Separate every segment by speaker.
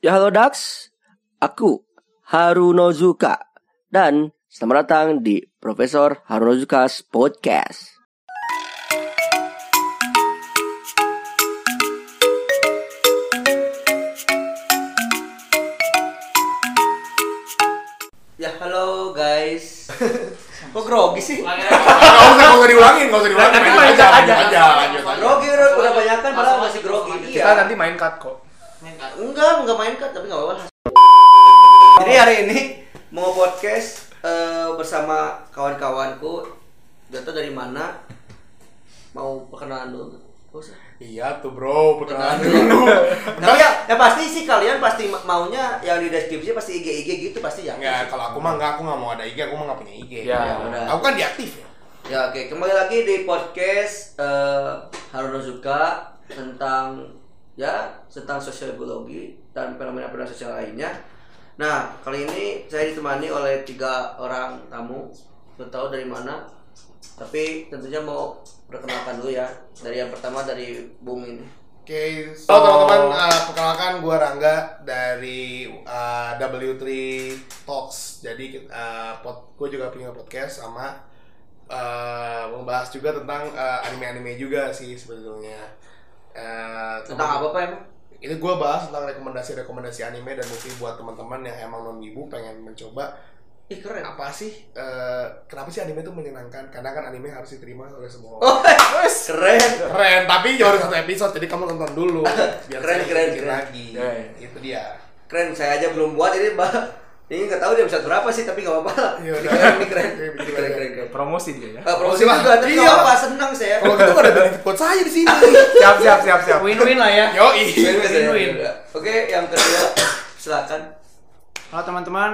Speaker 1: Ya halo Dax, aku Harunozuka dan selamat datang di Profesor Harunozuka's Podcast. Ya halo guys. Kok grogi sih?
Speaker 2: Gak usah, gak usah diulangin, gak usah diulangin.
Speaker 3: Tapi
Speaker 2: Main aja, lanjut
Speaker 3: aja.
Speaker 2: aja, lanjut.
Speaker 1: Grogi udah, udah banyak kan padahal masih grogi.
Speaker 3: Kita
Speaker 1: Iya.
Speaker 3: nanti main cut kok.
Speaker 1: Enggak, enggak main kan, tapi enggak apa-apa. Jadi hari ini mau podcast eh, bersama kawan-kawanku. Gak tau dari mana. Mau perkenalan dulu. Usah.
Speaker 2: Iya tuh bro, perkenalan dulu.
Speaker 1: Tapi ya, ya pasti sih kalian pasti ma- maunya yang di deskripsi pasti IG IG gitu pasti ya.
Speaker 2: Enggak, kalau aku mah enggak, aku enggak mau ada IG, aku mah enggak punya IG.
Speaker 3: Ya,
Speaker 1: udah.
Speaker 2: Aku kan diaktif ya.
Speaker 1: Ya oke, kembali lagi di podcast eh Harunozuka tentang ya tentang sosial biologi dan fenomena-fenomena sosial lainnya. Nah, kali ini saya ditemani oleh tiga orang tamu. Belum tahu dari mana. Tapi tentunya mau perkenalkan dulu ya. Dari yang pertama dari Bung ini.
Speaker 2: Oke, so teman-teman, uh, perkenalkan gue Rangga dari uh, W3 Talks. Jadi uh, pod, gue juga punya podcast sama uh, membahas juga tentang uh, anime-anime juga sih sebetulnya. Uh,
Speaker 1: Tentang apa Pak emang?
Speaker 2: ini gue bahas tentang rekomendasi-rekomendasi anime dan movie buat teman-teman yang emang non ibu pengen mencoba
Speaker 1: Ih keren.
Speaker 2: apa sih eh, kenapa sih anime itu menyenangkan karena kan anime harus diterima oleh semua orang.
Speaker 1: Oh, keren.
Speaker 2: keren tapi baru satu episode jadi kamu nonton dulu biar
Speaker 1: Keren, keren, keren.
Speaker 2: lagi
Speaker 3: Ya, ya.
Speaker 2: itu dia
Speaker 1: Keren. Saya aja belum buat ini, Mbak. Ini nggak tahu dia bisa berapa sih, tapi nggak apa-apa lah.
Speaker 2: Iya,
Speaker 1: keren, ini keren.
Speaker 2: Iya,
Speaker 1: keren, keren, keren.
Speaker 3: Promosi dia ya.
Speaker 1: Eh, promosi
Speaker 2: lah.
Speaker 1: juga, tapi
Speaker 2: Iya.
Speaker 1: nggak apa-apa, senang saya.
Speaker 2: kalau gitu gak ada benefit buat saya di sini
Speaker 3: Siap siap siap siap.
Speaker 4: Win-win lah ya.
Speaker 2: yo.
Speaker 1: Win-win. Oke, yang kedua silakan.
Speaker 4: Halo teman-teman,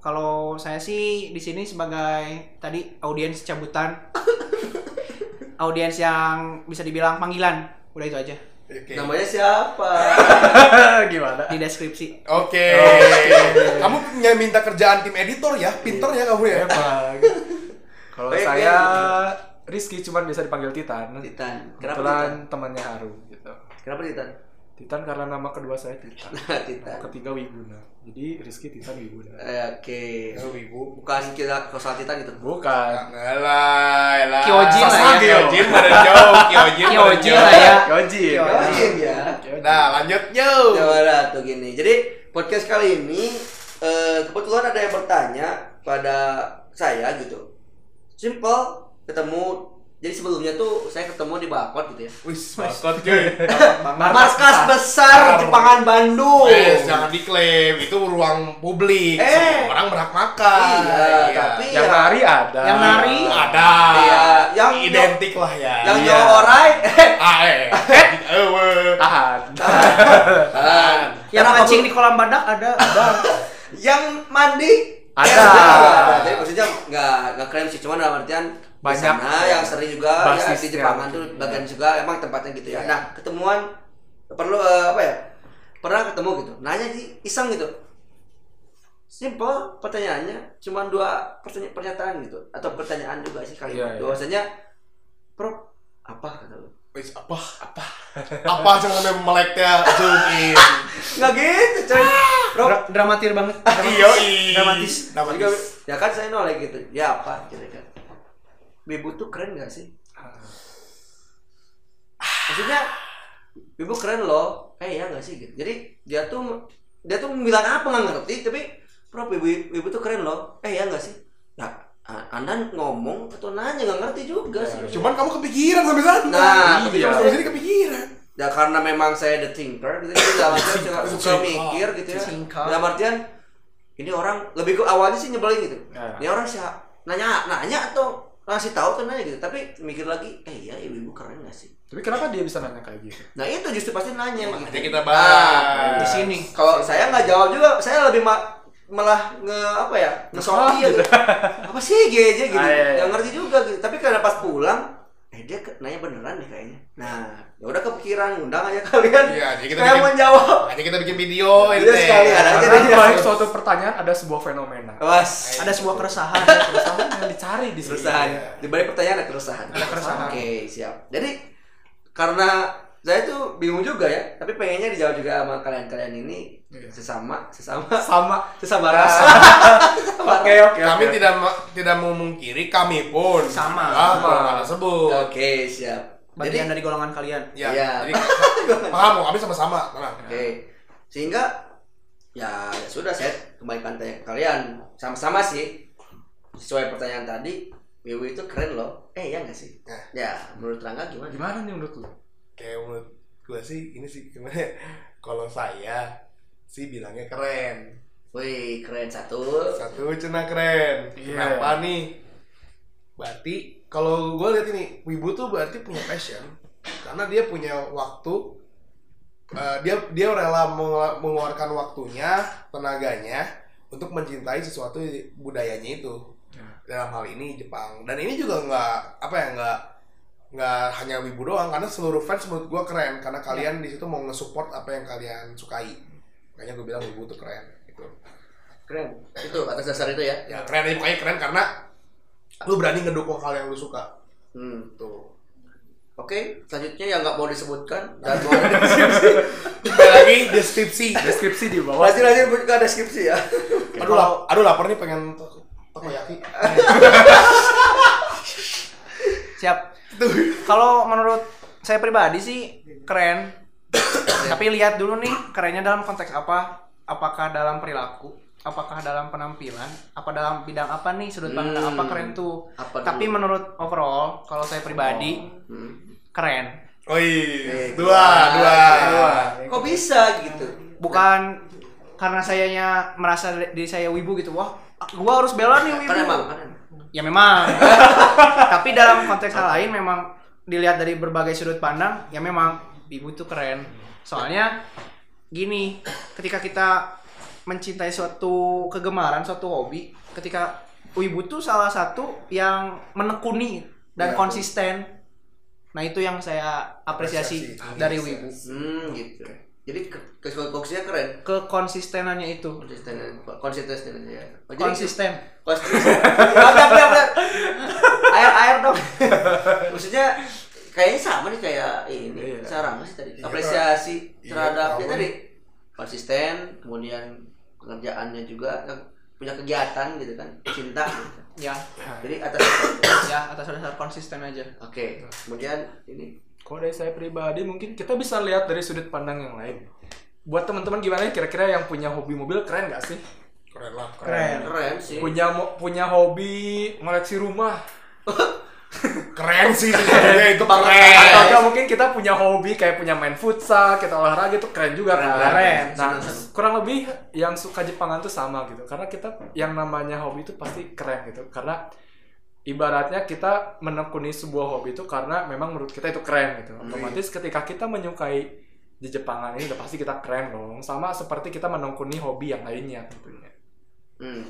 Speaker 4: kalau saya sih di sini sebagai tadi audiens cabutan, audiens yang bisa dibilang panggilan, udah itu aja
Speaker 2: Oke.
Speaker 1: Namanya siapa?
Speaker 3: Gimana?
Speaker 4: di deskripsi.
Speaker 2: Oke. Kamu punya minta kerjaan tim editor ya? Pinter ya kamu ya?
Speaker 3: Emang. Kalau
Speaker 1: Baik,
Speaker 3: saya. Rizky cuman bisa dipanggil Titan.
Speaker 1: Titan. Kenapa
Speaker 3: Kebetulan
Speaker 1: Titan?
Speaker 3: temannya Haru gitu.
Speaker 1: Kenapa Titan?
Speaker 3: Titan karena nama kedua saya Titan.
Speaker 1: Nah, Titan.
Speaker 3: Ketiga Wiguna. Jadi Rizky Titan Wiguna.
Speaker 1: Eh, Oke.
Speaker 2: Oh, ibu.
Speaker 1: Bukan kita kosal Titan gitu.
Speaker 3: Bukan.
Speaker 2: Enggak lah, lah.
Speaker 4: Kyojin lah ya.
Speaker 2: Kyojin pada jauh, Kyojin pada
Speaker 4: Kyojin
Speaker 2: jauh.
Speaker 4: lah ya.
Speaker 3: Yoji.
Speaker 1: Kyojin ya.
Speaker 2: Nah, lanjut yo.
Speaker 1: Coba tuh gini. Jadi podcast kali ini eh, kebetulan ada yang bertanya pada saya gitu. Simple, ketemu. Jadi sebelumnya tuh saya ketemu di Bakot gitu ya.
Speaker 2: Wis, bakot cuy.
Speaker 1: Markas besar Jepangan Bandung.
Speaker 2: Wes, jangan diklaim, itu ruang publik.
Speaker 1: Eh.
Speaker 2: Semua orang berhak makan.
Speaker 1: Iya, tapi
Speaker 3: Yang
Speaker 1: ya,
Speaker 3: nari ada.
Speaker 4: Yang nari
Speaker 2: ada.
Speaker 1: Iya, yang
Speaker 2: identik lah ya.
Speaker 1: yang
Speaker 2: Iya.
Speaker 1: nyawa orai.
Speaker 2: Ah, eh. Eh.
Speaker 3: Tahan.
Speaker 1: Ah,
Speaker 4: Yang mancing di kolam badak ada. Ada.
Speaker 1: yang mandi
Speaker 3: Ada.
Speaker 1: Ya, ada. Jadi maksudnya nggak nggak keren sih, cuman dalam artian di
Speaker 3: Banyak.
Speaker 1: sana yang sering juga ya, di Jepangan
Speaker 3: gitu.
Speaker 1: tuh bagian juga emang tempatnya gitu ya.
Speaker 2: Iya.
Speaker 1: Nah ketemuan perlu eh, apa ya? Pernah ketemu gitu, nanya sih iseng gitu. Simple pertanyaannya, cuma dua pertanya- pernyataan gitu atau pertanyaan juga sih kali
Speaker 3: Iya, iya.
Speaker 1: Bahwasanya, Prof apa kata lu?
Speaker 2: Wis, apa? Apa? Apa sampai meleknya zoom in.
Speaker 1: Nggak gitu, coy. Prof,
Speaker 4: Dra- dramatir banget.
Speaker 2: Iyo,
Speaker 4: Dramatis.
Speaker 1: Juga,
Speaker 2: Dramatis.
Speaker 1: ya kan saya nolak gitu ya apa kan Bibu tuh keren gak sih? Maksudnya Bibu keren loh. Eh ya gak sih gitu. Jadi dia tuh dia tuh bilang apa nggak ngerti tapi Bro, Bibu, Bibu tuh keren loh. Eh ya gak sih? Ya a- anda ngomong atau nanya nggak ngerti juga sih.
Speaker 2: Cuman kamu kepikiran sampai sana.
Speaker 1: Nah,
Speaker 2: iya.
Speaker 1: kepikiran.
Speaker 2: Sampai sini kepikiran.
Speaker 1: ya karena memang saya the thinker gitu. Jadi dalam artian suka, mikir gitu ya. Dalam artian ini orang lebih ke awalnya sih nyebelin gitu.
Speaker 3: Ya.
Speaker 1: ini orang sih nanya nanya atau ngasih tahu kan nanya gitu tapi mikir lagi eh iya ibu-ibu keren gak sih
Speaker 3: Tapi kenapa dia bisa nanya kayak gitu?
Speaker 1: nah itu justru pasti nanya
Speaker 2: Makanya
Speaker 1: gitu
Speaker 2: kita bahas.
Speaker 1: Nah,
Speaker 4: Di sini.
Speaker 1: kalau saya nggak jawab juga saya lebih ma- malah nge apa ya ngesopi ya gitu. apa sih GJ gitu
Speaker 3: Ah, iya, iya.
Speaker 1: nggak ngerti juga gitu tapi karena pas pulang eh dia ke- nanya beneran nih kayaknya nah ya udah kepikiran undang aja kalian
Speaker 2: Iya, jadi kita
Speaker 1: kayak
Speaker 2: bikin-
Speaker 1: menjawab
Speaker 2: Makanya kita bikin video
Speaker 1: Iya, sekalian aja
Speaker 3: Karena
Speaker 1: deh.
Speaker 3: di balik suatu pertanyaan ada sebuah fenomena.
Speaker 1: was
Speaker 4: Ada sebuah keresahan.
Speaker 3: Keresahan yang dicari di sini.
Speaker 1: keresahan di balik pertanyaan ada keresahan
Speaker 4: Ada keresahan.
Speaker 1: oke siap jadi karena saya tuh bingung juga ya tapi pengennya dijawab juga sama kalian-kalian ini
Speaker 3: Iya.
Speaker 1: sesama sesama
Speaker 3: Sama.
Speaker 1: sesama rasa
Speaker 3: Oke oke.
Speaker 2: Kami
Speaker 3: oke.
Speaker 2: tidak tidak memungkiri kami pun
Speaker 4: Sama.
Speaker 2: Ah, golongan tersebut.
Speaker 1: oke siap
Speaker 4: Bagian
Speaker 1: jadi
Speaker 4: dari golongan kalian.
Speaker 2: Ya,
Speaker 1: Iya.
Speaker 2: jadi paham kami sama-sama. Tenang.
Speaker 1: oke sehingga ya, ya sudah saya kembalikan tanya ke kalian sama-sama sih sesuai pertanyaan tadi Wiwi itu keren loh eh ya nggak sih
Speaker 2: Nah.
Speaker 1: ya menurut Rangga gimana
Speaker 3: Gimana nih menurut lu?
Speaker 2: Kayak menurut gue sih ini sih gimana ya? Kalau saya sih bilangnya keren.
Speaker 1: Wih keren satu
Speaker 2: Satu cina keren.
Speaker 3: Iya.
Speaker 2: Kenapa nih? Berarti kalau gue lihat ini, Wibu tuh berarti punya passion karena dia punya waktu eh, dia dia rela mengel- mengeluarkan waktunya, tenaganya untuk mencintai sesuatu budayanya itu.
Speaker 3: Ya.
Speaker 2: Dalam hal ini Jepang. Dan ini juga nggak apa ya nggak nggak hanya Wibu doang karena seluruh fans menurut gue keren karena kalian di situ mau nge-support apa yang kalian sukai. Makanya gue bilang Wibu tuh keren gitu.
Speaker 1: keren itu atas dasar itu ya
Speaker 2: Ya keren aja pokoknya keren karena lu berani ngedukung hal yang lu suka.
Speaker 1: hmm.
Speaker 2: Tuh.
Speaker 1: Oke, selanjutnya yang nggak mau disebutkan dan mau ada deskripsi.
Speaker 2: Lagi deskripsi.
Speaker 3: Deskripsi di bawah.
Speaker 1: Lanjut lanjut buka deskripsi ya.
Speaker 2: Aduh, lap, aduh lapar nih pengen takoyaki.
Speaker 4: Siap. Kalau menurut saya pribadi sih keren. Tapi lihat dulu nih kerennya dalam konteks apa? Apakah dalam perilaku? Apakah dalam penampilan? Apa dalam bidang apa nih sudut pandang
Speaker 1: Hmm.
Speaker 4: apa keren tuh?
Speaker 1: Apa
Speaker 4: Tapi
Speaker 1: dulu?
Speaker 4: menurut overall kalau saya pribadi
Speaker 1: Hmm.
Speaker 4: keren.
Speaker 2: Oh
Speaker 1: Eh,
Speaker 2: iya, dua, dua.
Speaker 3: Dua.
Speaker 1: Kok bisa gitu?
Speaker 4: Bukan karena sayanya merasa diri saya wibu gitu. Wah, gua harus bela nih wibu.
Speaker 1: Emang, kan emang.
Speaker 4: Ya memang. Tapi dalam konteks hal lain memang dilihat dari berbagai sudut pandang, ya memang ibu itu keren. Soalnya gini, ketika kita mencintai suatu kegemaran, suatu hobi, ketika wibu tuh salah satu yang menekuni dan
Speaker 2: Ya,
Speaker 4: konsisten. Nah, itu yang saya apresiasi
Speaker 2: Apresiasi.
Speaker 4: dari wibu.
Speaker 1: Hmm, gitu. Jadi ke kekoksinya keren.
Speaker 4: Kekonsistenannya itu.
Speaker 1: Konsisten, konsisten ya. Oh, jadi-
Speaker 4: Konsisten.
Speaker 1: Konsisten. Benar, benar, benar. Air, air dong. Maksudnya kayaknya sama nih kayak ini.
Speaker 3: Iya.
Speaker 1: Sarang sih tadi.
Speaker 2: Iya,
Speaker 1: Apresiasi
Speaker 2: Iya,
Speaker 1: terhadap ya tadi konsisten, kemudian pekerjaannya juga yang punya kegiatan gitu kan, cinta. Gitu.
Speaker 4: Ya,
Speaker 1: Jadi atas dasar-
Speaker 4: ya atas dasar konsisten aja.
Speaker 1: Oke, kemudian ini
Speaker 3: Kalau dari saya pribadi mungkin kita bisa lihat dari sudut pandang yang lain. Buat teman-teman gimana kira-kira yang punya hobi mobil keren gak sih?
Speaker 2: Keren lah.
Speaker 4: Keren.
Speaker 1: keren sih.
Speaker 3: Punya punya hobi ngoleksi rumah.
Speaker 2: Keren sih sebenarnya itu
Speaker 3: Atau
Speaker 2: keren.
Speaker 3: enggak mungkin kita punya hobi kayak punya main futsal, kita olahraga itu keren juga
Speaker 1: Keren,
Speaker 3: kan.
Speaker 4: keren.
Speaker 3: Nah, kurang lebih yang suka Jepangan tuh sama gitu. Karena kita yang namanya hobi itu pasti keren gitu. Karena ibaratnya kita menekuni sebuah hobi itu karena memang menurut kita itu keren gitu. Otomatis ketika kita menyukai di Jepangan ini udah pasti kita keren dong. Sama seperti kita menekuni hobi yang lainnya tentunya.
Speaker 1: Hmm.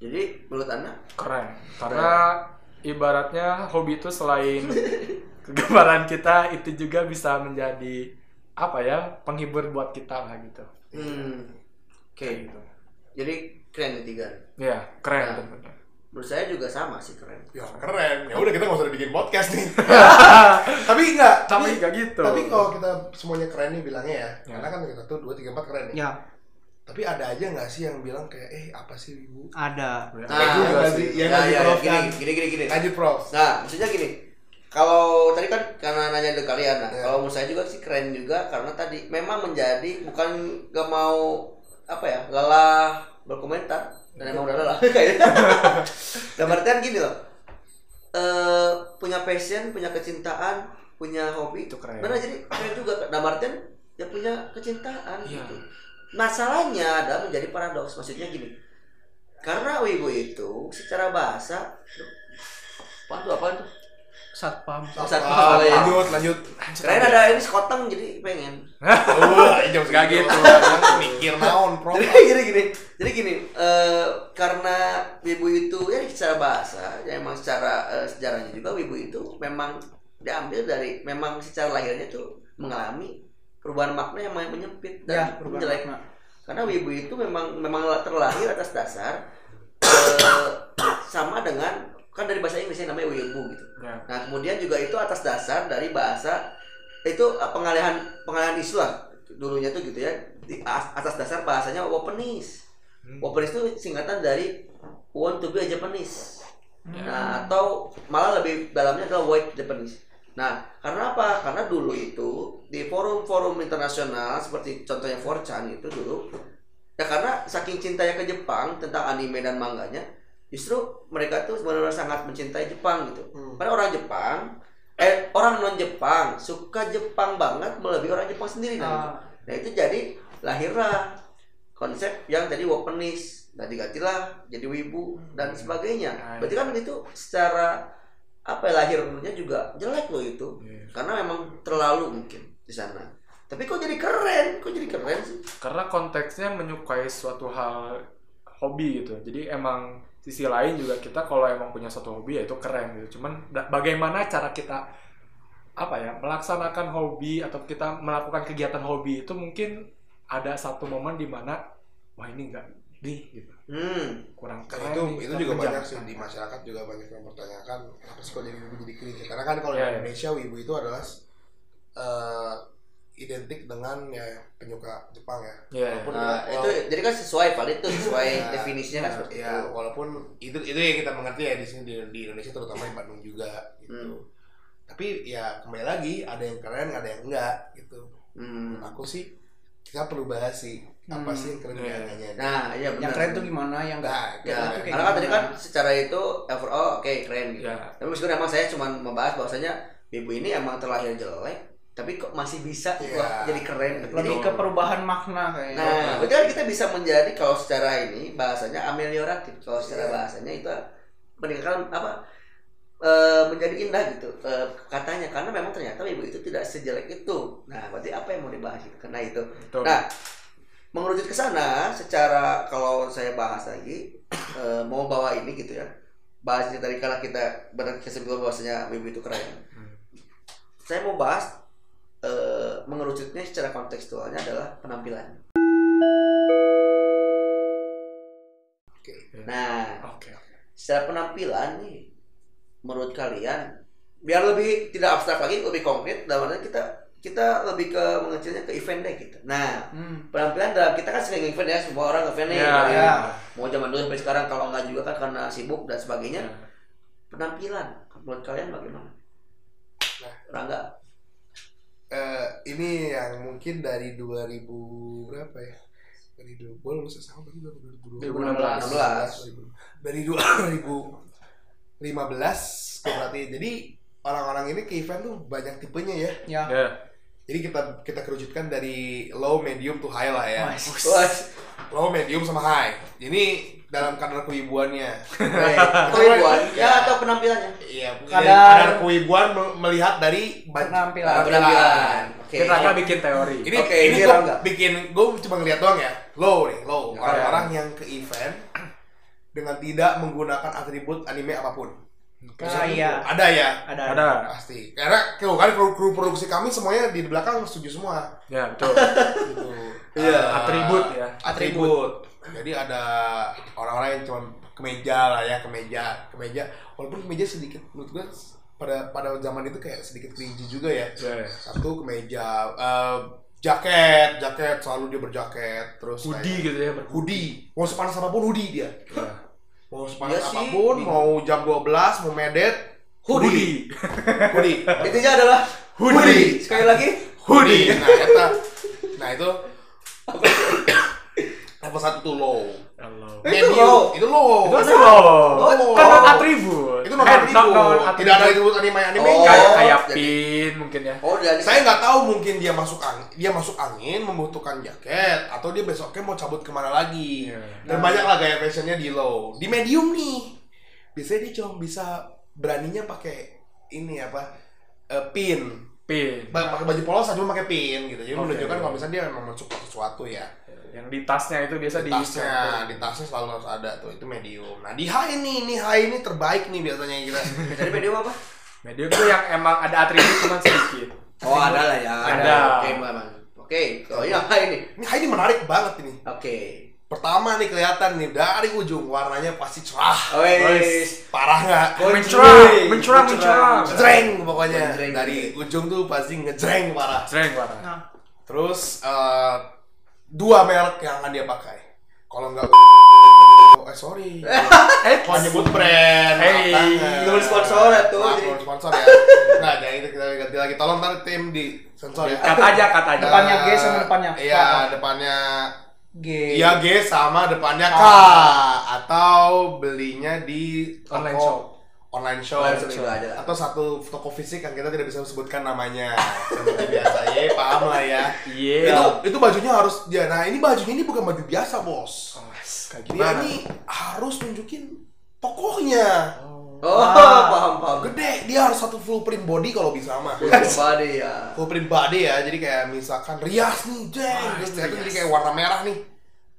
Speaker 1: Jadi menurut anda
Speaker 3: Keren. Karena ibaratnya hobi itu selain kegemaran kita itu juga bisa menjadi apa ya penghibur buat kita lah gitu.
Speaker 1: Hmm. Oke.
Speaker 3: Kayak gitu.
Speaker 1: Jadi keren ketiga.
Speaker 3: Ya keren
Speaker 1: Nah.
Speaker 3: tentunya.
Speaker 1: Menurut saya juga sama sih keren.
Speaker 2: Ya keren. Ya udah kita nggak usah bikin podcast nih. tapi enggak.
Speaker 3: Tapi nggak gitu.
Speaker 2: Tapi kalau kita semuanya keren nih bilangnya ya,
Speaker 3: Ya.
Speaker 2: karena kan kita tuh dua tiga empat keren nih.
Speaker 4: Ya,
Speaker 2: Tapi ada aja nggak sih yang bilang kayak eh apa sih ibu?
Speaker 4: ada.
Speaker 3: Ya,
Speaker 1: Nah,
Speaker 3: juga
Speaker 2: yang
Speaker 3: sih.
Speaker 1: ya,
Speaker 2: lagi
Speaker 1: ya,
Speaker 2: prof
Speaker 1: gini,
Speaker 2: kan.
Speaker 1: gini, gini, gini.
Speaker 2: Lanjut prof.
Speaker 1: Nah, maksudnya gini. Kalau tadi kan karena nanya ke kalian, nah,
Speaker 2: Ya.
Speaker 1: kalau menurut saya juga sih keren juga karena tadi memang menjadi bukan gak mau apa ya lelah berkomentar dan emang udah lelah kayaknya. Dalam artian gini loh, eh punya passion, punya kecintaan, punya hobi
Speaker 3: Itu keren.
Speaker 1: Benar jadi keren juga. Dalam artian ya punya kecintaan
Speaker 3: Iya.
Speaker 1: gitu. Masalahnya ada menjadi paradoks. Maksudnya gini. Karena wibu itu secara bahasa apa tuh apa tuh?
Speaker 4: Satpam.
Speaker 1: Pusat
Speaker 2: Ah,
Speaker 1: Pahala ya.
Speaker 2: lanjut, lanjut.
Speaker 1: Keren ada ini sekoteng jadi pengen.
Speaker 2: Wah, jam
Speaker 3: Nggak gitu.
Speaker 2: Mikir naon, prof.
Speaker 1: Jadi gini gini. Jadi gini, eh, karena wibu itu ya secara bahasa, ya emang secara eh, sejarahnya juga wibu itu memang diambil dari memang secara lahirnya tuh mengalami perubahan makna yang menyempit
Speaker 4: Ya,
Speaker 1: dan
Speaker 4: perubahan
Speaker 1: menjelek.
Speaker 4: makna.
Speaker 1: Karena wibu itu memang memang terlahir atas dasar eh, sama dengan kan dari bahasa Inggris yang namanya wibu gitu.
Speaker 3: Ya.
Speaker 1: Nah kemudian juga itu atas dasar dari bahasa itu uh, pengalihan pengalihan isu lah dulunya tuh gitu ya di as- atas dasar bahasanya Japanese.
Speaker 3: Hmm.
Speaker 1: Japanese itu singkatan dari want to be a Japanese.
Speaker 3: Ya.
Speaker 1: Nah, atau malah lebih dalamnya adalah white Japanese. Nah, karena apa? Karena dulu itu di forum-forum internasional seperti contohnya 4chan itu dulu ya karena saking cintanya ke Jepang tentang anime dan manganya justru mereka tuh benar-benar sangat mencintai Jepang gitu.
Speaker 2: Hmm.
Speaker 1: Karena orang Jepang eh orang non Jepang suka Jepang banget melebihi orang Jepang sendiri nah, gitu.
Speaker 4: Ah.
Speaker 1: Nah itu jadi lahirlah konsep yang tadi Japanese, nah digantilah jadi wibu dan sebagainya.
Speaker 3: Nah,
Speaker 1: Berarti kan itu secara apa ya lahirnya juga jelek loh itu,
Speaker 3: Iya.
Speaker 1: karena memang terlalu mungkin di sana. Tapi kok jadi keren, kok jadi keren sih?
Speaker 3: karena konteksnya menyukai suatu hal hobi gitu jadi emang sisi lain juga kita kalau emang punya suatu hobi ya itu keren gitu. Cuman bagaimana cara kita apa ya melaksanakan hobi atau kita melakukan kegiatan hobi itu mungkin ada satu momen di mana wah ini enggak di gitu.
Speaker 1: Hmm,
Speaker 3: kurang
Speaker 2: Nah,
Speaker 3: keren
Speaker 2: itu
Speaker 3: nih,
Speaker 2: itu juga banyak sih di masyarakat juga banyak yang mempertanyakan apa sih kok jadi wibu jadi cringe karena kan kalau
Speaker 3: Iya,
Speaker 2: di
Speaker 3: iya.
Speaker 2: Indonesia wibu itu adalah eh, identik dengan ya penyuka Jepang ya
Speaker 3: Iya,
Speaker 2: Walaupun
Speaker 1: nah itu jadi kan sesuai valid tuh sesuai
Speaker 2: Ya,
Speaker 1: definisinya kan seperti
Speaker 2: ya,
Speaker 1: itu.
Speaker 2: walaupun itu itu yang kita mengerti ya di sini di, di Indonesia terutama di Bandung juga gitu
Speaker 1: Hmm.
Speaker 2: tapi ya kembali lagi ada yang keren ada yang enggak gitu
Speaker 1: Hmm.
Speaker 2: Aku sih kita perlu bahas sih apa
Speaker 4: Hmm.
Speaker 2: sih yang keren
Speaker 3: Iya.
Speaker 2: bedanya
Speaker 1: Nah, iya benar.
Speaker 4: Yang keren tuh gimana, yang enggak?
Speaker 2: Nah,
Speaker 1: Ya,
Speaker 4: Itu
Speaker 1: karena kan tadi kan secara itu overall oke keren gitu.
Speaker 3: Ya.
Speaker 1: Tapi meskipun emang saya cuma membahas bahwasanya ibu ini emang terlahir jelek, tapi kok masih bisa
Speaker 2: Iya.
Speaker 1: wah, jadi keren. gitu.
Speaker 4: Lebih
Speaker 1: Jadi-
Speaker 4: ke perubahan makna kayaknya.
Speaker 1: Nah, berarti kan kita bisa menjadi kalau secara ini bahasanya amelioratif. Kalau secara
Speaker 2: Iya.
Speaker 1: bahasanya itu meningkatkan apa? eh, menjadi indah gitu eh, katanya karena memang ternyata ibu itu tidak sejelek itu. Nah, berarti apa yang mau dibahas itu? Karena itu.
Speaker 3: Betul.
Speaker 1: Nah, mengerucut ke sana secara kalau saya bahas lagi eh, mau bawa ini gitu ya. Bahasnya dari kala kita berkesimpulan bahwasanya ibu itu keren.
Speaker 3: Hmm.
Speaker 1: Saya mau bahas eh, mengerucutnya secara kontekstualnya adalah penampilan.
Speaker 2: Oke.
Speaker 1: Nah,
Speaker 3: oke oke
Speaker 1: secara penampilan nih menurut kalian biar lebih tidak abstrak lagi lebih konkret dalam artian kita kita lebih ke mengecilnya ke event deh gitu nah
Speaker 4: Hmm.
Speaker 1: penampilan dalam kita kan sering event ya semua orang event nih
Speaker 3: Ya,
Speaker 1: dari
Speaker 4: ya.
Speaker 1: mau zaman dulu sampai sekarang kalau nggak juga kan karena sibuk dan sebagainya
Speaker 3: Ya.
Speaker 1: penampilan menurut kalian bagaimana
Speaker 2: Nah.
Speaker 1: Rangga
Speaker 2: Eh, ini yang mungkin dari 2000 berapa ya? Dari 2000, gue lulus SMA berarti
Speaker 1: 2016.
Speaker 2: 2016. Dari 2015 kayak berarti. Jadi orang-orang ini ke event tuh banyak tipenya ya.
Speaker 4: Ya.
Speaker 3: Ya.
Speaker 2: Jadi kita kita kerucutkan dari low, medium to high lah ya.
Speaker 1: Wah,
Speaker 2: Low, medium sama high. Ini dalam kadar kewibuannya.
Speaker 1: kewibuan ya atau penampilannya
Speaker 2: Iya,
Speaker 4: Kadar-
Speaker 2: kadar kewibuan me- melihat dari
Speaker 4: Penampilan.
Speaker 1: penampilan oke
Speaker 3: Kita akan bikin teori.
Speaker 2: Ini
Speaker 1: Oke,
Speaker 2: ini
Speaker 1: ini
Speaker 2: gue bikin gue cuma ngeliat doang ya. Low nih, low.
Speaker 1: Ya,
Speaker 2: Orang-orang yang ke event dengan tidak menggunakan atribut anime apa pun.
Speaker 4: Ah, iya.
Speaker 2: Ada ya,
Speaker 4: Ada.
Speaker 3: Ada.
Speaker 2: pasti. Karena kru kan kru, kru produksi kami semuanya di belakang setuju semua.
Speaker 3: Ya, betul.
Speaker 2: Gitu.
Speaker 1: Iya.
Speaker 2: Eh,
Speaker 3: Atribut ya.
Speaker 2: Atribut. Jadi ada orang-orang yang cuma kemeja lah ya, kemeja, kemeja. Walaupun kemeja sedikit menurut gue pada pada zaman itu kayak sedikit cringy juga ya.
Speaker 3: Ya.
Speaker 2: Satu kemeja, eh, jaket, jaket selalu dia berjaket, terus
Speaker 3: Hoodie
Speaker 2: kayak-
Speaker 3: gitu ya.
Speaker 2: hoodie mau sepanas apa pun hoodie dia
Speaker 3: Ya.
Speaker 2: Mau sepanas
Speaker 1: Iya sih.
Speaker 2: apa pun mau jam 12 mau medet
Speaker 3: Hoodie.
Speaker 2: hoodie
Speaker 1: intinya adalah
Speaker 2: Hoodie.
Speaker 1: sekali lagi
Speaker 2: hoodie nah eta nah itu level satu tuh low
Speaker 3: Halo.
Speaker 1: Itu low.
Speaker 2: itu low
Speaker 3: Itu
Speaker 2: Itu
Speaker 3: kan loh.
Speaker 2: low.
Speaker 3: Kan non atribut.
Speaker 2: itu non
Speaker 3: Eh,
Speaker 2: atribut tidak ada atribut anime anime
Speaker 1: Oh.
Speaker 3: Kayak kayak
Speaker 1: jadi-
Speaker 3: pin mungkin ya.
Speaker 1: oh dari
Speaker 2: saya nggak tahu mungkin dia masuk angin dia masuk angin membutuhkan jaket atau dia besoknya mau cabut ke mana lagi
Speaker 3: Iya.
Speaker 2: dan banyak lah gaya fashionnya di low di medium nih biasanya dia cuma bisa beraninya pakai ini apa eh, pin
Speaker 3: Pin.
Speaker 2: Pakai baju polos aja cuma pakai pin gitu jadi
Speaker 3: Oke.
Speaker 2: menunjukkan kalau misalnya dia memang mensupport sesuatu ya
Speaker 3: Yang di tasnya itu biasa
Speaker 2: di
Speaker 3: di
Speaker 2: tasnya di tasnya selalu harus ada tuh itu medium nah di high ini ini high ini terbaik nih biasanya kita
Speaker 1: dari medium apa
Speaker 3: Medium itu yang emang ada atribut cuma sedikit.
Speaker 1: oh ada lah ya
Speaker 3: Ada.
Speaker 1: oke memang oke oh ini apa ini
Speaker 2: ini high ini menarik banget ini
Speaker 1: oke
Speaker 2: pertama nih kelihatan nih dari ujung warnanya pasti cerah.
Speaker 1: Wes.
Speaker 2: Parah nggak?
Speaker 3: Mencurang, mencurang, mencurang.
Speaker 2: Ngejreng pokoknya. Dari ujung tuh pasti ngejreng parah.
Speaker 3: Sering parah.
Speaker 4: Nah,
Speaker 2: Terus eh, dua merek yang akan dia pakai. Kalau nggak eh sorry.
Speaker 3: Eh,
Speaker 2: Kok nyebut brand?
Speaker 3: Hey,
Speaker 1: belum sponsor ya tuh,
Speaker 2: belum sponsor ya. Nah, jadi itu kita ganti lagi. Tolong ntar tim di sensor ya.
Speaker 3: cut aja, cut aja.
Speaker 4: Depannya G sama depannya K.
Speaker 2: Iya, depannya
Speaker 4: G.
Speaker 2: Iya G sama depannya K atau belinya di
Speaker 3: Online shop.
Speaker 2: Online shop,
Speaker 1: Online shop juga ada.
Speaker 2: atau satu toko fisik yang kita tidak bisa sebutkan namanya. Seperti biasa. Ya paham lah ya.
Speaker 3: Iya.
Speaker 2: itu itu bajunya harus dia. Nah ini bajunya ini bukan baju biasa bos.
Speaker 3: Kayak
Speaker 2: dia
Speaker 3: gimana?
Speaker 2: ini harus nunjukin tokohnya.
Speaker 1: Oh,
Speaker 4: Ah.
Speaker 1: paham paham.
Speaker 2: gede. Dia harus satu full print body kalau bisa mah.
Speaker 1: Body ya.
Speaker 2: full print body ya. Jadi kayak misalkan rias nih jeng. Terus ternyata jadi kayak warna merah nih.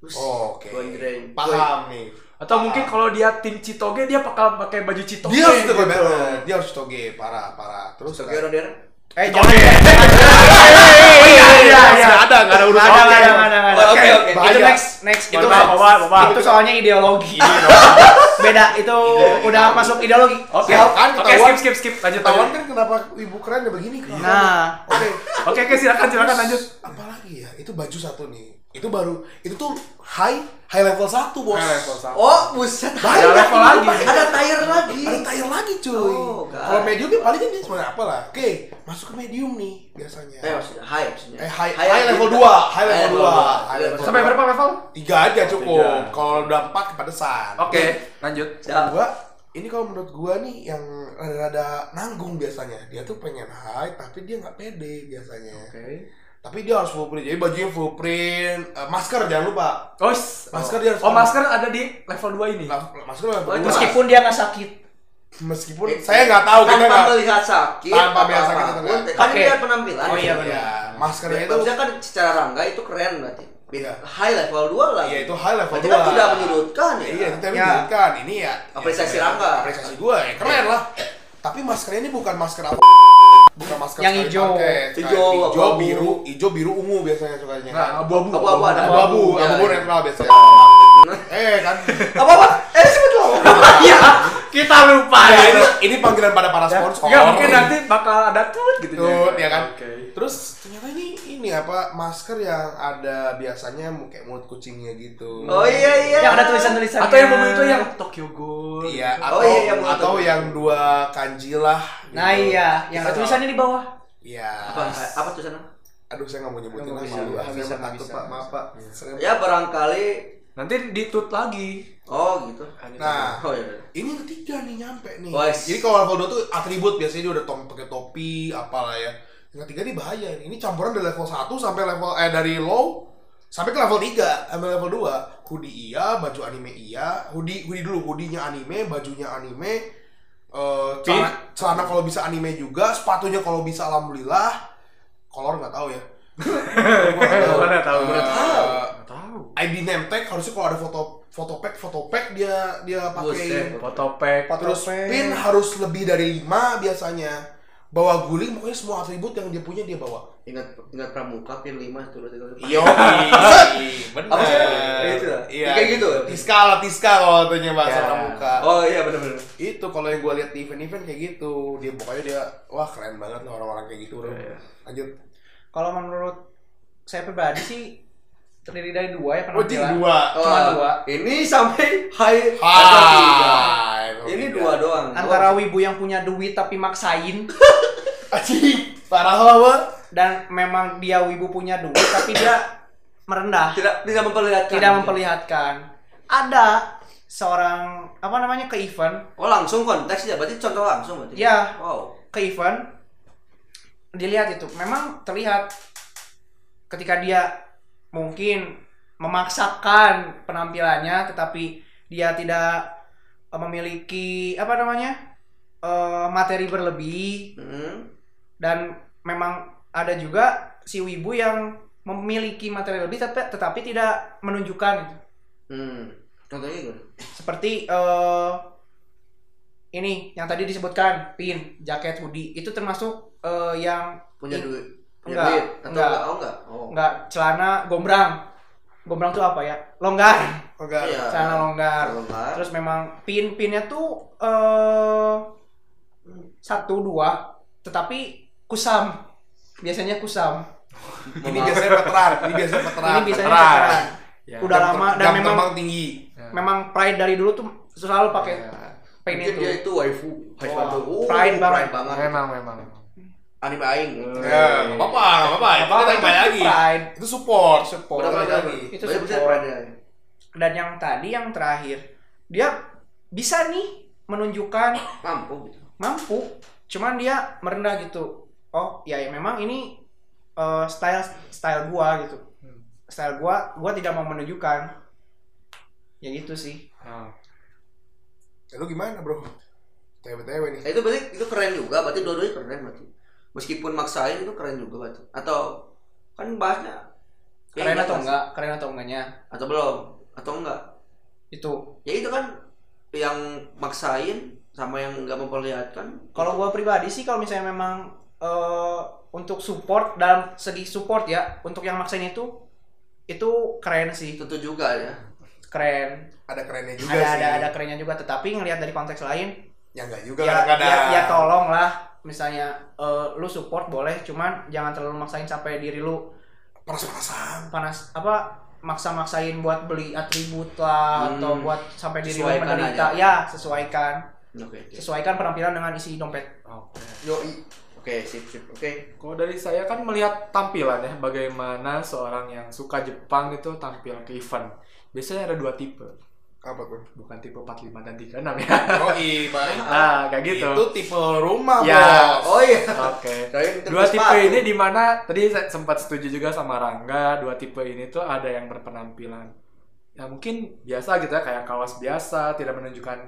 Speaker 2: Oke.
Speaker 1: Gonjreng.
Speaker 2: paham nih
Speaker 3: Atau mungkin kalau dia tim Citoge dia bakal pakai baju Citoge.
Speaker 2: dia harus toge
Speaker 3: gitu.
Speaker 2: dia harus toge parah parah terus
Speaker 1: Oke, Rodian.
Speaker 4: Eh, jangan.
Speaker 3: Oh iya iya iya.
Speaker 2: Nggak ada nggak ada urusan
Speaker 4: Ada,
Speaker 3: Oke.
Speaker 4: ada, ada, ada.
Speaker 1: Oh, Oke, oke.
Speaker 4: Itu next, next. Itu
Speaker 3: Bawa.
Speaker 4: Itu soalnya ideologi. Beda, itu udah masuk ideologi.
Speaker 3: Oke.
Speaker 2: Kan
Speaker 3: Oke, skip skip skip. Lanjut lanjut.
Speaker 2: kan kenapa ibu keren ya begini kan?
Speaker 4: Nah.
Speaker 2: oke.
Speaker 3: Oke oke silakan silakan lanjut.
Speaker 2: Apalagi ya? Itu baju satu nih. Itu baru itu tuh high high level satu bos.
Speaker 3: High level satu.
Speaker 1: Oh, buset.
Speaker 2: Banyak
Speaker 3: Ada level lagi.
Speaker 1: Ada tire lagi.
Speaker 2: Ada tire lagi cuy.
Speaker 1: Oh.
Speaker 2: Kalau medium paling kan dia cuma apa lah. Oke, masuk ke medium nih biasanya.
Speaker 1: Eh, maksudnya high maksudnya.
Speaker 2: Eh, high,
Speaker 1: High
Speaker 2: high, level 2, high level
Speaker 1: High
Speaker 2: 2.
Speaker 1: level
Speaker 2: High
Speaker 1: dua.
Speaker 3: Sampai
Speaker 2: dua.
Speaker 3: berapa level?
Speaker 2: Tiga aja cukup. Kalau udah empat kepedesan.
Speaker 3: Oke, lanjut.
Speaker 1: Ya.
Speaker 2: gua ini kalau menurut gua nih yang rada nanggung biasanya dia tuh pengen high tapi dia nggak pede biasanya
Speaker 3: Oke.
Speaker 2: Tapi dia harus full print jadi bajunya full print Eh, masker jangan lupa
Speaker 3: Oh,
Speaker 2: Masker dia harus-
Speaker 3: Oh, masker ada di level 2 ini.
Speaker 2: La- masker level
Speaker 1: Oh,
Speaker 2: dua.
Speaker 4: Meskipun dia nggak sakit.
Speaker 2: meskipun saya nggak tahu kita
Speaker 1: tanpa
Speaker 2: nggak
Speaker 1: melihat sakit
Speaker 2: Tanpa melihat sakit
Speaker 1: kan
Speaker 4: Oke.
Speaker 1: dia penampilan
Speaker 4: Oh, iya, benar.
Speaker 2: ya maskernya itu
Speaker 1: Maksudnya kan secara rangga itu keren berarti.
Speaker 2: Iya.
Speaker 1: High level 2 lagi.
Speaker 2: Iya itu high level
Speaker 1: Berarti
Speaker 2: dua.
Speaker 1: kan tidak menyudutkan ya.
Speaker 2: Iya, itu
Speaker 4: Ya.
Speaker 2: menunjukkan ini ya.
Speaker 1: Apresiasi
Speaker 2: ya,
Speaker 1: Rangga.
Speaker 2: Apresiasi gua ya keren lah. Tapi maskernya ini bukan masker apa? Bukan masker
Speaker 4: Yang hijau.
Speaker 1: Hijau,
Speaker 2: hijau, biru, hijau, biru, ungu biasanya sukanya.
Speaker 3: Nah, abu-abu.
Speaker 1: Abu-abu ada.
Speaker 2: abu-abu,
Speaker 1: Ya,
Speaker 2: abu-abu
Speaker 1: ya.
Speaker 2: netral biasanya. eh kan.
Speaker 1: Apa apa? Eh sebut lo.
Speaker 3: Iya, kita lupa ya.
Speaker 2: ini ini panggilan pada para sponsor.
Speaker 3: Enggak mungkin nanti bakal ada tut gitu
Speaker 2: Tut, ya kan?
Speaker 3: Oke.
Speaker 2: Terus ternyata ini ini apa masker yang ada biasanya kayak mulut kucingnya gitu.
Speaker 1: Oh iya iya.
Speaker 4: Yang ada tulisan-tulisannya.
Speaker 3: Atau yang mobil itu yang Tokyo Ghoul.
Speaker 2: Iya,
Speaker 1: Oh,
Speaker 2: atau
Speaker 1: iya, yang mulut
Speaker 2: atau yang dua kanji lah.
Speaker 4: Nah
Speaker 2: gitu.
Speaker 4: iya, yang ada tulisannya di bawah.
Speaker 2: Iya.
Speaker 1: Apa apa tuh sana?
Speaker 2: Aduh, saya nggak mau nyebutin nama lu. Saya
Speaker 4: bisa, nggak
Speaker 2: takut,
Speaker 4: bisa.
Speaker 2: Pak. Maaf, Pak. Saya-
Speaker 1: Ya barangkali
Speaker 3: Nanti ditut lagi.
Speaker 1: oh gitu.
Speaker 2: Nah,
Speaker 1: Oh iya.
Speaker 2: ini yang ketiga nih nyampe nih.
Speaker 1: Wes.
Speaker 2: Jadi kalau level 2 tuh atribut biasanya dia udah pakai topi apalah ya. Yang ketiga nih bahaya nih. Ini campuran dari level 1 sampai level eh dari low sampai ke level 3 sampai level 2. Hoodie iya, baju anime iya. Hoodie hoodie dulu, hoodie-nya anime, bajunya anime. Eh celana, celana kalau bisa anime juga, sepatunya kalau bisa alhamdulillah. Kolor nggak tahu ya. Nggak tahu.
Speaker 3: Tahu.
Speaker 2: Eh,
Speaker 3: Nggak tahu.
Speaker 2: ID name tag harusnya kalau ada foto foto pack foto pack dia dia pakai.
Speaker 3: Foto pack.
Speaker 2: terus pin harus lebih dari 5 biasanya bawa guling pokoknya semua atribut yang dia punya dia bawa
Speaker 1: Ingat ingat pramuka pin 5 turun turun.
Speaker 2: iya benar
Speaker 1: Apa sih? Itu ya?
Speaker 2: iya
Speaker 1: Kayak gitu
Speaker 2: tiska lah tiska kalau katanya bahasa
Speaker 3: Ya.
Speaker 2: pramuka
Speaker 1: Oh iya benar benar.
Speaker 2: itu kalau yang gue lihat di event-event kayak gitu dia pokoknya dia wah keren banget orang-orang kayak gitu bro
Speaker 3: Iya.
Speaker 2: lanjut
Speaker 4: Kalau menurut saya pribadi sih terdiri dari dua ya
Speaker 2: oh jadi
Speaker 4: penampilan.
Speaker 2: dua
Speaker 4: Cuma
Speaker 1: Oh,
Speaker 4: dua.
Speaker 1: Ini sampai high tiga.
Speaker 2: Hai
Speaker 1: Ini dua doang.
Speaker 4: Antara wibu yang punya duit tapi maksain
Speaker 2: Aji parah apa
Speaker 4: dan memang dia wibu punya duit tapi dia merendah,
Speaker 1: tidak tidak memperlihatkan.
Speaker 4: tidak memperlihatkan. Ada seorang apa namanya ke event,
Speaker 1: Oh langsung konteks ya, berarti contoh langsung berarti.
Speaker 4: Ya.
Speaker 1: Wow.
Speaker 4: ke event dilihat itu memang terlihat ketika dia mungkin memaksakan penampilannya tetapi dia tidak eh, memiliki apa namanya eh, materi berlebih
Speaker 1: Hmm.
Speaker 4: dan memang ada juga si wibu yang memiliki materi lebih tapi tetapi tidak menunjukkan
Speaker 1: Hmm. Contohnya
Speaker 4: seperti eh ini yang tadi disebutkan pin jaket hoodie itu termasuk eh, yang
Speaker 1: Punya duit.
Speaker 4: Enggak,
Speaker 1: duit atau
Speaker 4: enggak.
Speaker 1: enggak? Oh enggak. Oh.
Speaker 4: nggak celana gombrang gombrang tuh apa ya longgar
Speaker 2: Enggak.
Speaker 1: Iya.
Speaker 4: celana longgar
Speaker 1: Longgar.
Speaker 4: terus memang pin pinnya tuh eh satu dua tetapi kusam biasanya kusam
Speaker 2: Ini biasanya veteran, ini biasanya veteran.
Speaker 4: ini biasanya
Speaker 3: veteran. Ya.
Speaker 4: udah
Speaker 2: Jam
Speaker 4: lama dan
Speaker 2: jam
Speaker 4: memang
Speaker 2: terbang tinggi.
Speaker 4: memang pride dari dulu tuh selalu pakai
Speaker 3: Ya.
Speaker 4: pin itu
Speaker 1: dia itu waifu. Waifu. Uh,
Speaker 4: pride banget.
Speaker 1: banget.
Speaker 3: Memang memang.
Speaker 1: Anime aing.
Speaker 2: Ya, nggak apa-apa, nggak apa-apa. Itu kita kembali lagi.
Speaker 4: pride
Speaker 2: Itu support,
Speaker 4: support
Speaker 1: Udah
Speaker 2: Balik lagi.
Speaker 1: lagi.
Speaker 4: Itu support. dan yang tadi yang terakhir dia bisa nih menunjukkan
Speaker 1: Mampu gitu.
Speaker 4: mampu cuman dia merendah gitu oh ya, ya memang ini eh, style style gua gitu
Speaker 3: Hmm.
Speaker 4: style gua gua tidak mau menunjukkan ya gitu sih
Speaker 3: Nah,
Speaker 2: Ya, lu gimana, Bro? TW-TW nih.
Speaker 1: Nah, itu berarti itu keren juga, berarti dua-duanya keren berarti. Meskipun maksain itu keren juga berarti. Atau kan bahasnya
Speaker 4: keren atau
Speaker 1: mas.
Speaker 4: enggak keren atau enggaknya
Speaker 1: Atau belum? Atau enggak?
Speaker 4: itu
Speaker 1: Ya itu kan yang maksain sama yang enggak memperlihatkan.
Speaker 4: kalau gua pribadi sih kalau misalnya memang eh, untuk support dalam segi support ya untuk yang maksain itu itu keren sih
Speaker 1: Tentu juga ya.
Speaker 4: keren
Speaker 2: Ada kerennya juga
Speaker 4: ada
Speaker 2: sih.
Speaker 4: ada ada kerennya juga tetapi ngelihat dari konteks lain
Speaker 2: Ya enggak juga
Speaker 4: ya,
Speaker 2: kadang-kadang.
Speaker 4: ya, ya tolong lah misalnya eh, lu support boleh cuman jangan terlalu maksain sampai diri lu
Speaker 2: Panas-panasan.
Speaker 4: panas apa maksa-maksain buat beli atribut lah
Speaker 1: Hmm.
Speaker 4: atau buat sampai diri lu menderita
Speaker 1: aja.
Speaker 4: ya sesuaikan
Speaker 1: Oke. oke.
Speaker 4: sesuaikan penampilan dengan isi dompet
Speaker 3: Oke.
Speaker 1: Yoi. Oke, sip sip. Oke.
Speaker 3: Kalau dari saya kan melihat tampilan ya, bagaimana seorang yang suka Jepang itu tampil ke event. Biasanya ada dua tipe,
Speaker 2: Apa tuh?
Speaker 3: bukan tipe 45 dan 36 ya.
Speaker 2: Oh iya.
Speaker 3: Nah, kayak gitu.
Speaker 2: Itu tipe rumah,
Speaker 3: Ya.
Speaker 2: Bos.
Speaker 1: Oh iya.
Speaker 3: Oke.
Speaker 1: Kirain
Speaker 3: Dua tipe
Speaker 1: sepatu.
Speaker 3: ini di mana tadi saya sempat setuju juga sama Rangga, dua tipe ini tuh ada yang berpenampilan ya mungkin biasa gitu ya kayak kaos biasa, tidak menunjukkan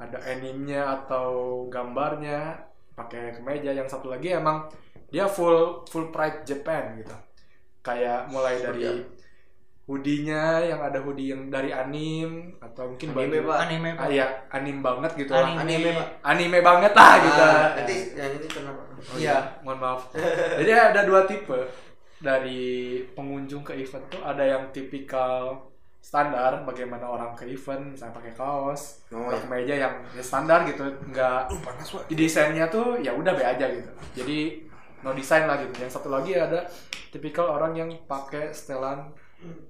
Speaker 3: ada animnya atau gambarnya, pakai kemeja. Yang satu lagi emang dia full full pride Japan gitu. Kayak mulai dari
Speaker 1: Seperti
Speaker 3: hoodie-nya yang ada hoodie yang dari anim atau mungkin
Speaker 1: Anime,
Speaker 3: baju-
Speaker 1: Pak.
Speaker 4: anime
Speaker 3: Ah, iya, anim banget gitu lah.
Speaker 4: Anime.
Speaker 1: Anime, Pak.
Speaker 3: Anime banget lah gitu.
Speaker 1: Ah, nanti yang ini kenapa?
Speaker 3: Oh
Speaker 4: Iya.
Speaker 3: iya, mohon maaf. Jadi ada dua tipe dari pengunjung ke event tuh ada yang tipikal standar bagaimana orang ke event misalnya pakai kaos,
Speaker 1: Oh,
Speaker 3: pakai
Speaker 1: iya.
Speaker 3: meja yang ya standar gitu, nggak
Speaker 2: Uh, panas, Pak.
Speaker 3: di desainnya tuh ya udah be aja gitu. Jadi no desain lah gitu. Yang satu lagi ada tipikal orang yang pakai setelan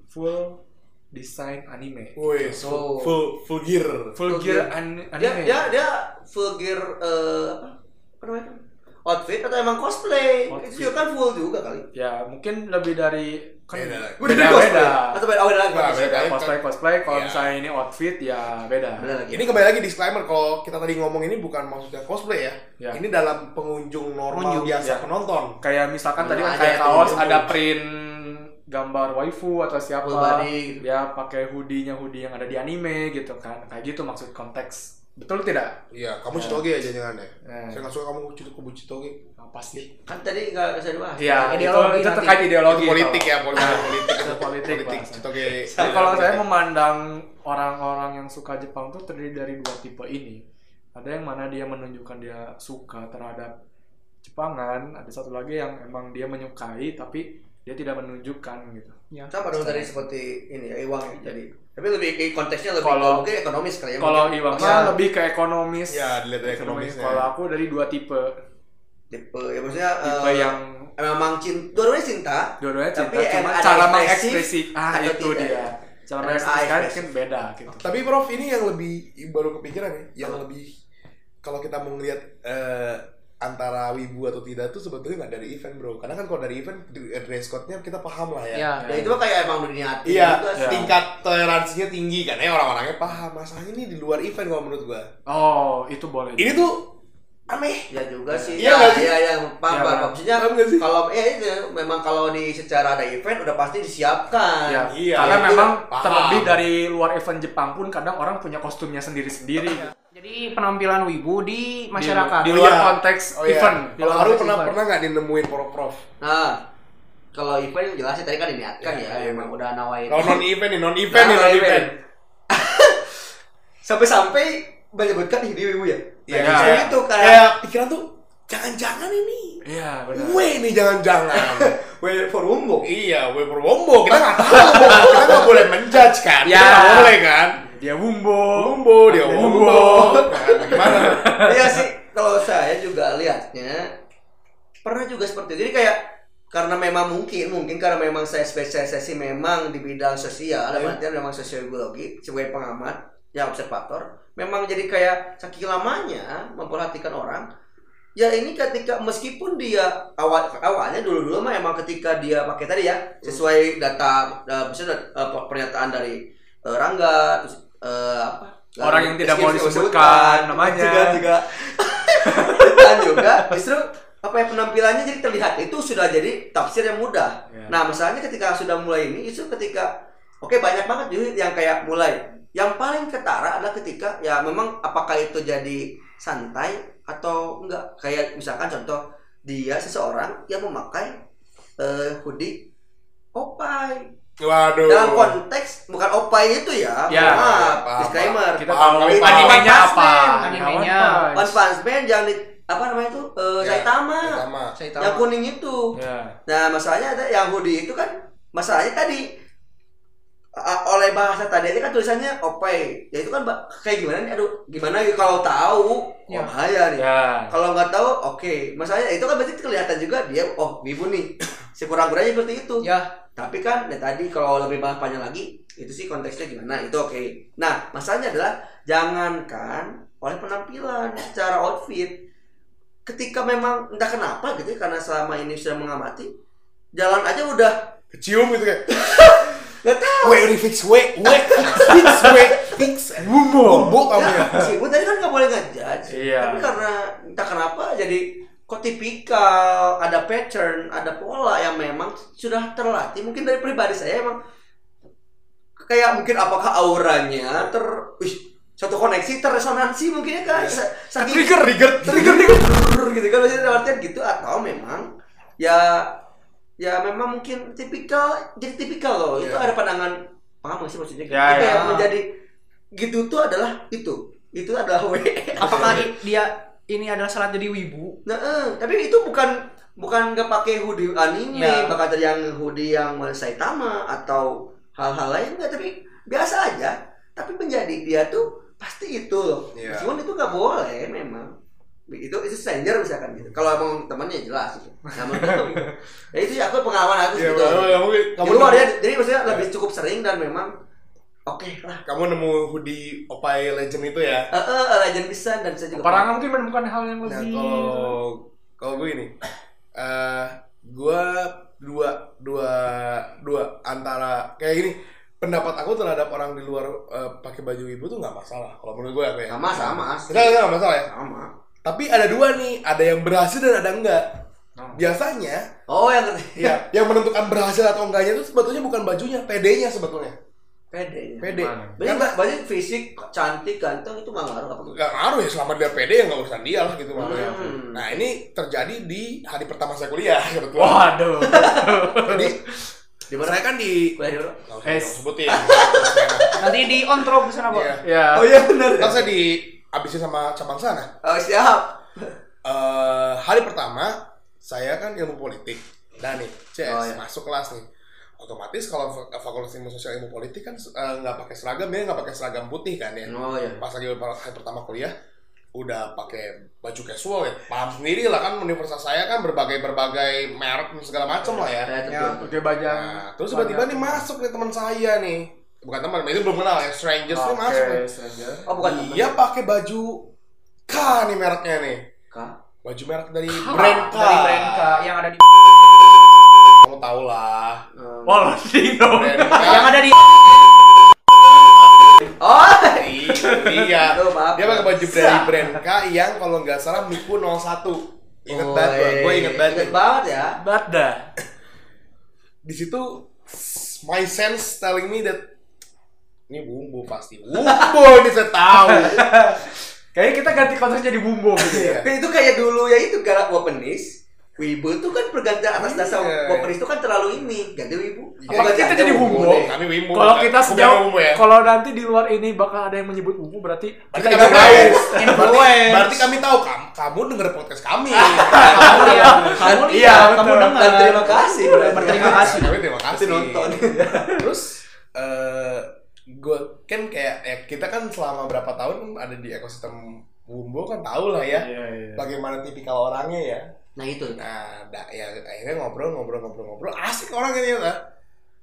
Speaker 3: full desain anime.
Speaker 2: Woi,
Speaker 1: Oh.
Speaker 2: full, full, full gear.
Speaker 3: Full
Speaker 1: Full
Speaker 3: gear
Speaker 1: gear.
Speaker 3: an-
Speaker 1: Dia
Speaker 3: anime.
Speaker 1: dia dia full gear eh, apa? Apa namanya? Outfit atau emang cosplay?
Speaker 3: Outfit.
Speaker 1: Itu juga kan full juga kali.
Speaker 3: Ya mungkin lebih dari kan
Speaker 2: Beda
Speaker 1: dari cosplay.
Speaker 3: beda-beda.
Speaker 1: Atau beda oh, beda lagi.
Speaker 2: Nah, beda.
Speaker 3: Beda cosplay cosplay kalau
Speaker 2: Iya.
Speaker 3: misalnya ini outfit ya beda.
Speaker 1: Beda lagi.
Speaker 2: Ini kembali lagi disclaimer kalau kita tadi ngomong ini bukan maksudnya cosplay ya.
Speaker 3: Ya.
Speaker 2: Ini dalam pengunjung normal
Speaker 4: Pengunjung,
Speaker 2: biasa
Speaker 3: ya.
Speaker 2: penonton.
Speaker 3: Kayak misalkan tadi kan
Speaker 1: Ada
Speaker 3: kayak
Speaker 1: yang
Speaker 3: kaos ada print gambar waifu atau siapa
Speaker 1: body gitu.
Speaker 3: ya pakai hoodie-nya hoodie yang ada di anime gitu kan kayak gitu maksud konteks betul tidak
Speaker 2: Iya, kamu
Speaker 3: Ya.
Speaker 2: Citoge aja jangan ya.
Speaker 3: Eh.
Speaker 2: Saya nggak suka kamu cukup kubu Citoge.
Speaker 3: apa sih
Speaker 1: Kan tadi nggak bisa dibahas.
Speaker 3: ya itu,
Speaker 4: Ideologi
Speaker 3: itu
Speaker 4: nanti.
Speaker 3: terkait ideologi
Speaker 2: Itu politik
Speaker 3: kalau-
Speaker 2: ya, politik,
Speaker 3: Nah,
Speaker 2: politik,
Speaker 3: itu politik,
Speaker 2: politik. Citoge.
Speaker 3: Jadi kalau saya memandang orang-orang yang suka Jepang tuh terdiri dari dua tipe ini. Ada yang mana dia menunjukkan dia suka terhadap Jepangan, ada satu lagi yang emang dia menyukai tapi dia tidak menunjukkan gitu.
Speaker 4: ya
Speaker 1: Sama dong tadi seperti ini ya Iwang jadi. Tapi lebih ke konteksnya lebih
Speaker 3: Kalau-
Speaker 1: ke, mungkin ekonomis kali ya.
Speaker 3: Kalau
Speaker 1: mungkin.
Speaker 3: Iwang
Speaker 1: Maksudnya
Speaker 3: lebih ke ekonomis.
Speaker 2: Ya, dilihat dari ekonomisnya.
Speaker 3: Kalau aku dari dua tipe.
Speaker 1: tipe ya maksudnya
Speaker 3: Tipe
Speaker 1: eh,
Speaker 3: yang
Speaker 1: emang cinta, dua-duanya cinta.
Speaker 3: dua-duanya cinta,
Speaker 1: Tapi
Speaker 3: cuma
Speaker 1: ada
Speaker 3: cara mengekspresi ah itu
Speaker 1: tidak.
Speaker 3: dia. Cara mengekspresikan mungkin beda gitu.
Speaker 2: Tapi Prof ini yang lebih baru kepikiran ya, yang lebih kalau kita mau ngelihat eh, antara wibu atau tidak tuh sebetulnya nggak dari event bro. Karena kan kalau dari event dress code-nya kita paham lah ya.
Speaker 4: ya
Speaker 1: Ya itu mah kayak emang udah diniatin
Speaker 2: Iya.
Speaker 3: Ya.
Speaker 2: tingkat toleransinya tinggi kan ya orang-orangnya paham. Masalahnya ini di luar event kalau menurut gua.
Speaker 3: Oh, itu boleh.
Speaker 2: Ini tuh aneh.
Speaker 1: Ya juga sih.
Speaker 2: Iya
Speaker 1: ya? Iya, yang paham,
Speaker 3: Iya,
Speaker 1: paham. Maksudnya
Speaker 2: Paham nggak sih?
Speaker 1: kalau ya itu memang kalau di secara ada event udah pasti disiapkan.
Speaker 3: Ya,
Speaker 2: Iya,
Speaker 3: karena
Speaker 1: itu
Speaker 3: memang
Speaker 2: paham.
Speaker 3: terlebih dari luar event Jepang pun kadang orang punya kostumnya sendiri-sendiri.
Speaker 4: Jadi penampilan wibu di masyarakat
Speaker 3: Di, di
Speaker 2: Oh
Speaker 3: luar
Speaker 2: iya.
Speaker 3: konteks
Speaker 2: Oh iya.
Speaker 3: event. Di
Speaker 2: Kalau
Speaker 3: luar
Speaker 2: pernah
Speaker 3: event.
Speaker 2: pernah nggak dinemuin prof-prof?
Speaker 1: Nah, kalau event yang jelas sih tadi kan diniatkan
Speaker 2: Iya,
Speaker 1: ya,
Speaker 2: iya,
Speaker 1: memang
Speaker 2: benar.
Speaker 1: udah nawain.
Speaker 2: Kalau non event nih, non event nih,
Speaker 1: Nah,
Speaker 2: non
Speaker 1: event.
Speaker 2: event.
Speaker 1: Sampai-sampai menyebutkan ini ibu ya.
Speaker 2: Iya,
Speaker 3: Ya, ya.
Speaker 1: itu kayak
Speaker 2: Kayak pikiran tuh jangan-jangan ini
Speaker 3: Iya, benar.
Speaker 2: gue nih jangan-jangan
Speaker 1: Wait for umbo.
Speaker 2: iya gue Purwombo kita nggak tahu kita nggak boleh menjudge kan kita
Speaker 3: Ya.
Speaker 2: nggak boleh kan
Speaker 3: Dia bumbo.
Speaker 2: Purwombo dia Wombo
Speaker 3: Wombo.
Speaker 2: Nah, gimana
Speaker 1: Iya sih, kalau saya juga lihatnya pernah juga seperti itu. Jadi kayak karena memang mungkin mungkin karena memang saya spesialisasi memang di bidang sosial, dalam artian memang sosiologi sebagai pengamat, ya observator, memang jadi kayak saking lamanya memperhatikan orang. Ya ini ketika meskipun dia awal awalnya dulu dulu mah emang ketika dia pakai tadi ya sesuai data, uh, misalnya uh, pernyataan dari uh, Rangga, terus uh, apa?
Speaker 3: Orang yang tidak mau disebutkan namanya.
Speaker 1: juga juga dan juga justru apa ya penampilannya jadi terlihat itu sudah jadi tafsir yang mudah.
Speaker 3: Ya.
Speaker 1: Nah masalahnya ketika sudah mulai ini itu ketika oke banyak banget juga yang kayak mulai yang paling ketara adalah ketika ya memang apakah itu jadi santai atau enggak kayak misalkan contoh dia seseorang yang memakai eh, hoodie opai
Speaker 2: waduh.
Speaker 1: Dalam konteks bukan opai itu ya,
Speaker 3: Ya,
Speaker 1: maaf
Speaker 2: paham,
Speaker 1: disclaimer.
Speaker 3: Kita
Speaker 2: Paham,
Speaker 3: tahu
Speaker 2: paham.
Speaker 3: animenya apa?
Speaker 4: Animenya.
Speaker 3: One Punch.
Speaker 1: Man yang di apa namanya itu? Eh,
Speaker 2: Ya,
Speaker 1: Saitama.
Speaker 2: Saitama.
Speaker 4: Saya
Speaker 1: yang kuning itu.
Speaker 3: Ya.
Speaker 1: nah masalahnya ada yang hoodie itu kan masalahnya tadi a- oleh bahasa tadi aja kan tulisannya opai. Ya itu kan kayak gimana nih? Aduh gimana ya kalau tahu
Speaker 4: Ya.
Speaker 1: oh bahaya nih.
Speaker 3: Ya.
Speaker 1: kalau nggak tahu oke. Masalahnya itu kan berarti kelihatan juga dia oh wibu nih. Sekurang-kurangnya seperti itu.
Speaker 4: Ya,
Speaker 1: tapi kan ya tadi kalau lebih bahas panjang lagi itu sih konteksnya gimana? Itu oke. Nah masalahnya adalah jangankan oleh penampilan secara outfit ketika memang entah kenapa gitu ya, karena selama ini sudah mengamati jalan aja udah.
Speaker 2: Kecium gitu kayak.
Speaker 1: Nggak tahu.
Speaker 2: We we fix we we fix we fix
Speaker 3: Bumbo.
Speaker 2: bumbu kamu ya?
Speaker 1: ya, meskipun tadi kan nggak boleh ngejudge.
Speaker 3: Iya.
Speaker 1: tapi karena entah kenapa jadi kok tipikal ada pattern ada pola yang memang sudah terlatih. Mungkin dari pribadi saya emang kayak mungkin apakah auranya ter wih, satu koneksi terresonansi mungkin ya kan Sa- saking
Speaker 3: Trigger, trigger,
Speaker 1: trigger trigger gitu kan maksudnya artian gitu. Atau memang ya ya memang mungkin tipikal jadi tipikal loh. Itu
Speaker 2: Iya.
Speaker 1: ada pandangan paham sih maksudnya?
Speaker 3: Ya,
Speaker 1: kayak
Speaker 4: ya.
Speaker 1: menjadi gitu tuh adalah itu. Itu adalah W.
Speaker 4: Apakah dia ini adalah salah jadi wibu?
Speaker 1: nah eh, tapi itu bukan bukan nggak pakai hoodie anime
Speaker 4: Ya.
Speaker 1: bakal yang hoodie yang Saitama atau hal-hal lain enggak tapi biasa aja. Tapi menjadi dia tuh pasti itu loh.
Speaker 2: Iya.
Speaker 1: meskipun itu nggak boleh memang. Itu itu stranger misalkan gitu. Kalau emang temannya jelas gitu. Nah gitu. ya itu sih aku pengalaman aku
Speaker 2: Iya,
Speaker 1: gitu.
Speaker 2: kamu kamu
Speaker 1: di
Speaker 2: kamu
Speaker 1: luar ya jadi maksudnya lebih cukup sering dan memang oke lah.
Speaker 2: Kamu nemu hoodie opai legend itu ya?
Speaker 1: Eh eh, legend bisa dan saya juga
Speaker 3: Perangan mungkin menemukan hal yang
Speaker 2: Nah
Speaker 3: lebih.
Speaker 2: kalau kalau gue ini, eh gue dua dua dua antara kayak gini pendapat aku terhadap orang di luar eh, pakai baju ibu tuh nggak masalah kalau menurut gue aku ya
Speaker 1: sama sama.
Speaker 2: Kita nggak masalah ya?
Speaker 1: Sama.
Speaker 2: Tapi ada dua nih ada yang berhasil dan ada enggak.
Speaker 3: Oh.
Speaker 2: biasanya
Speaker 1: oh yang
Speaker 2: ya yang menentukan berhasil atau enggaknya itu sebetulnya bukan bajunya PD-nya sebetulnya
Speaker 1: pede
Speaker 2: PD
Speaker 3: Gimana?
Speaker 1: Banyak,
Speaker 2: karena
Speaker 1: banyak fisik, cantik, ganteng itu nggak ngaruh apa
Speaker 2: nggak ngaruh ya selama dia PD ya nggak urusan dia lah gitu
Speaker 1: Hmm.
Speaker 2: nah ini terjadi di hari pertama saya kuliah kebetulan
Speaker 3: Waduh.
Speaker 2: jadi
Speaker 1: Di mana?
Speaker 2: saya kan di
Speaker 1: Kuliah di mana?
Speaker 2: Sebutin.
Speaker 4: Nanti di on drop di sana.
Speaker 2: Iya.
Speaker 3: Ya.
Speaker 1: Oh iya benar.
Speaker 2: Ntar saya di abisin sama cabang sana.
Speaker 1: Oh siap.
Speaker 2: Eh hari pertama saya kan ilmu politik. Dan nih, CS
Speaker 1: Oh, iya.
Speaker 2: masuk kelas nih. Otomatis kalau fak- fakultas ilmu sosial ilmu politik kan eh, nggak pakai seragam ya nggak pakai seragam putih kan ya.
Speaker 1: Oh iya.
Speaker 2: Pas lagi hari pertama kuliah udah pakai baju casual ya paham sendiri lah kan universitas saya kan berbagai berbagai merek dan segala macam lah ya
Speaker 1: Saya
Speaker 4: Ya.
Speaker 3: Pakai baju.
Speaker 2: Nah, terus tiba-tiba nih masuk nih teman saya nih. Bukan teman, itu belum kenal ya, strangers nih masuk nih.
Speaker 3: stranger.
Speaker 1: Oh bukan.
Speaker 2: Dia pakai baju K nih mereknya nih.
Speaker 1: Kak.
Speaker 2: Baju merek dari brand K.
Speaker 4: Dari brand K yang ada di
Speaker 2: tau lah.
Speaker 3: Wallading dong.
Speaker 4: Yang ada di
Speaker 1: Oh.
Speaker 2: Iya.
Speaker 1: Maaf.
Speaker 2: Dia pakai baju dari brand K yang kalau nggak salah Miku 01. Ingat
Speaker 1: Oh,
Speaker 2: banget gua. Gue inget banget.
Speaker 1: Inget banget ya.
Speaker 3: Bada.
Speaker 2: Di situ my sense telling me that ini bumbu pasti. Bumbu ini saya tahu.
Speaker 3: Kayaknya kita ganti konteks jadi bumbo gitu ya.
Speaker 2: Iya.
Speaker 1: Itu kayak dulu ya itu galak Wapenis Wibu tuh kan pergantian atas dasar
Speaker 2: Iya.
Speaker 1: Popris itu kan terlalu ini ganti Wibu.
Speaker 2: Iya,
Speaker 3: Apakah kita jadi Wumbo?
Speaker 1: deh.
Speaker 2: Kami Wimbo.
Speaker 3: Kalau kita sejauh,
Speaker 2: ya.
Speaker 3: kalau nanti di luar ini bakal ada yang menyebut buku berarti
Speaker 2: Berarti
Speaker 3: kita
Speaker 2: kami tahu.
Speaker 3: influence.
Speaker 2: Berarti, berarti kami tahu kamu, kamu denger podcast kami.
Speaker 4: kamu lihat kamu
Speaker 3: Iya,
Speaker 4: kamu dengar
Speaker 1: Dan terima kasih berarti.
Speaker 4: berterima kasih
Speaker 2: Kami terima kasih.
Speaker 1: nonton.
Speaker 2: Terus eh gue kan kayak ya, kita kan selama berapa tahun ada di ekosistem Wumbo kan tahu lah ya
Speaker 3: Iya, iya.
Speaker 2: bagaimana tipikal orangnya ya.
Speaker 1: Nah itu.
Speaker 2: Nah, da, ya akhirnya ngobrol ngobrol ngobrol ngobrol asik orangnya ternyata.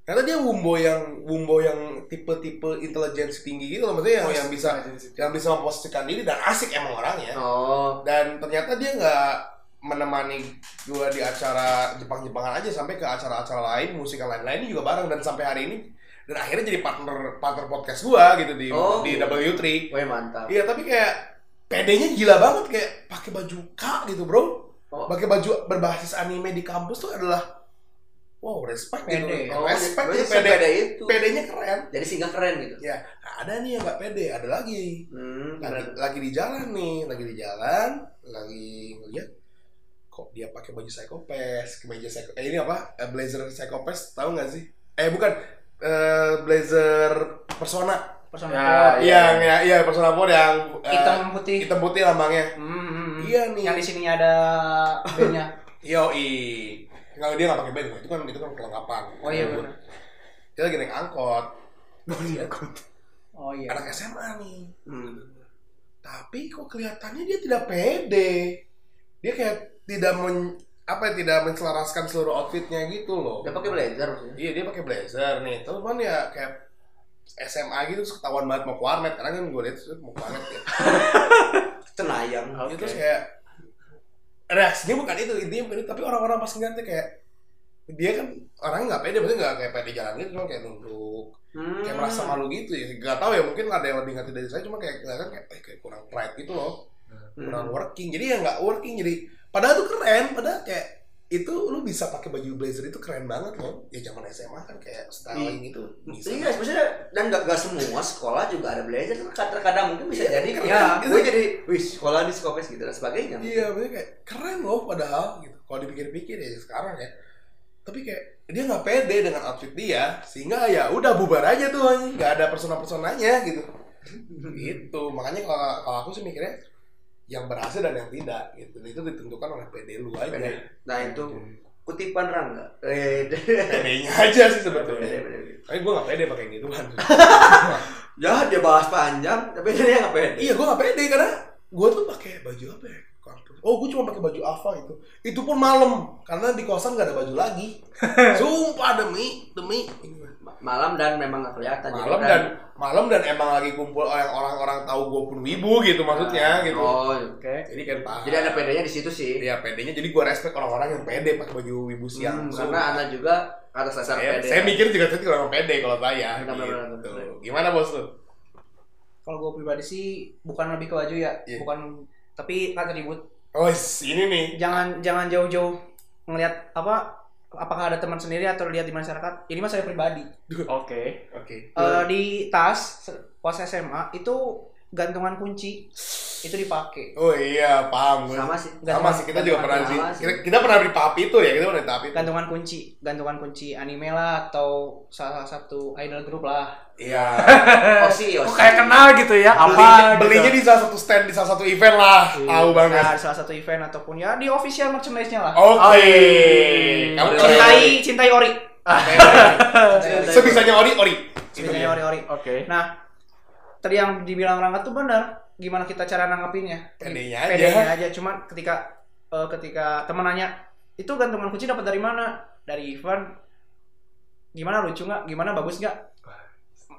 Speaker 2: Ternyata dia Wumbo yang Wumbo yang tipe-tipe intelijensi tinggi gitu loh maksudnya yang, yang bisa yang bisa memposisikan diri dan asik emang orangnya.
Speaker 1: Oh.
Speaker 2: Dan ternyata dia nggak menemani gua di acara Jepang-Jepangan aja sampai ke acara-acara lain, musik yang lain-lain juga bareng dan sampai hari ini dan akhirnya jadi partner partner podcast gua gitu di
Speaker 1: Oh.
Speaker 2: di W3.
Speaker 1: Wah mantap.
Speaker 2: Iya, tapi kayak PD-nya gila banget kayak pakai baju K gitu, Bro.
Speaker 1: Oh.
Speaker 2: Pakai baju berbasis anime di kampus tuh adalah wow, respect gitu.
Speaker 4: Pede.
Speaker 1: Oh,
Speaker 2: respect
Speaker 1: berarti
Speaker 2: gitu PD.
Speaker 1: sepeda itu.
Speaker 2: PD-nya keren.
Speaker 1: Jadi singgah keren gitu.
Speaker 2: Ya, ada nih yang nggak pede, ada lagi.
Speaker 1: Hmm,
Speaker 2: Lagi,
Speaker 1: keren.
Speaker 2: lagi di jalan nih, lagi di jalan, lagi ngeliat kok dia pakai baju psychopath, kemeja psycho eh ini apa? Eh, blazer psychopath, tahu nggak sih? Eh bukan, eh, blazer persona.
Speaker 4: Personal
Speaker 3: Ya,
Speaker 4: code.
Speaker 3: iya.
Speaker 2: Yang ya, iya persona Ford yang
Speaker 4: hitam putih
Speaker 2: hitam putih lambangnya.
Speaker 4: Hmm, hmm, hmm.
Speaker 2: Iya nih.
Speaker 4: yang di sininya ada bandnya
Speaker 2: Yoi. Kalau dia nggak pakai band, itu kan itu kan kelengkapan.
Speaker 4: oh iya benar
Speaker 2: Dia lagi naik angkot.
Speaker 4: oh iya
Speaker 2: Anak SMA nih.
Speaker 1: Hmm.
Speaker 2: Tapi kok kelihatannya dia tidak pede. Dia kayak tidak men apa ya, tidak menselaraskan seluruh outfitnya gitu loh.
Speaker 1: Dia pakai blazer maksudnya.
Speaker 2: Iya dia pakai blazer nih. Terus kan ya kayak SMA gitu terus ketahuan banget mau ke warnet karena kan gue lihat mau ke warnet ya.
Speaker 1: Cenayang.
Speaker 2: Ya, terus kayak reaksinya bukan itu intinya bukan itu tapi orang-orang pas ngeliatnya kayak dia kan orangnya nggak pede maksudnya nggak kayak pede jalan gitu cuma kayak nunduk
Speaker 1: Hmm.
Speaker 2: kayak merasa malu gitu ya nggak tahu ya mungkin ada yang lebih ngerti dari saya cuma kayak kelihatan kayak, eh, kayak kurang pride gitu loh
Speaker 1: Hmm.
Speaker 2: kurang working jadi ya nggak working jadi padahal tuh keren padahal kayak itu lu bisa pakai baju blazer itu keren banget loh ya zaman SMA kan kayak styling itu bisa
Speaker 1: Iya, sebenarnya dan gak, gak semua sekolah juga ada blazer. Terkadang terkadang mungkin bisa
Speaker 2: Iya,
Speaker 1: jadi
Speaker 2: keren.
Speaker 1: ya,
Speaker 2: Gitu.
Speaker 1: gue jadi wih sekolah di skopes gitu dan sebagainya.
Speaker 2: Iya, maksudnya kayak keren loh padahal gitu. Kalau dipikir-pikir ya sekarang ya. Tapi kayak dia nggak pede dengan outfit dia, sehingga ya udah bubar aja tuh, nggak ada persona-personanya gitu. gitu. Makanya kalau kalau aku sih mikirnya yang berhasil dan yang tidak gitu. Dan itu ditentukan oleh pede lu aja.
Speaker 1: Pede. Nah itu kutipan Rangga. Eh,
Speaker 2: Pedenya aja sih sebetulnya. Tapi gue nggak pede pakai gitu kan.
Speaker 1: Ya dia bahas panjang, tapi dia nggak pede.
Speaker 2: iya, gue nggak pede karena gue tuh pakai baju apa ya? Kampus. Oh, gue cuma pakai baju Ava itu. Itu pun malam karena di kosan gak ada baju lagi. Sumpah demi demi ini.
Speaker 1: Malam dan memang nggak kelihatan. jadi
Speaker 2: malam
Speaker 1: kan-
Speaker 2: dan malam dan emang lagi kumpul orang orang-orang tahu gue pun wibu gitu maksudnya gitu.
Speaker 1: Oh,
Speaker 3: Oke.
Speaker 2: Jadi kan paham.
Speaker 1: jadi ada pedenya di situ sih.
Speaker 2: Iya pedenya jadi gue respect orang-orang yang pede pakai baju wibu siang.
Speaker 1: Hmm, karena anda juga atas dasar
Speaker 2: saya,
Speaker 1: pede.
Speaker 2: saya mikir juga saya orang pede kalau saya.
Speaker 1: Benar, benar,
Speaker 2: gitu.
Speaker 1: benar.
Speaker 2: Gimana bos lu?
Speaker 4: kalau gue pribadi sih bukan lebih ke baju ya
Speaker 2: Iya.
Speaker 4: bukan tapi kan ribut
Speaker 2: Oh ini nih.
Speaker 4: jangan jangan jauh-jauh ngelihat apa apakah ada teman sendiri atau lihat di masyarakat ini mah saya pribadi
Speaker 3: Oke.
Speaker 2: Oke.
Speaker 4: Eh, di tas pas SMA itu gantungan kunci itu dipakai
Speaker 2: Oh iya paham gue.
Speaker 1: sama sih.
Speaker 2: Sama sih kita juga pernah di
Speaker 1: sih.
Speaker 2: kita, kita pernah di papi itu ya kita pernah di papi itu.
Speaker 4: gantungan kunci gantungan kunci anime lah atau salah satu idol grup lah
Speaker 2: Iya.
Speaker 1: Oh sih, oh
Speaker 3: Kok kayak kenal gitu ya? Apa?
Speaker 2: belinya
Speaker 3: gitu.
Speaker 2: di salah satu stand di salah satu event lah.
Speaker 3: Iya.
Speaker 2: Tahu banget.
Speaker 4: nah, salah satu event ataupun ya di official merchandise-nya lah
Speaker 2: Oke.
Speaker 3: Oh, iya.
Speaker 2: Kamu
Speaker 4: cintai cintai ori
Speaker 2: sebisanya ori ori.
Speaker 4: cintai ori ori
Speaker 3: Oke.
Speaker 4: nah tadi yang dibilang Rangga tuh benar gimana kita cara nanggapinnya
Speaker 2: Pedenya aja.
Speaker 4: pedenya aja cuma ketika eh, ketika teman nanya itu gantungan kunci dapat dari mana dari event gimana lucu nggak gimana bagus nggak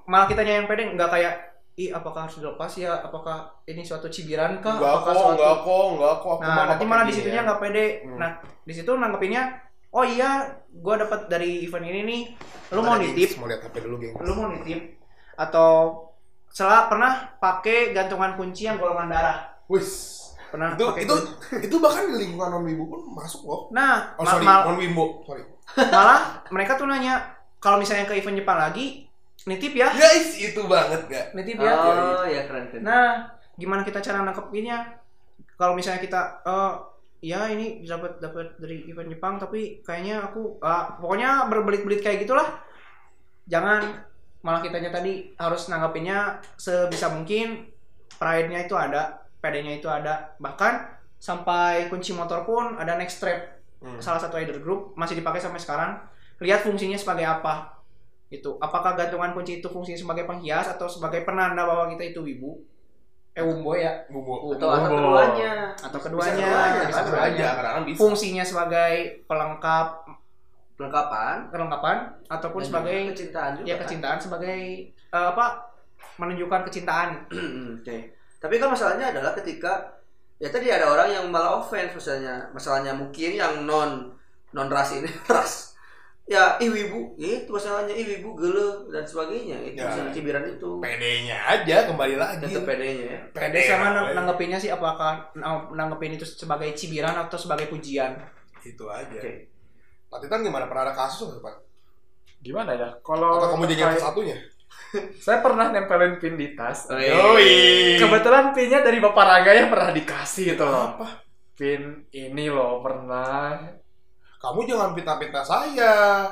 Speaker 4: malah kitanya yang pede nggak kayak ih apakah harus dilepas ya apakah ini suatu cibiran kah
Speaker 2: Enggak
Speaker 4: apakah
Speaker 2: kok,
Speaker 4: suatu
Speaker 2: enggak kok, enggak kok. Aku
Speaker 4: nah nanti malah di
Speaker 2: gini
Speaker 4: situnya
Speaker 2: ya.
Speaker 4: nggak pede
Speaker 2: Hmm.
Speaker 4: nah di situ nanggepinnya oh iya gua dapat dari event ini nih lu mau
Speaker 2: Ada,
Speaker 4: nitip
Speaker 2: gengs. Mau lihat HP dulu, geng.
Speaker 4: lu mau nitip atau salah pernah pakai gantungan kunci yang golongan darah
Speaker 2: Wis.
Speaker 4: pernah
Speaker 2: Itu itu itu bahkan di lingkungan non wibu pun masuk loh.
Speaker 4: nah
Speaker 2: Oh
Speaker 4: ma-
Speaker 2: sorry,
Speaker 4: mal-
Speaker 2: non wimbo. Sorry.
Speaker 4: malah mereka tuh nanya kalau misalnya ke event Jepang lagi nitip ya
Speaker 2: Guys, itu banget gak?
Speaker 4: nitip ya
Speaker 1: Oh, ya keren keren.
Speaker 4: nah gimana kita cara nangkepinnya kalau misalnya kita eh ya ini dapat dapat dari event Jepang tapi kayaknya aku ah, pokoknya berbelit-belit kayak gitulah jangan malah kitanya tadi harus nanggapinnya sebisa mungkin pride-nya itu ada PD-nya itu ada. Bahkan sampai kunci motor pun ada next strap
Speaker 2: Hmm.
Speaker 4: salah satu rider group masih dipakai sampai sekarang. Lihat fungsinya sebagai apa. Itu apakah gantungan kunci itu fungsinya sebagai penghias atau sebagai penanda bahwa kita itu wibu? Eh wumbo ya.
Speaker 2: Bumbu.
Speaker 1: atau atau keduanya.
Speaker 4: Atau
Speaker 1: Bisa
Speaker 4: keduanya.
Speaker 1: keduanya,
Speaker 4: bisa
Speaker 2: Bisa
Speaker 4: keduanya.
Speaker 2: aja, kadang-kadang bisa.
Speaker 4: fungsinya sebagai pelengkap
Speaker 1: perlengkapan
Speaker 4: kelengkapan ataupun
Speaker 1: dan
Speaker 4: sebagai
Speaker 1: kecintaan juga
Speaker 4: ya
Speaker 1: kan.
Speaker 4: kecintaan sebagai eh, apa menunjukkan kecintaan
Speaker 1: Oke. Tapi kan masalahnya adalah ketika ya tadi ada orang yang malah offense misalnya, masalahnya mungkin yang non non ras ini ras. Ya, ih wibu, itu masalahnya ih wibu gele dan sebagainya. Itu
Speaker 2: Ya.
Speaker 1: cibiran itu.
Speaker 2: PD-nya aja kembali lagi.
Speaker 1: Tetap PD-nya ya.
Speaker 4: Jadi sama nang- nanggepinnya sih apakah nang- nanggepin itu sebagai cibiran atau sebagai pujian
Speaker 2: Itu aja.
Speaker 1: Oke.
Speaker 2: Pak Titan gimana? Pernah ada kasus nggak Pak?
Speaker 3: Gimana ya? Kalau
Speaker 2: Atau kamu jadi yang satunya?
Speaker 3: saya pernah nempelin pin di tas.
Speaker 1: Oh,
Speaker 2: Yoi.
Speaker 3: Kebetulan pinnya dari Bapak Rangga yang pernah dikasih itu loh.
Speaker 2: Apa?
Speaker 3: Pin ini loh pernah
Speaker 2: Kamu jangan pita-pita saya.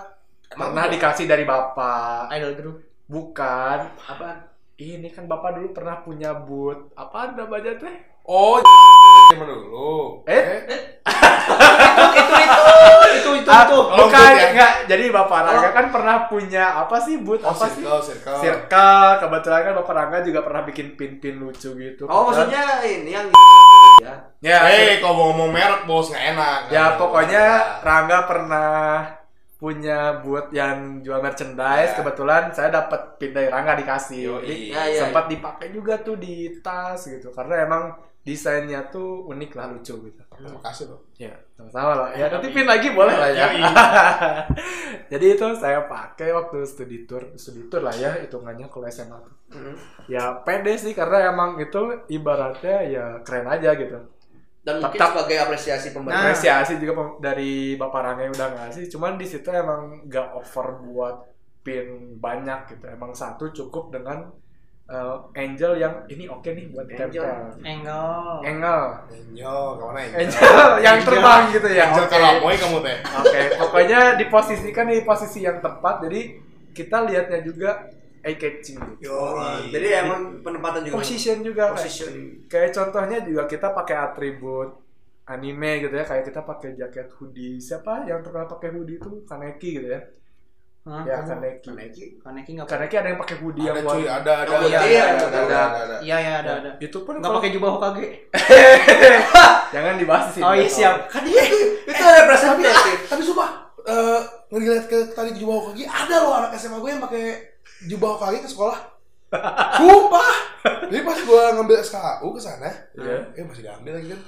Speaker 3: pernah dikasih dari Bapak.
Speaker 4: idol group
Speaker 3: Bukan.
Speaker 1: Apa?
Speaker 3: Ini kan Bapak dulu pernah punya boot. Apa namanya teh?
Speaker 2: Oh, zaman dulu.
Speaker 3: Eh?
Speaker 4: itu itu itu itu
Speaker 3: Ah,
Speaker 4: itu
Speaker 2: Oh,
Speaker 3: bukan,
Speaker 2: ya?
Speaker 3: enggak. Jadi Bapak Rangga kan pernah punya apa sih boot?
Speaker 2: Oh,
Speaker 3: apa sih?
Speaker 2: circle, circle.
Speaker 3: Circle. Kebetulan kan Bapak Rangga juga pernah bikin pin-pin lucu gitu.
Speaker 1: Oh,
Speaker 3: Kebetulan-
Speaker 1: maksudnya ini yang ya.
Speaker 3: Ya,
Speaker 2: Eh, kalau mau ngomong merek bos nggak enak.
Speaker 3: Ya pokoknya. Rangga pernah punya buat yang jual merchandise.
Speaker 2: Ya.
Speaker 3: Kebetulan saya dapat pin dari Rangga dikasih.
Speaker 2: Yoi.
Speaker 3: Jadi
Speaker 1: Ya, ya,
Speaker 3: sempat dipakai juga tuh di tas gitu. Karena emang desainnya tuh unik lah lucu gitu.
Speaker 2: Terima kasih loh.
Speaker 3: Ya, sama-sama lah. Ya, nanti pin lagi boleh lah ya. Jadi itu saya pakai waktu studi tour, studi tour lah ya hitungannya kalau SMA tuh.
Speaker 1: Mm.
Speaker 3: Ya pede sih karena emang itu ibaratnya ya keren aja gitu.
Speaker 1: Dan mungkin
Speaker 3: Tetap-
Speaker 1: sebagai apresiasi
Speaker 4: Nah.
Speaker 1: pemerintah.
Speaker 3: apresiasi juga pem- dari Bapak Rangga yang udah ngasih cuman di situ emang gak over buat pin banyak gitu emang satu cukup dengan uh, angel yang ini oke nih buat
Speaker 1: Angel.
Speaker 4: Engel
Speaker 3: angel
Speaker 2: Enyo, ke mana Enyo?
Speaker 3: angel yang terbang gitu ya
Speaker 2: Angel
Speaker 3: oke
Speaker 2: Karamoy kamu teh.
Speaker 3: oke pokoknya diposisikan di posisi yang tepat jadi kita lihatnya juga eye catching gitu.
Speaker 2: Yoi.
Speaker 1: Jadi emang penempatan juga
Speaker 3: position juga kayak-
Speaker 1: position.
Speaker 3: kayak contohnya juga kita pakai atribut anime gitu ya kayak kita pakai jaket hoodie siapa yang terkenal pakai hoodie itu Kaneki gitu ya
Speaker 4: Hah?
Speaker 3: ya Kaneki
Speaker 1: Kaneki.
Speaker 4: Kaneki nggak
Speaker 3: Kaneki ada yang pakai hoodie yang
Speaker 2: Ada
Speaker 3: warna
Speaker 2: cuy, ada ada
Speaker 1: Oh,
Speaker 2: ada
Speaker 1: iya,
Speaker 2: ada,
Speaker 1: iya,
Speaker 2: ada,
Speaker 1: ada.
Speaker 2: ada, ada.
Speaker 4: iya iya ada ada
Speaker 3: itu pun
Speaker 4: nggak
Speaker 3: kalau
Speaker 4: pakai jubah Hokage
Speaker 3: jangan dibahas di sini
Speaker 4: oh iya siap
Speaker 1: Kan dia itu ada representatif.
Speaker 2: Tapi sumpah, eh ngeliat ke tadi jubah Hokage, ada loh anak SMA gue yang pakai jubah Hokage ke sekolah. Sumpah. Jadi pas gue ngambil SKU ke sana,
Speaker 3: Iya.
Speaker 2: eh masih diambil lagi kan.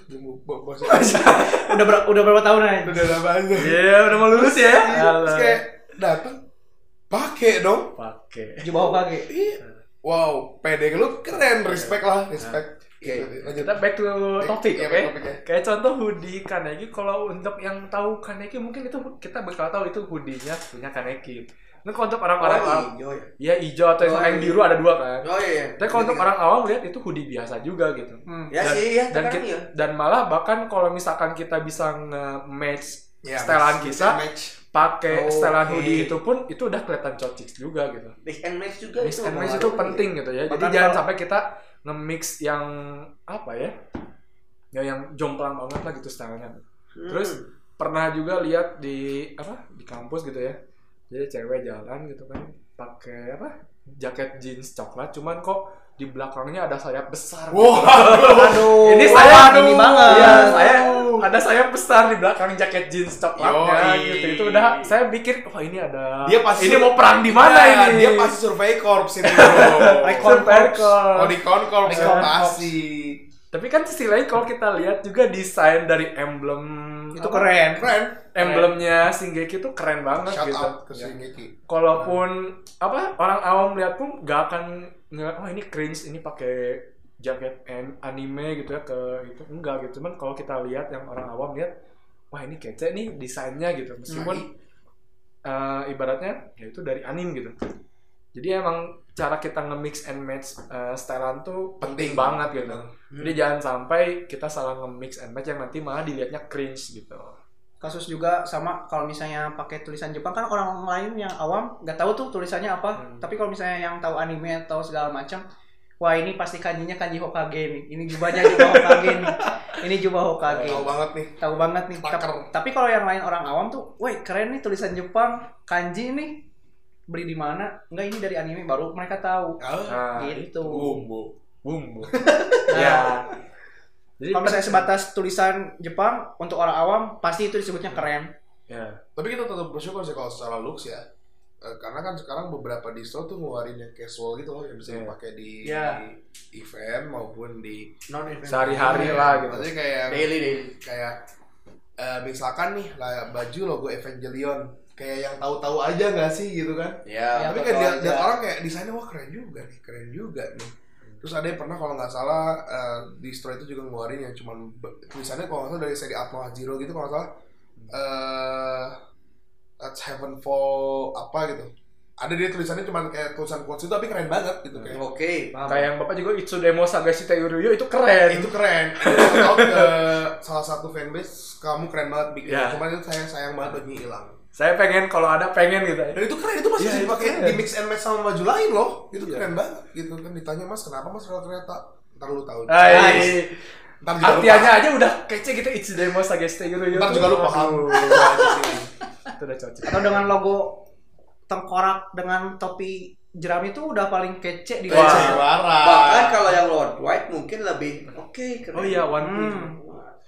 Speaker 4: Udah ber- udah berapa tahun nih
Speaker 2: udah lama aja.
Speaker 3: Iya, udah mau lulus ya
Speaker 2: Terus kayak datang pakai dong.
Speaker 3: pakai
Speaker 4: jubah Hokage
Speaker 2: Iya. Wow, pede lu keren, respect lah, respect.
Speaker 1: Oke.
Speaker 2: Lanjut.
Speaker 3: kita back to topik
Speaker 2: Iya,
Speaker 3: oke
Speaker 2: topik ya.
Speaker 3: kayak contoh hoodie Kaneki kalau untuk yang tahu Kaneki mungkin itu kita bakal tahu itu hoodie-nya punya Kaneki nah kalau untuk orang-orang awam
Speaker 1: Oh, iya.
Speaker 3: ya hijau atau
Speaker 1: Oh,
Speaker 3: yang
Speaker 1: iya.
Speaker 3: biru ada dua kan
Speaker 1: Oh iya.
Speaker 3: tapi kalau untuk orang awam lihat itu hoodie biasa juga gitu
Speaker 4: hmm.
Speaker 1: Ya
Speaker 3: Dan-
Speaker 1: sih, ya.
Speaker 3: dan kita-
Speaker 1: iya.
Speaker 3: dan malah bahkan kalau misalkan kita bisa nge-match
Speaker 2: Ya,
Speaker 3: setelan
Speaker 2: match-
Speaker 3: kita
Speaker 2: match.
Speaker 3: Pakai
Speaker 1: Oh,
Speaker 3: setelan
Speaker 1: oke.
Speaker 3: hoodie itu pun itu udah kelihatan cocok juga gitu.
Speaker 1: Mix and match juga
Speaker 3: mix
Speaker 1: itu.
Speaker 3: and match itu penting gitu ya. Jadi jangan sampai kita nge-mix yang apa ya? Ya yang jomplang banget lah gitu stylenya.
Speaker 1: Hmm.
Speaker 3: Terus pernah juga lihat di apa? Di kampus gitu ya. Jadi cewek jalan gitu kan pakai apa? Jaket jeans coklat. Cuman kok di belakangnya ada sayap besar gitu.
Speaker 2: Wah,
Speaker 4: aduh
Speaker 3: ini saya
Speaker 4: ini banget
Speaker 3: Iya, saya ada sayap besar di belakang jaket jeans coklatnya
Speaker 2: Yoi.
Speaker 3: gitu. Itu udah saya pikir wah ini ada
Speaker 2: Dia pasti-
Speaker 3: ini mau perang di mana
Speaker 2: Iya,
Speaker 3: ini?
Speaker 2: Dia pasti survei korps ini.
Speaker 3: Recon
Speaker 2: Oh di konkorps
Speaker 4: Recon
Speaker 2: pasti.
Speaker 3: Tapi kan sisi lain kalau kita lihat juga desain dari emblem
Speaker 4: itu
Speaker 3: apa,
Speaker 4: keren
Speaker 2: Keren.
Speaker 3: Emblemnya Shingeki itu keren banget
Speaker 2: Shout
Speaker 3: gitu.
Speaker 2: out ke
Speaker 3: Ya.
Speaker 2: Shingeki.
Speaker 3: Kalaupun apa orang awam lihat pun nggak akan nggak oh ini cringe ini pakai jaket an- anime gitu ya ke itu enggak gitu cuman kalau kita lihat yang orang awam lihat wah ini kece nih desainnya gitu meskipun eh, ibaratnya ya itu dari anime gitu Jadi emang cara kita nge-mix and match uh, stylean tuh penting,
Speaker 2: Penting.
Speaker 3: banget gitu.
Speaker 2: Hmm.
Speaker 3: Jadi jangan sampai kita salah nge-mix and match yang nanti malah dilihatnya cringe gitu.
Speaker 4: Kasus juga sama kalau misalnya pakai tulisan Jepang kan orang lain yang awam nggak tahu tuh tulisannya apa
Speaker 3: Hmm.
Speaker 4: tapi kalau misalnya yang tahu anime atau segala macam wah ini pasti kanjinya kanji Hokage nih ini jubahnya jubah Hokage nih ini jubah Hokage
Speaker 2: Tahu banget nih.
Speaker 4: tahu banget nih. Tap- tapi kalau yang lain orang awam tuh woi keren nih tulisan Jepang kanji nih beli di mana enggak ini dari anime baru mereka tahu
Speaker 2: Ah,
Speaker 3: Nah,
Speaker 4: gitu
Speaker 2: bumbu.
Speaker 3: bumbu.
Speaker 4: Nah,
Speaker 3: ya. Jadi
Speaker 4: kalau misalnya sebatas tulisan Jepang untuk orang awam pasti itu disebutnya keren
Speaker 3: ya.
Speaker 2: Tapi kita tetap bersyukur sih kalau secara looks ya. Eh, karena kan sekarang beberapa distro tuh ngeluarin yang casual gitu loh yang bisa
Speaker 3: Iya.
Speaker 2: dipakai di
Speaker 4: Iya.
Speaker 2: event maupun di
Speaker 1: non event
Speaker 3: Sehari-hari lah gitu.
Speaker 2: Maksudnya kayak
Speaker 1: daily daily
Speaker 2: kayak eh, misalkan nih lah baju logo Evangelion kayak yang tahu-tahu aja nggak sih gitu kan?
Speaker 1: ya
Speaker 4: Yang
Speaker 2: Tapi kan lihat orang kayak desainnya wah keren juga nih, keren juga nih. Terus ada yang pernah kalau nggak salah eh, distro itu juga ngeluarin yang cuman tulisannya kalau nggak salah dari seri Atmo Hajiro gitu kalau nggak salah eh Let's Heaven Fall apa gitu. Ada dia tulisannya cuman kayak tulisan quotes itu tapi keren banget gitu kayak.
Speaker 1: oke paham
Speaker 3: Kayak yang Bapak juga Itsudemo Sagashi Teiruyo itu keren.
Speaker 2: itu keren. Itu out ke salah satu fanbase kamu keren banget bikin.
Speaker 3: Ya.
Speaker 2: Cuman itu sayang sayang banget bajunya hilang.
Speaker 3: Saya pengen kalau ada pengen gitu.
Speaker 2: Dan itu keren, itu masih bisa
Speaker 3: itu
Speaker 2: dipakai di mix and match sama baju lain loh. Itu
Speaker 3: Iya.
Speaker 2: keren banget gitu kan ditanya Mas kenapa Mas rel kereta? Ntar lu tahu.
Speaker 3: Ay,
Speaker 2: Ntar juga paham.
Speaker 3: aja udah kece gitu Itsudemo Sagashi Teiruyo.
Speaker 2: Ntar juga lu paham.
Speaker 3: Aduh, Itu udah cocok.
Speaker 4: atau dengan logo tengkorak dengan topi jerami itu udah paling kece di
Speaker 3: Wah.
Speaker 1: Bahkan kalau yang Lord White mungkin lebih oke keren
Speaker 3: Oh iya, One.
Speaker 4: Hmm.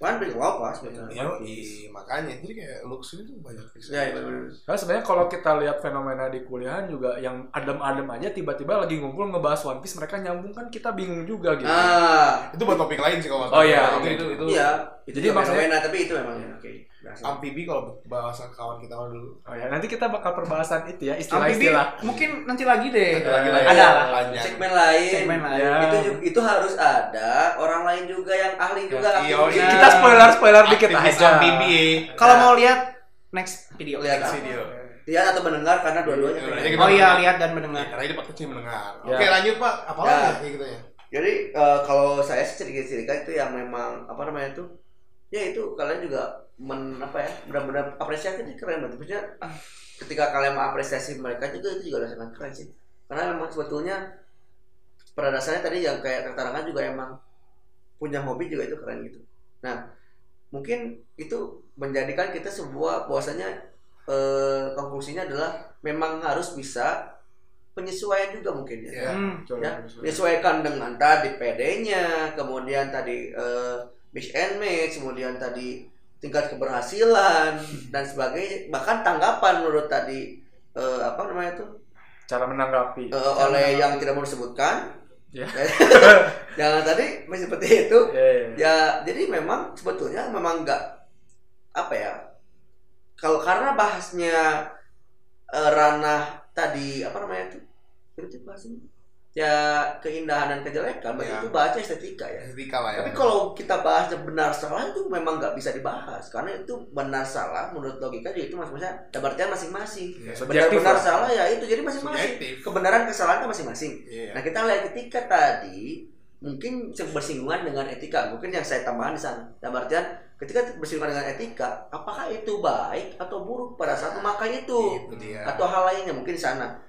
Speaker 1: Kan beli apa sebetulnya
Speaker 2: Ya, iya, makanya jadi kayak looks ini tuh banyak bisa.
Speaker 1: ya iya benar
Speaker 3: Karena sebenarnya kalau kita lihat fenomena di kuliahan juga yang adem-adem aja tiba-tiba lagi ngumpul ngebahas One Piece mereka nyambung kan kita bingung juga gitu.
Speaker 1: ah
Speaker 2: Itu buat topik lain sih kalau
Speaker 3: Oh iya,
Speaker 2: itu
Speaker 3: oke.
Speaker 2: itu itu.
Speaker 1: iya itu
Speaker 3: Jadi maksudnya-
Speaker 1: fenomena tapi itu memang ya oke Berhasil.
Speaker 2: Amfibi kalau bahasa kawan kita dulu.
Speaker 3: Oh ya, nanti kita bakal perbahasan itu ya istilah-istilah.
Speaker 4: mungkin nanti lagi deh
Speaker 2: Ada lagi lah ya.
Speaker 4: ada lah
Speaker 1: segmen lain
Speaker 4: segmen lain
Speaker 3: Ya.
Speaker 1: itu itu harus ada orang lain juga yang ahli juga
Speaker 2: iya,
Speaker 1: aktif.
Speaker 2: Iya.
Speaker 3: Kita spoiler-spoiler dikit
Speaker 2: Aktivis
Speaker 3: aja.
Speaker 4: Kalau
Speaker 1: Nah.
Speaker 4: mau lihat next video
Speaker 1: lihat
Speaker 2: Next video.
Speaker 1: lihat atau mendengar karena dua-duanya
Speaker 2: Iya, iya.
Speaker 4: oh iya lihat dan mendengar
Speaker 2: Karena ini podcast mendengar.
Speaker 3: Ya.
Speaker 2: Oke, lanjut Pak. Apa
Speaker 1: Ya.
Speaker 2: lagi gitu ya?
Speaker 1: Jadi eh, kalau saya sih sedikit cerita itu yang memang apa namanya itu ya itu kalian juga men apa ya benar-benar apresiasi itu keren banget. Maksudnya ketika kalian mengapresiasi mereka juga itu juga udah sangat keren sih. Karena memang sebetulnya pada dasarnya tadi yang kayak keterangan juga emang punya hobi juga itu keren gitu. Nah mungkin itu menjadikan kita sebuah bahwasanya eh, konklusinya adalah memang harus bisa penyesuaian juga mungkin ya
Speaker 2: Iya.
Speaker 4: Hmm.
Speaker 1: ya menyesuaikan dengan tadi PD-nya kemudian tadi eh, mix and match kemudian tadi tingkat keberhasilan dan sebagainya bahkan tanggapan menurut tadi eh, apa namanya itu
Speaker 3: Cara menanggapi.
Speaker 1: eh, oleh yang tidak mau disebutkan
Speaker 3: Ya.
Speaker 1: jangan tadi seperti itu
Speaker 3: Iya, iya.
Speaker 1: ya jadi memang sebetulnya memang nggak apa ya kalau karena bahasnya eh, ranah tadi apa namanya itu itu bahasanya ya keindahan dan kejelekan berarti
Speaker 2: Ya.
Speaker 1: itu bahasa estetika ya
Speaker 2: Etika lah ya.
Speaker 1: tapi kalau kita bahasnya benar salah itu memang nggak bisa dibahas karena itu benar salah menurut logika jadi itu maksudnya ada artian masing-masing
Speaker 2: Iya.
Speaker 1: benar benar
Speaker 3: lah.
Speaker 1: salah ya itu jadi masing-masing kebenaran kesalahan masing-masing
Speaker 2: Iya.
Speaker 1: Nah kita lihat ketika tadi mungkin bersinggungan dengan etika, mungkin yang saya tambahkan di sana. Dalam artian ketika bersinggungan dengan etika, apakah itu baik atau buruk pada saat memakai itu?
Speaker 2: Itu dia.
Speaker 1: Atau hal lainnya mungkin di sana.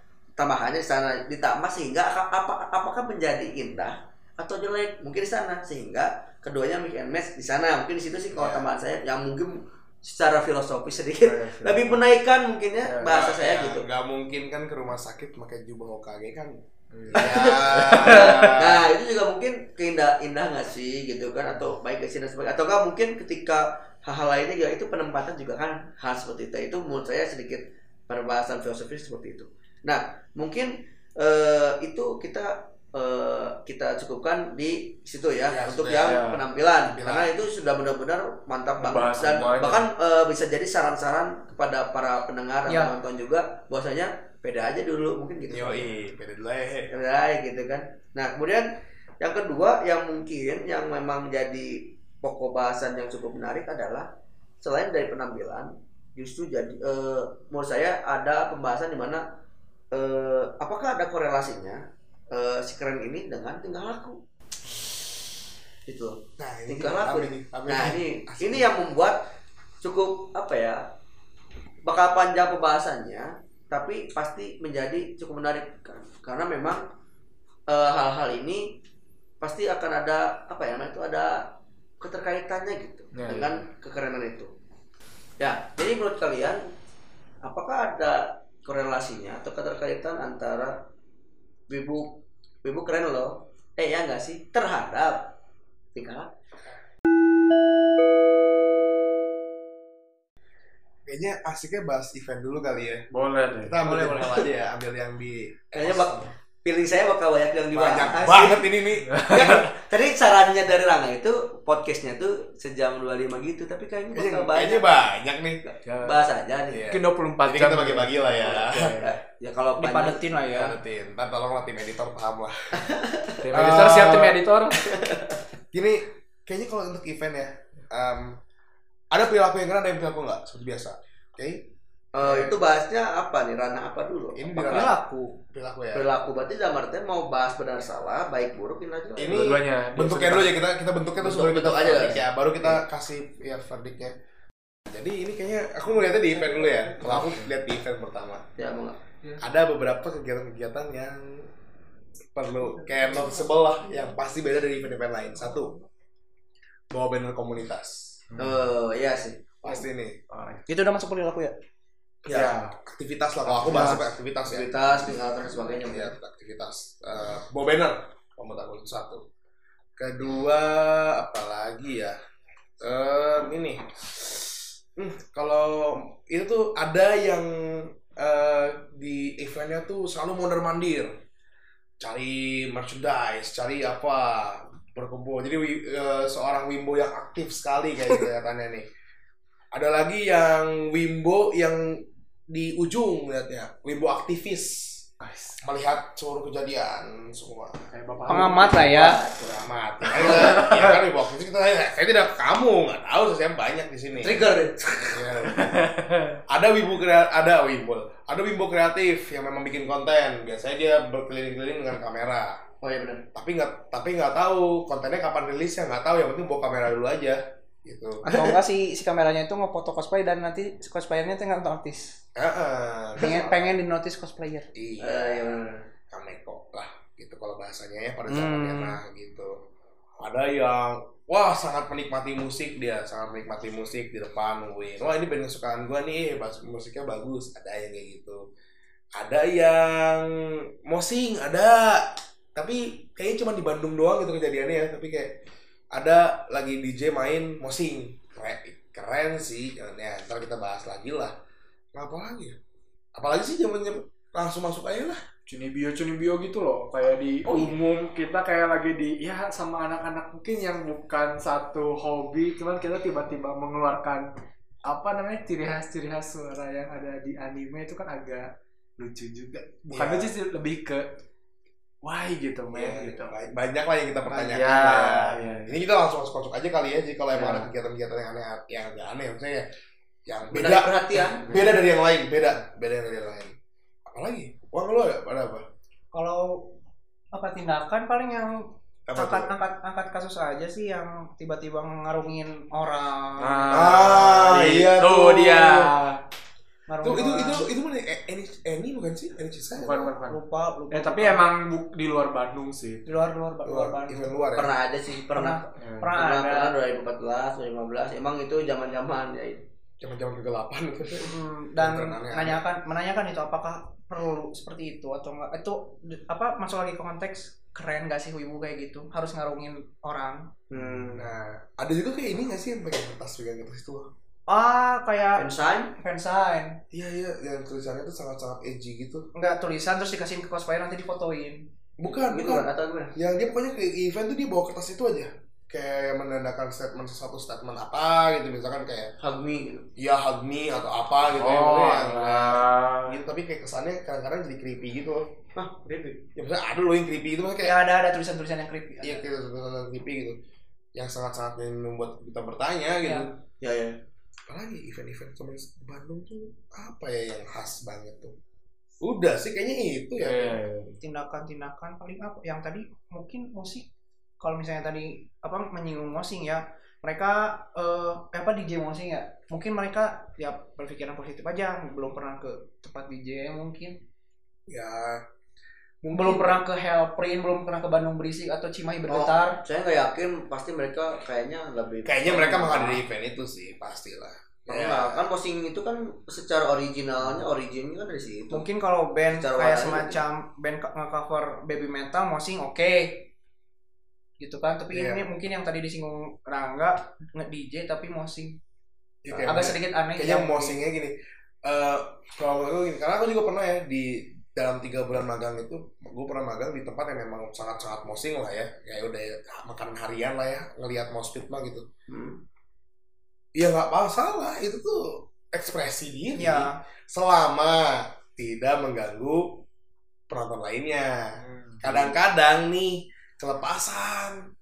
Speaker 1: Tambahannya di sana ditambah sehingga apa, apa- apakah menjadi indah atau jelek? Mungkin di sana sehingga keduanya mix and match di sana. Mungkin di situ sih kalau
Speaker 2: Iya.
Speaker 1: tambahan saya yang mungkin secara filosofis sedikit
Speaker 3: Iya, iya.
Speaker 1: lebih menaikkan mungkin ya
Speaker 3: Ya,
Speaker 1: bahasa saya
Speaker 2: ya,
Speaker 1: gitu.
Speaker 2: nggak mungkin kan ke rumah sakit pakai jubah Hokage kan.
Speaker 3: Iya.
Speaker 2: Ya.
Speaker 1: Nah itu juga mungkin keindah indah nggak sih gitu kan atau baik gak sih dan sebagainya atau nggak mungkin ketika hal-hal lainnya juga itu penempatan juga kan hal seperti itu itu menurut saya sedikit perbahasan filosofis seperti itu. Nah mungkin eh, itu kita eh, kita cukupkan di situ ya,
Speaker 2: Ya,
Speaker 1: untuk
Speaker 2: sudah,
Speaker 1: yang
Speaker 3: ya.
Speaker 1: penampilan
Speaker 2: Penampilan.
Speaker 1: karena itu sudah benar-benar mantap banget dan
Speaker 3: semuanya.
Speaker 1: bahkan eh, bisa jadi saran-saran kepada para pendengar dan
Speaker 4: Ya.
Speaker 1: penonton juga bahwasanya beda aja dulu mungkin gitu.
Speaker 2: Yoi, beda dulu ya.
Speaker 1: Right, gitu kan. Nah, kemudian yang kedua yang mungkin yang memang jadi pokok bahasan yang cukup menarik adalah selain dari penampilan, justru jadi eh, menurut saya ada pembahasan di mana eh, apakah ada korelasinya eh, si keren ini dengan tingkah laku? Itu.
Speaker 2: Nah, ini
Speaker 1: Tingkah laku nih.
Speaker 2: rame
Speaker 1: Nah ini
Speaker 2: Asik.
Speaker 1: ini yang membuat cukup apa ya bakal panjang pembahasannya tapi pasti menjadi cukup menarik kan karena memang eh, hal-hal ini pasti akan ada apa ya itu ada keterkaitannya gitu
Speaker 3: Ya,
Speaker 1: dengan kekerenan itu ya jadi menurut kalian apakah ada korelasinya atau keterkaitan antara wibu wibu keren loh eh ya enggak sih terhadap tingkah laku?
Speaker 2: Kayaknya asiknya bahas event dulu kali ya.
Speaker 3: Boleh deh.
Speaker 2: Kita ambil
Speaker 4: Boleh, boleh.
Speaker 2: aja ya, ambil yang di
Speaker 1: Kayaknya bak feeling saya bakal banyak yang dibahas.
Speaker 2: banyak
Speaker 1: sih.
Speaker 2: banget ini nih.
Speaker 1: Tadi sarannya dari Rangga itu podcastnya tuh sejam 25 gitu, tapi kayaknya bakal banyak.
Speaker 2: kayaknya banyak nih.
Speaker 3: Ya,
Speaker 1: Bahas aja nih.
Speaker 2: Iya.
Speaker 3: mungkin 24
Speaker 2: Jadi
Speaker 3: jam.
Speaker 2: kita bagi-bagi lah ya.
Speaker 1: Ya kalau
Speaker 4: Dipadetin lah ya.
Speaker 2: Padetin. Ntar tolonglah tim editor paham lah.
Speaker 3: Tim editor siap tim editor.
Speaker 2: Gini, kayaknya kalau untuk event ya, em, ada perilaku yang keren, ada yang perilaku enggak, seperti biasa. Oke,
Speaker 1: Eh, itu bahasnya apa nih? Ranah apa dulu?
Speaker 2: ini
Speaker 4: Perilaku.
Speaker 2: perilaku ya.
Speaker 1: perilaku berarti dalam artian mau bahas benar salah, baik buruk ini aja.
Speaker 2: Ini
Speaker 3: Dua-duanya.
Speaker 2: bentuknya dulu ya kita kita bentuknya tuh sebelum kita
Speaker 1: Bentuk- bentuk aja lah.
Speaker 2: ya baru kita kasih ya verdictnya jadi ini kayaknya aku melihatnya di event dulu ya kalau aku lihat di event pertama
Speaker 1: Ya mau nggak?
Speaker 2: ada beberapa kegiatan-kegiatan yang perlu kayak noticeable lah yang pasti beda dari event-event lain satu bawa banner komunitas
Speaker 1: Oh, iya sih.
Speaker 2: pasti nih
Speaker 4: Itu udah masuk perilaku ya?
Speaker 2: Ya,
Speaker 3: Ya.
Speaker 2: aktivitas lah kalau aku bahas apa aktivitas ya.
Speaker 1: Aktivitas, tinggal dan sebagainya.
Speaker 2: ya. aktivitas Eh, bawa banner itu satu. Kedua apalagi ya? Em, ini. Hmm, kalau itu tuh ada yang eh, di eventnya tuh selalu mondar mandir cari merchandise cari apa berkumpul. Jadi eh, seorang Wimbo yang aktif sekali kayak gitu kelihatannya nih. Ada lagi yang Wimbo yang di ujung lihatnya Wimbo aktivis melihat seluruh kejadian semua
Speaker 3: Kayak bapak.
Speaker 4: Pengamat lah ya.
Speaker 2: Pengamat. ya kan Wimbo aktivis kita tanya, saya tidak kamu nggak tahu saya banyak di sini.
Speaker 1: Trigger deh.
Speaker 2: Ya. ada wibu kreatif, ada wibu, ada wimbo kreatif yang memang bikin konten. Biasanya dia berkeliling-keliling dengan kamera.
Speaker 1: Oh iya benar.
Speaker 2: Tapi nggak, tapi nggak tahu kontennya kapan rilisnya nggak tahu. Yang penting bawa kamera dulu aja, gitu.
Speaker 4: Atau enggak si si kameranya itu ngefoto cosplay dan nanti cosplayernya itu nggak artis.
Speaker 2: Heeh.
Speaker 4: Pengen pengen di notice cosplayer.
Speaker 2: Iya,
Speaker 1: iya benar.
Speaker 2: kameko lah, gitu kalau bahasanya ya pada
Speaker 4: Hmm.
Speaker 2: zamannya nah gitu. Ada yang Wah sangat menikmati musik dia, sangat menikmati musik di depan nungguin. Wah ini band kesukaan gue nih, bas- musiknya bagus. Ada yang kayak gitu. Ada yang mosing, ada. Tapi kayaknya cuma di Bandung doang gitu kejadiannya ya. Tapi kayak ada lagi DJ main mosing. Keren, keren sih. Ya ntar kita bahas lagi lah. Apa lagi ya? Apalagi sih zamannya langsung masuk aja lah.
Speaker 3: Cunibio Cunibio gitu loh kayak di
Speaker 2: Oh, iya.
Speaker 3: umum kita kayak lagi di ya sama anak-anak mungkin yang bukan satu hobi cuman kita tiba-tiba mengeluarkan apa namanya ciri khas ciri khas suara yang ada di anime itu kan agak lucu juga bukan
Speaker 2: Iya.
Speaker 3: lucu sih lebih ke why gitu men
Speaker 2: Ya,
Speaker 3: gitu
Speaker 2: ba- banyak lah yang kita pertanyakan
Speaker 3: Ya,
Speaker 2: lah ya.
Speaker 3: ya.
Speaker 2: Ini kita langsung masuk-masuk aja kali ya. Jadi kalau emang
Speaker 3: Ya.
Speaker 2: ada kegiatan-kegiatan yang aneh, yang agak aneh, maksudnya yang
Speaker 1: Menarik
Speaker 2: beda,
Speaker 1: perhatian.
Speaker 2: beda dari yang lain, beda, beda dari yang lain. Apalagi? Uang lo ada, ada apa?
Speaker 4: Kalau apa tindakan paling yang
Speaker 2: Apa
Speaker 4: angkat
Speaker 2: tuh?
Speaker 4: angkat angkat kasus aja sih yang tiba-tiba ngarungin orang.
Speaker 2: Ah, iya
Speaker 3: itu
Speaker 2: tuh.
Speaker 3: dia
Speaker 2: Itu, itu, itu, itu mana? Eh, Eni, Eni bukan sih? Eni Cisa ya?
Speaker 3: bukan bukan bukan.
Speaker 4: lupa lupa.
Speaker 3: eh tapi emang bu- di luar Bandung sih
Speaker 4: di luar luar luar,
Speaker 2: Luar,
Speaker 4: Bandung.
Speaker 2: event luar ya?
Speaker 1: Pernah ada sih, pernah.
Speaker 3: Ya.
Speaker 4: Pernah
Speaker 1: Pernah,
Speaker 4: ada.
Speaker 1: pernah 2014, 2015. Emang itu zaman-zaman ya.
Speaker 2: Zaman-zaman kegelapan itu.
Speaker 4: Hmm, dan menanyakan menanyakan itu apakah perlu seperti itu atau enggak itu apa masuk lagi ke konteks keren gak sih ibu kayak gitu harus ngarungin orang
Speaker 1: Hmm.
Speaker 2: Nah, ada juga kayak ini gak sih yang pegang kertas, pegang kertas itu?
Speaker 4: Ah kayak
Speaker 1: Fansign?
Speaker 4: fansign
Speaker 2: Iya, iya, yang tulisannya tuh sangat-sangat edgy gitu.
Speaker 4: enggak tulisan terus dikasihin ke cosplayer nanti difotoin
Speaker 2: Bukan,
Speaker 1: Gitu
Speaker 2: bukan.
Speaker 1: kan atau gimana?
Speaker 2: yang dia pokoknya ke event tuh dia bawa kertas itu aja kayak menandakan statement sesuatu statement apa gitu misalkan kayak
Speaker 1: Hug me gitu.
Speaker 2: ya hug me atau apa gitu ya
Speaker 3: oh
Speaker 2: pokoknya yang-
Speaker 3: alah.
Speaker 2: gitu tapi kayak kesannya kadang-kadang jadi creepy gitu
Speaker 1: Hah, creepy.
Speaker 2: ya misalnya ada loh yang creepy itu maksudnya kayak
Speaker 4: kayak ada ada tulisan tulisan yang creepy
Speaker 2: iya kayak tulisan creepy gitu yang sangat-sangat membuat kita bertanya gitu
Speaker 1: Ya ya.
Speaker 2: Apalagi event-event di Bandung tuh apa ya yang khas banget tuh? Udah sih kayaknya itu ya.
Speaker 3: Eh,
Speaker 4: tindakan-tindakan paling apa? Yang tadi mungkin musik kalau misalnya tadi apa menyinggung mosing ya. Mereka eh apa DJ mosing ya? Mungkin mereka ya berpikiran positif aja. Belum pernah ke tempat DJ mungkin.
Speaker 2: Ya.
Speaker 4: Belum pernah ke Hellprint belum pernah ke Bandung Berisik atau Cimahi
Speaker 1: Oh,
Speaker 4: bergetar
Speaker 1: saya nggak yakin pasti mereka kayaknya lebih
Speaker 2: Kayaknya mereka menghadiri event itu sih, pastilah. Ya.
Speaker 1: Enggak, kan posting itu kan secara originalnya originnya kan dari situ.
Speaker 4: mungkin kalau band
Speaker 1: Secara
Speaker 4: kayak semacam band co- nge-cover baby metal mosing oke gitu kan tapi
Speaker 2: Iya.
Speaker 4: ini mungkin yang tadi disinggung Rangga nge DJ tapi mosing
Speaker 2: Ya,
Speaker 4: agak sedikit aneh
Speaker 2: kayaknya
Speaker 4: ya,
Speaker 2: mosingnya gini eh kalau gue gini karena aku juga pernah ya di dalam tiga bulan magang itu gue pernah magang di tempat yang memang sangat sangat mosing lah ya. Kayak udah makan harian lah ya ngelihat mospit mah gitu.
Speaker 1: Hmm.
Speaker 2: ya nggak masalah itu tuh ekspresi diri.
Speaker 4: Ya.
Speaker 2: Selama tidak mengganggu penonton lainnya. Kadang-kadang nih kelepasan.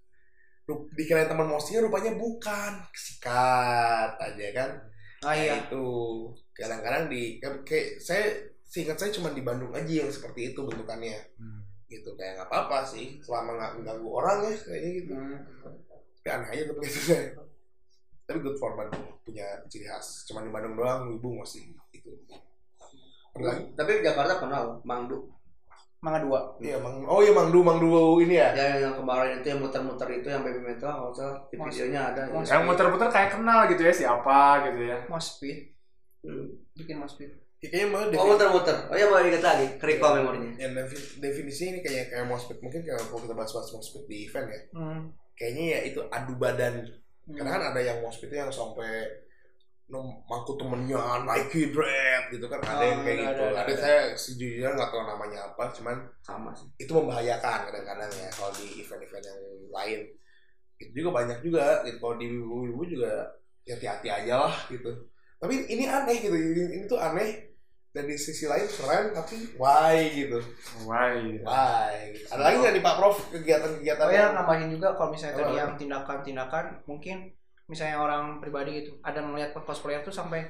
Speaker 2: Dikirain teman mosingnya rupanya bukan sikat aja kan.
Speaker 4: Ah
Speaker 2: Nah,
Speaker 4: iya.
Speaker 2: itu. Kadang-kadang di kan kayak saya seingat saya cuma di Bandung aja yang seperti itu bentukannya.
Speaker 3: Hmm.
Speaker 2: gitu kayak nggak apa-apa sih selama nggak mengganggu orang ya kayaknya gitu.
Speaker 4: Hmm.
Speaker 2: tapi aneh aja tuh itu saya. Tapi good for Bandung punya ciri khas. Cuma di Bandung doang ibu masih itu. Lagi
Speaker 1: Tapi Jakarta kenal Mangdu.
Speaker 4: Mangga dua.
Speaker 2: Iya mang oh iya Mangdu Mangdu ini ya?
Speaker 1: Ya yang kemarin itu yang muter-muter itu yang baby metal kalau salah di
Speaker 4: Mas-
Speaker 1: videonya ada.
Speaker 4: Mas-
Speaker 3: yang muter-muter kayak kenal gitu ya siapa gitu ya?
Speaker 4: Mospit
Speaker 1: Hmm.
Speaker 4: bikin Mospit
Speaker 2: Ya, kayaknya malah
Speaker 1: Oh muter-muter. Oh ya boleh dikit lagi. Recall memorinya.
Speaker 2: yang defi- definisinya ini kayak kayak mospit mungkin kalau kita bahas-bahas mospit di event ya
Speaker 4: hmm.
Speaker 2: kayaknya ya itu adu badan
Speaker 4: Hmm.
Speaker 2: Karena kan ada yang mospit yang sampai mangku temennya Nike Dread gitu kan ada yang
Speaker 4: Oh,
Speaker 2: kayak
Speaker 4: ada,
Speaker 2: gitu.
Speaker 4: ada,
Speaker 2: Ada,
Speaker 4: ada.
Speaker 2: saya sejujurnya nggak tahu namanya apa, cuman
Speaker 1: Sama sih.
Speaker 2: itu membahayakan kadang-kadang ya kalau di event-event yang lain. Itu juga banyak juga gitu. Kalau di ibu-ibu juga ya hati-hati aja lah gitu. Tapi ini aneh gitu. Ini, ini tuh aneh dan di sisi lain keren tapi why gitu.
Speaker 3: gitu.
Speaker 2: Why? Ada lagi nggak di Pak Prof kegiatan-kegiatan
Speaker 4: Oh ya
Speaker 2: yang-
Speaker 4: nambahin juga kalau misalnya tadi yang tindakan-tindakan mungkin misalnya orang pribadi gitu ada ngelihat cosplayer tuh sampai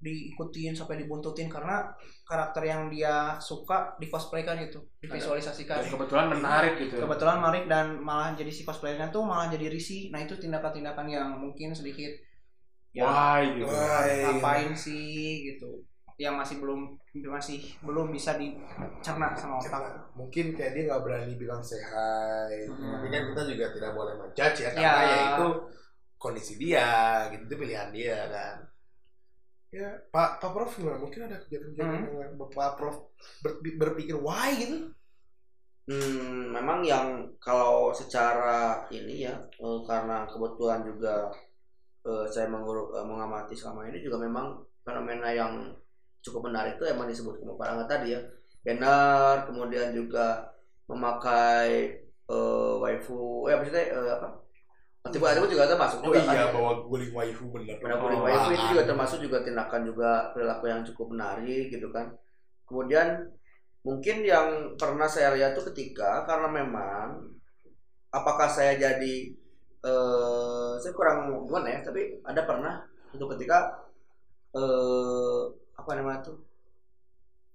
Speaker 4: diikutin sampai dibuntutin karena karakter yang dia suka di cosplaykan gitu divisualisasikan
Speaker 3: Dan kebetulan menarik gitu ya.
Speaker 4: kebetulan Marik dan malah jadi si cosplayernya tuh malah jadi risih nah itu tindakan-tindakan yang mungkin sedikit ya
Speaker 3: wah gitu
Speaker 2: Why?
Speaker 4: ngapain sih gitu yang masih belum masih belum bisa dicerna sama otak
Speaker 2: mungkin kayak dia nggak berani bilang hi
Speaker 4: Hmm.
Speaker 2: tapi kan kita juga tidak boleh menjudge ya
Speaker 4: Ya.
Speaker 2: karena ya itu kondisi dia gitu itu pilihan dia kan ya pak pak prof gimana mungkin ada kegiatan-kegiatan
Speaker 4: Hmm.
Speaker 2: yang pak prof ber- berpikir why gitu
Speaker 1: Hmm, memang yang kalau secara ini ya eh, karena kebetulan juga eh, saya eh, mengamati selama ini juga memang fenomena yang cukup menarik itu emang disebut Angga tadi ya. Banner kemudian juga memakai eh, waifu eh maksudnya eh, apa? Tipe itu juga termasuk
Speaker 2: oh
Speaker 1: juga
Speaker 2: iya
Speaker 1: kan, ya.
Speaker 2: bawa guling waifu bener.
Speaker 1: Pada
Speaker 3: Oh,
Speaker 1: bullying waifu itu juga termasuk juga tindakan juga perilaku yang cukup menarik gitu kan. Kemudian mungkin yang pernah saya lihat tuh ketika karena memang apakah saya jadi eh saya kurang gimana ya, tapi ada pernah itu ketika eh apa namanya tuh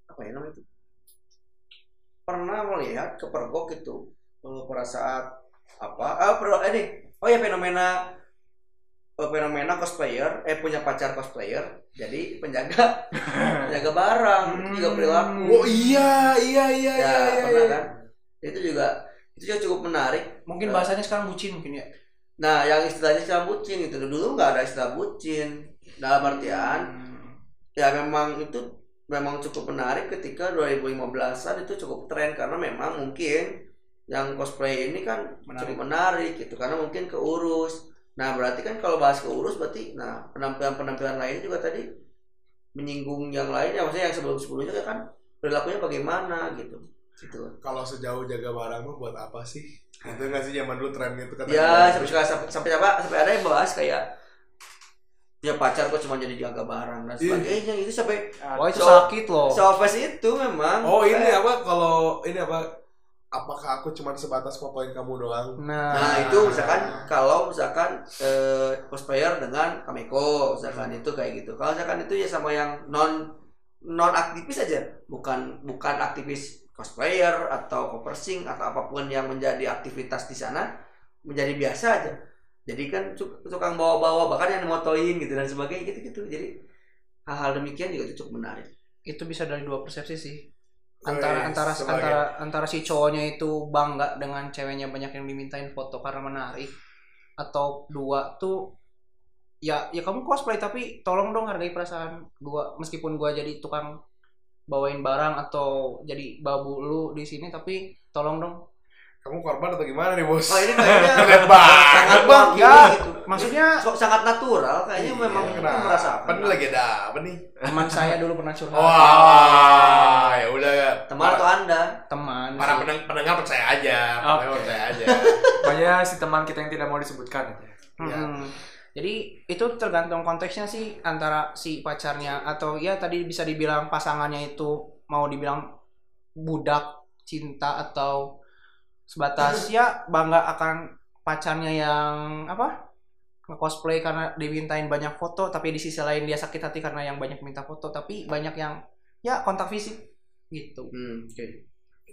Speaker 1: apa ya namanya itu? Pernah melihat kepergok itu eh, pada saat apa? Ah per, ini oh ya fenomena eh, fenomena cosplayer eh punya pacar cosplayer jadi penjaga penjaga barang itu juga perilaku.
Speaker 2: Oh iya iya iya
Speaker 1: ya
Speaker 2: iya iya,
Speaker 1: pernah
Speaker 2: iya.
Speaker 1: kan? Itu juga itu juga cukup menarik.
Speaker 4: Mungkin bahasanya sekarang bucin mungkin ya?
Speaker 1: Nah yang istilahnya istilah bucin itu dulu nggak ada istilah bucin dalam artian
Speaker 4: Hmm.
Speaker 1: Ya memang itu memang cukup menarik ketika 2015an itu cukup tren karena memang mungkin yang cosplay ini kan
Speaker 4: Menarik.
Speaker 1: cukup menarik gitu karena mungkin keurus. Nah berarti kan kalau bahas keurus berarti nah penampilan penampilan lainnya juga tadi menyinggung yang lainnya. Maksudnya yang sebelum sebelumnya kan perilakunya bagaimana gitu. Gitu.
Speaker 2: Kalau sejauh jaga barang mah buat apa sih? Itu nggak sih zaman dulu tren itu kata
Speaker 1: ya sampai sampai sampai apa sampai ada yang bahas kayak ya pacar kok cuma jadi jaga barang dan
Speaker 2: Iya.
Speaker 1: sebagainya itu sampai
Speaker 4: Wah itu
Speaker 1: So-
Speaker 4: sakit loh.
Speaker 1: Showface itu memang
Speaker 2: oh ini apa kalau ini apa apakah aku cuma sebatas fotoin kamu doang
Speaker 4: Nah,
Speaker 1: Nah itu misalkan kalau misalkan eh, cosplayer dengan kameko misalkan itu kayak gitu. Kalau misalkan itu ya sama yang non non aktivis aja bukan bukan aktivis cosplayer atau coversing atau apa pun yang menjadi aktivitas di sana menjadi biasa aja jadi kan tukang bawa-bawa bahkan yang motoin gitu dan sebagainya gitu gitu jadi hal-hal demikian juga itu cukup menarik.
Speaker 4: Itu bisa dari dua persepsi sih.
Speaker 2: Oh,
Speaker 4: antara
Speaker 2: iya,
Speaker 4: antara
Speaker 2: sebagai-
Speaker 4: antara antara si cowoknya itu bangga dengan ceweknya banyak yang dimintain foto karena menarik atau dua tuh ya ya kamu cosplay tapi tolong dong hargai perasaan gua. Meskipun gua jadi tukang bawain barang atau jadi babu lu di sini tapi tolong dong
Speaker 2: Kamu korban atau gimana nih bos?
Speaker 1: oh ini kayaknya sangat
Speaker 2: Bang.
Speaker 1: mewakili
Speaker 4: Ya,
Speaker 1: gitu
Speaker 4: maksudnya
Speaker 1: Kok sangat natural kayaknya
Speaker 2: Iya,
Speaker 1: memang kita
Speaker 2: kenapa?
Speaker 1: merasakan
Speaker 2: Apa nih lagi ada apa nih?
Speaker 4: teman saya dulu pernah curhat
Speaker 2: Wah, ya udah ya.
Speaker 1: teman atau anda
Speaker 4: teman
Speaker 2: para
Speaker 4: sih.
Speaker 2: pendengar, pendengar percaya aja, pendengar percaya aja.
Speaker 3: Pokoknya si teman kita yang tidak mau disebutkan aja.
Speaker 2: Ya.
Speaker 4: Mm-mm. Jadi itu tergantung konteksnya sih antara si pacarnya atau ya tadi bisa dibilang pasangannya itu mau dibilang budak cinta atau sebatas ya bangga akan pacarnya yang apa cosplay karena dimintain banyak foto tapi di sisi lain dia sakit hati karena yang banyak minta foto tapi banyak yang ya kontak fisik gitu.
Speaker 1: hmm, oke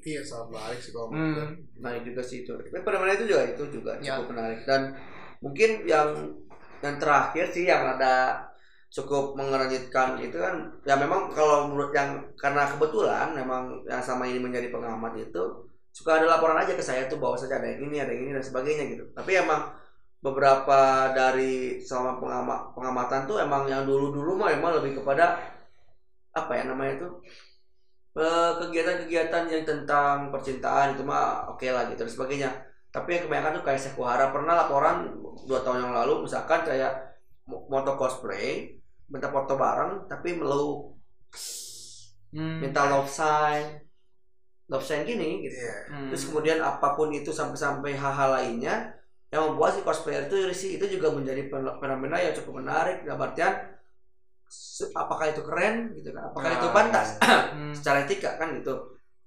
Speaker 2: Iya, sangat menarik sih kalau.
Speaker 4: Hmm.
Speaker 1: menarik juga sih itu tapi fenomena itu juga itu juga
Speaker 4: Ya.
Speaker 1: cukup menarik dan mungkin yang yang terakhir sih yang ada cukup mengeranjitkan itu kan ya memang kalau menurut yang karena kebetulan memang yang sama ini menjadi pengamat itu suka ada laporan aja ke saya tuh bahwa saja ada yang ini ada yang ini dan sebagainya gitu. Tapi emang beberapa dari selama pengamat pengamatan tuh emang yang dulu dulu mah emang lebih kepada apa ya namanya itu eh, kegiatan-kegiatan yang tentang percintaan itu mah oke lah gitu dan sebagainya. Tapi yang kebanyakan tuh kayak Sekuhara pernah laporan dua tahun yang lalu misalkan kayak mo- moto cosplay minta foto bareng tapi meluk.
Speaker 4: Hmm.
Speaker 1: minta love sign love sign gini gitu
Speaker 2: Iya.
Speaker 4: Hmm.
Speaker 1: terus kemudian apa pun itu sampai-sampai hal-hal lainnya yang membuat si cosplayer itu risih itu juga menjadi fen- fenomena yang cukup menarik dalam artian apakah itu keren gitu kan apakah itu
Speaker 2: Ah,
Speaker 1: pantas
Speaker 4: Hmm.
Speaker 1: secara etika kan gitu.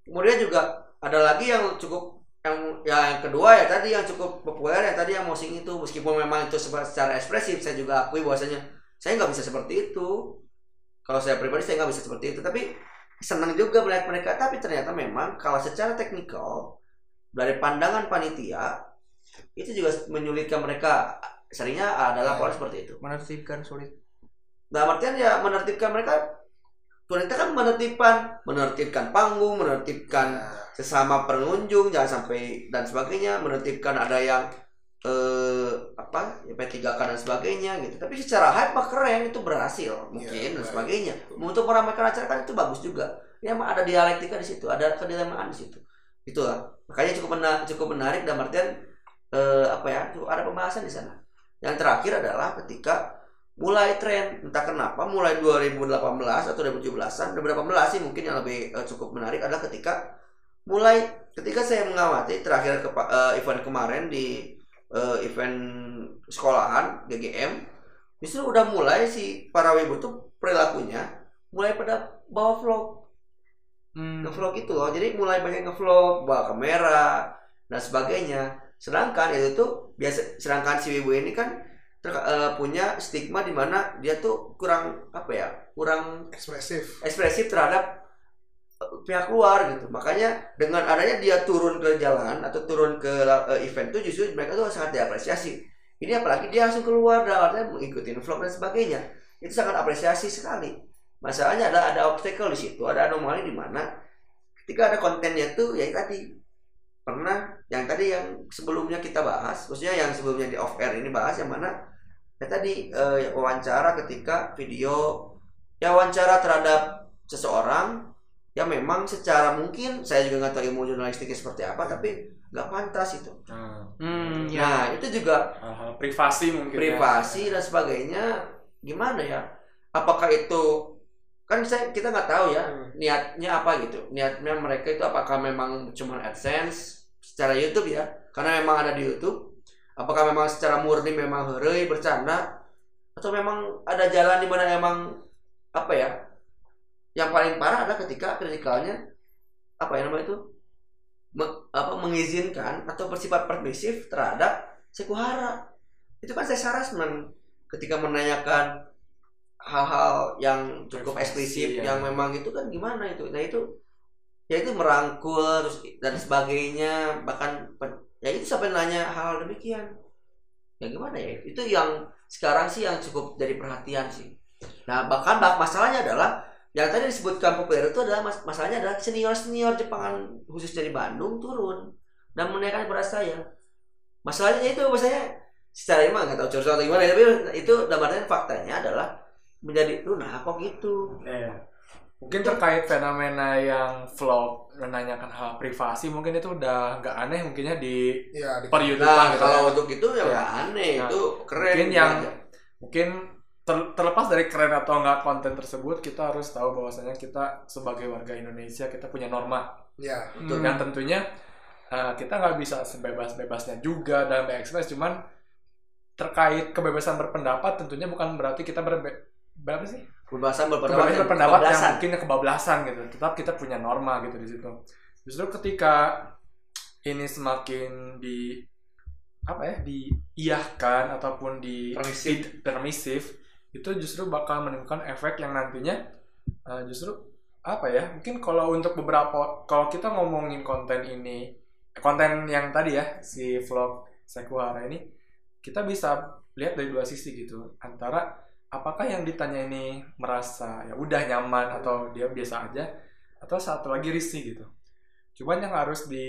Speaker 1: Kemudian juga ada lagi yang cukup yang ya yang kedua ya tadi yang cukup populer yang tadi yang mosing itu meskipun memang itu secara ekspresif saya juga akui bahwasanya saya nggak bisa seperti itu. Kalau saya pribadi saya nggak bisa seperti itu tapi senang juga melihat mereka tapi ternyata memang kalau secara teknikal dari pandangan panitia itu juga menyulitkan mereka seringnya ada laporan seperti itu.
Speaker 4: Menertibkan sulit.
Speaker 1: dalam artian ya menertibkan mereka Wanita kan menertibkan menertibkan panggung menertibkan sesama pengunjung jangan sampai dan sebagainya menertibkan ada yang eh apa ya P3K dan sebagainya gitu. Tapi secara hype mah keren itu berhasil mungkin
Speaker 2: Iya,
Speaker 1: dan
Speaker 2: baik.
Speaker 1: sebagainya. Untuk meramaikan acara kan itu bagus juga. Ya ada dialektika di situ ada kedilemaan di situ. Itulah. Makanya cukup menarik cukup menarik dan artian eh, apa ya cukup ada pembahasan di sana. Yang terakhir adalah ketika mulai tren entah kenapa mulai 2018 atau 2017an 2018 sih mungkin yang lebih eh, cukup menarik adalah ketika mulai ketika saya mengamati terakhir ke event kemarin di eh, event sekolahan GGM justru udah mulai si para wibu tuh perilakunya mulai pada bawa vlog
Speaker 4: Hmm.
Speaker 1: ngevlog itu loh jadi mulai banyak ngevlog bawa kamera dan sebagainya sedangkan itu tuh biasa sedangkan si wibu ini kan ter- eh, punya stigma di mana dia tuh kurang apa ya kurang
Speaker 2: Ekspresif.
Speaker 1: ekspresif terhadap pihak luar gitu. Makanya dengan adanya dia turun ke jalan atau turun ke eh, event tuh justru mereka tuh sangat diapresiasi. Ini apalagi dia langsung keluar dan artinya mengikuti vlog dan sebagainya. Itu sangat apresiasi sekali. Masalahnya ada ada obstacle di situ ada anomali di mana ketika ada kontennya tuh ya tadi pernah yang tadi yang sebelumnya kita bahas maksudnya yang sebelumnya di off air ini bahas yang mana ya tadi eh, wawancara ketika video ya wawancara terhadap seseorang yang memang secara mungkin saya juga nggak tahu ilmu jurnalistiknya seperti apa tapi nggak pantas itu
Speaker 3: Nah,
Speaker 4: Hmm, ya.
Speaker 1: nah itu juga
Speaker 3: hal-hal privasi mungkin. ya.
Speaker 1: privasi dan sebagainya gimana ya apakah itu kan saya kita nggak tahu ya
Speaker 2: Hmm.
Speaker 1: niatnya apa gitu niatnya mereka itu apakah memang cuma adsense secara YouTube ya karena memang ada di YouTube apakah memang secara murni memang herei bercanda atau memang ada jalan di mana emang apa ya yang paling parah adalah ketika kritikalnya apa ya namanya itu? Me- apa mengizinkan atau bersifat permisif terhadap sekuhara itu kan saya harassment ketika menanyakan hal-hal yang cukup
Speaker 3: Privasi,
Speaker 1: eksplisit
Speaker 3: ya.
Speaker 1: yang memang itu kan gimana itu? Nah itu ya itu merangkul terus dan sebagainya bahkan ya itu sampai nanya hal demikian. Ya gimana ya? Itu yang sekarang sih yang cukup jadi perhatian sih. Nah bahkan bah- masalahnya adalah yang tadi disebutkan populer itu adalah mas- masalahnya adalah senior senior Jepangan khusus dari Bandung turun dan menanyakan kepada saya masalahnya itu maksudnya secara emang nggak tahu curhat atau gimana ya, tapi itu dalam faktanya adalah menjadi lu nah kok gitu
Speaker 3: Iya. Mungkin terkait fenomena yang vlog menanyakan hal privasi mungkin itu udah nggak aneh mungkinnya di
Speaker 2: Iya, di
Speaker 3: per
Speaker 1: nah
Speaker 3: YouTubean gitu.
Speaker 1: kalau untuk itu ya
Speaker 3: Ya.
Speaker 1: nggak aneh
Speaker 3: Nah,
Speaker 1: itu keren
Speaker 3: mungkin yang
Speaker 1: aja.
Speaker 3: mungkin ter- terlepas dari keren atau nggak konten tersebut kita harus tahu bahwasanya kita sebagai warga Indonesia kita punya norma
Speaker 2: Iya.
Speaker 3: Betul. yang tentunya uh, kita nggak bisa sebebas-bebasnya juga dalam berekspres cuman terkait kebebasan berpendapat tentunya bukan berarti kita berbe berapa sih
Speaker 1: kebebasan berpendapat
Speaker 3: kebebasan
Speaker 1: yang
Speaker 3: berpendapat yang
Speaker 1: kebablasan.
Speaker 3: mungkin kebablasan gitu tetap kita punya norma gitu di situ justru ketika ini semakin di apa ya diiyahkan ataupun di
Speaker 1: Permisif.
Speaker 3: di- permisif itu justru bakal menimbulkan efek yang nantinya uh, justru apa ya mungkin kalau untuk beberapa kalau kita ngomongin konten ini konten yang tadi ya si vlog Sekuhara ini kita bisa lihat dari dua sisi gitu. Antara apakah yang ditanya ini merasa ya udah nyaman atau dia biasa aja atau satu lagi risih gitu. Cuman yang harus di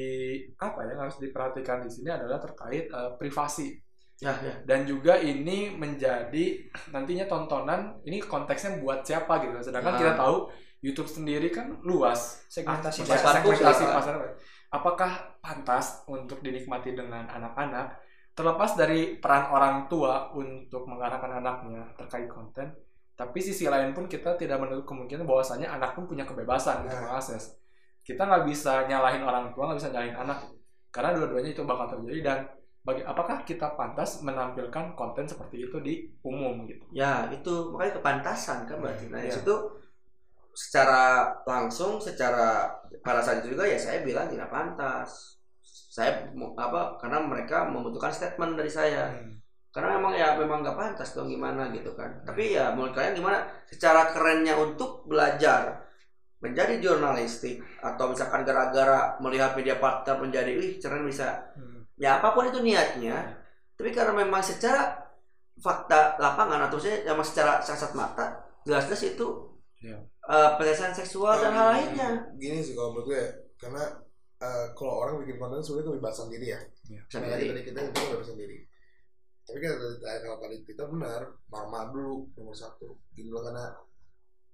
Speaker 3: apa ya harus diperhatikan di sini adalah terkait eh, privasi
Speaker 1: ya ya
Speaker 3: dan juga ini menjadi nantinya tontonan ini konteksnya buat siapa gitu sedangkan
Speaker 1: Nah.
Speaker 3: kita tahu YouTube sendiri kan luas
Speaker 4: Segmentasi
Speaker 3: Ah,
Speaker 1: pasar.
Speaker 3: segmentasi
Speaker 1: Pasar.
Speaker 3: pasar apakah pantas untuk dinikmati dengan anak-anak terlepas dari peran orang tua untuk mengarahkan anaknya terkait konten tapi sisi lain pun kita tidak menutup kemungkinan bahwasanya anak pun punya kebebasan untuk
Speaker 2: Nah.
Speaker 3: mengakses kita nggak bisa nyalahin orang tua nggak bisa nyalahin anak karena dua-duanya itu bakal terjadi dan bagi apakah kita pantas menampilkan konten seperti itu di umum gitu?
Speaker 1: Ya itu makanya kepantasan kan berarti. Nah
Speaker 3: Iya.
Speaker 1: itu secara langsung secara pada saat itu juga ya saya bilang tidak pantas. Saya apa karena mereka membutuhkan statement dari saya. Karena memang ya memang nggak pantas dong gimana gitu kan. Tapi ya menurut kalian gimana? Secara kerennya untuk belajar menjadi jurnalistik atau misalkan gara-gara melihat media partner menjadi wih keren bisa ya apa pun itu niatnya tapi karena memang secara fakta lapangan atau saya memang secara kasat mata jelas-jelas itu
Speaker 3: Iya.
Speaker 1: eh, pelecehan seksual dan hal lainnya
Speaker 2: Gini sih kalau menurut gue ya, karena eh, kalau orang bikin konten sebenarnya kebebasan diri ya.
Speaker 1: bisa
Speaker 2: Nah,
Speaker 1: jadi
Speaker 2: tadi kita itu kebebasan diri. Tapi kan tadi- kalau tadi kita benar, norma dulu nomor satu. Gitu loh karena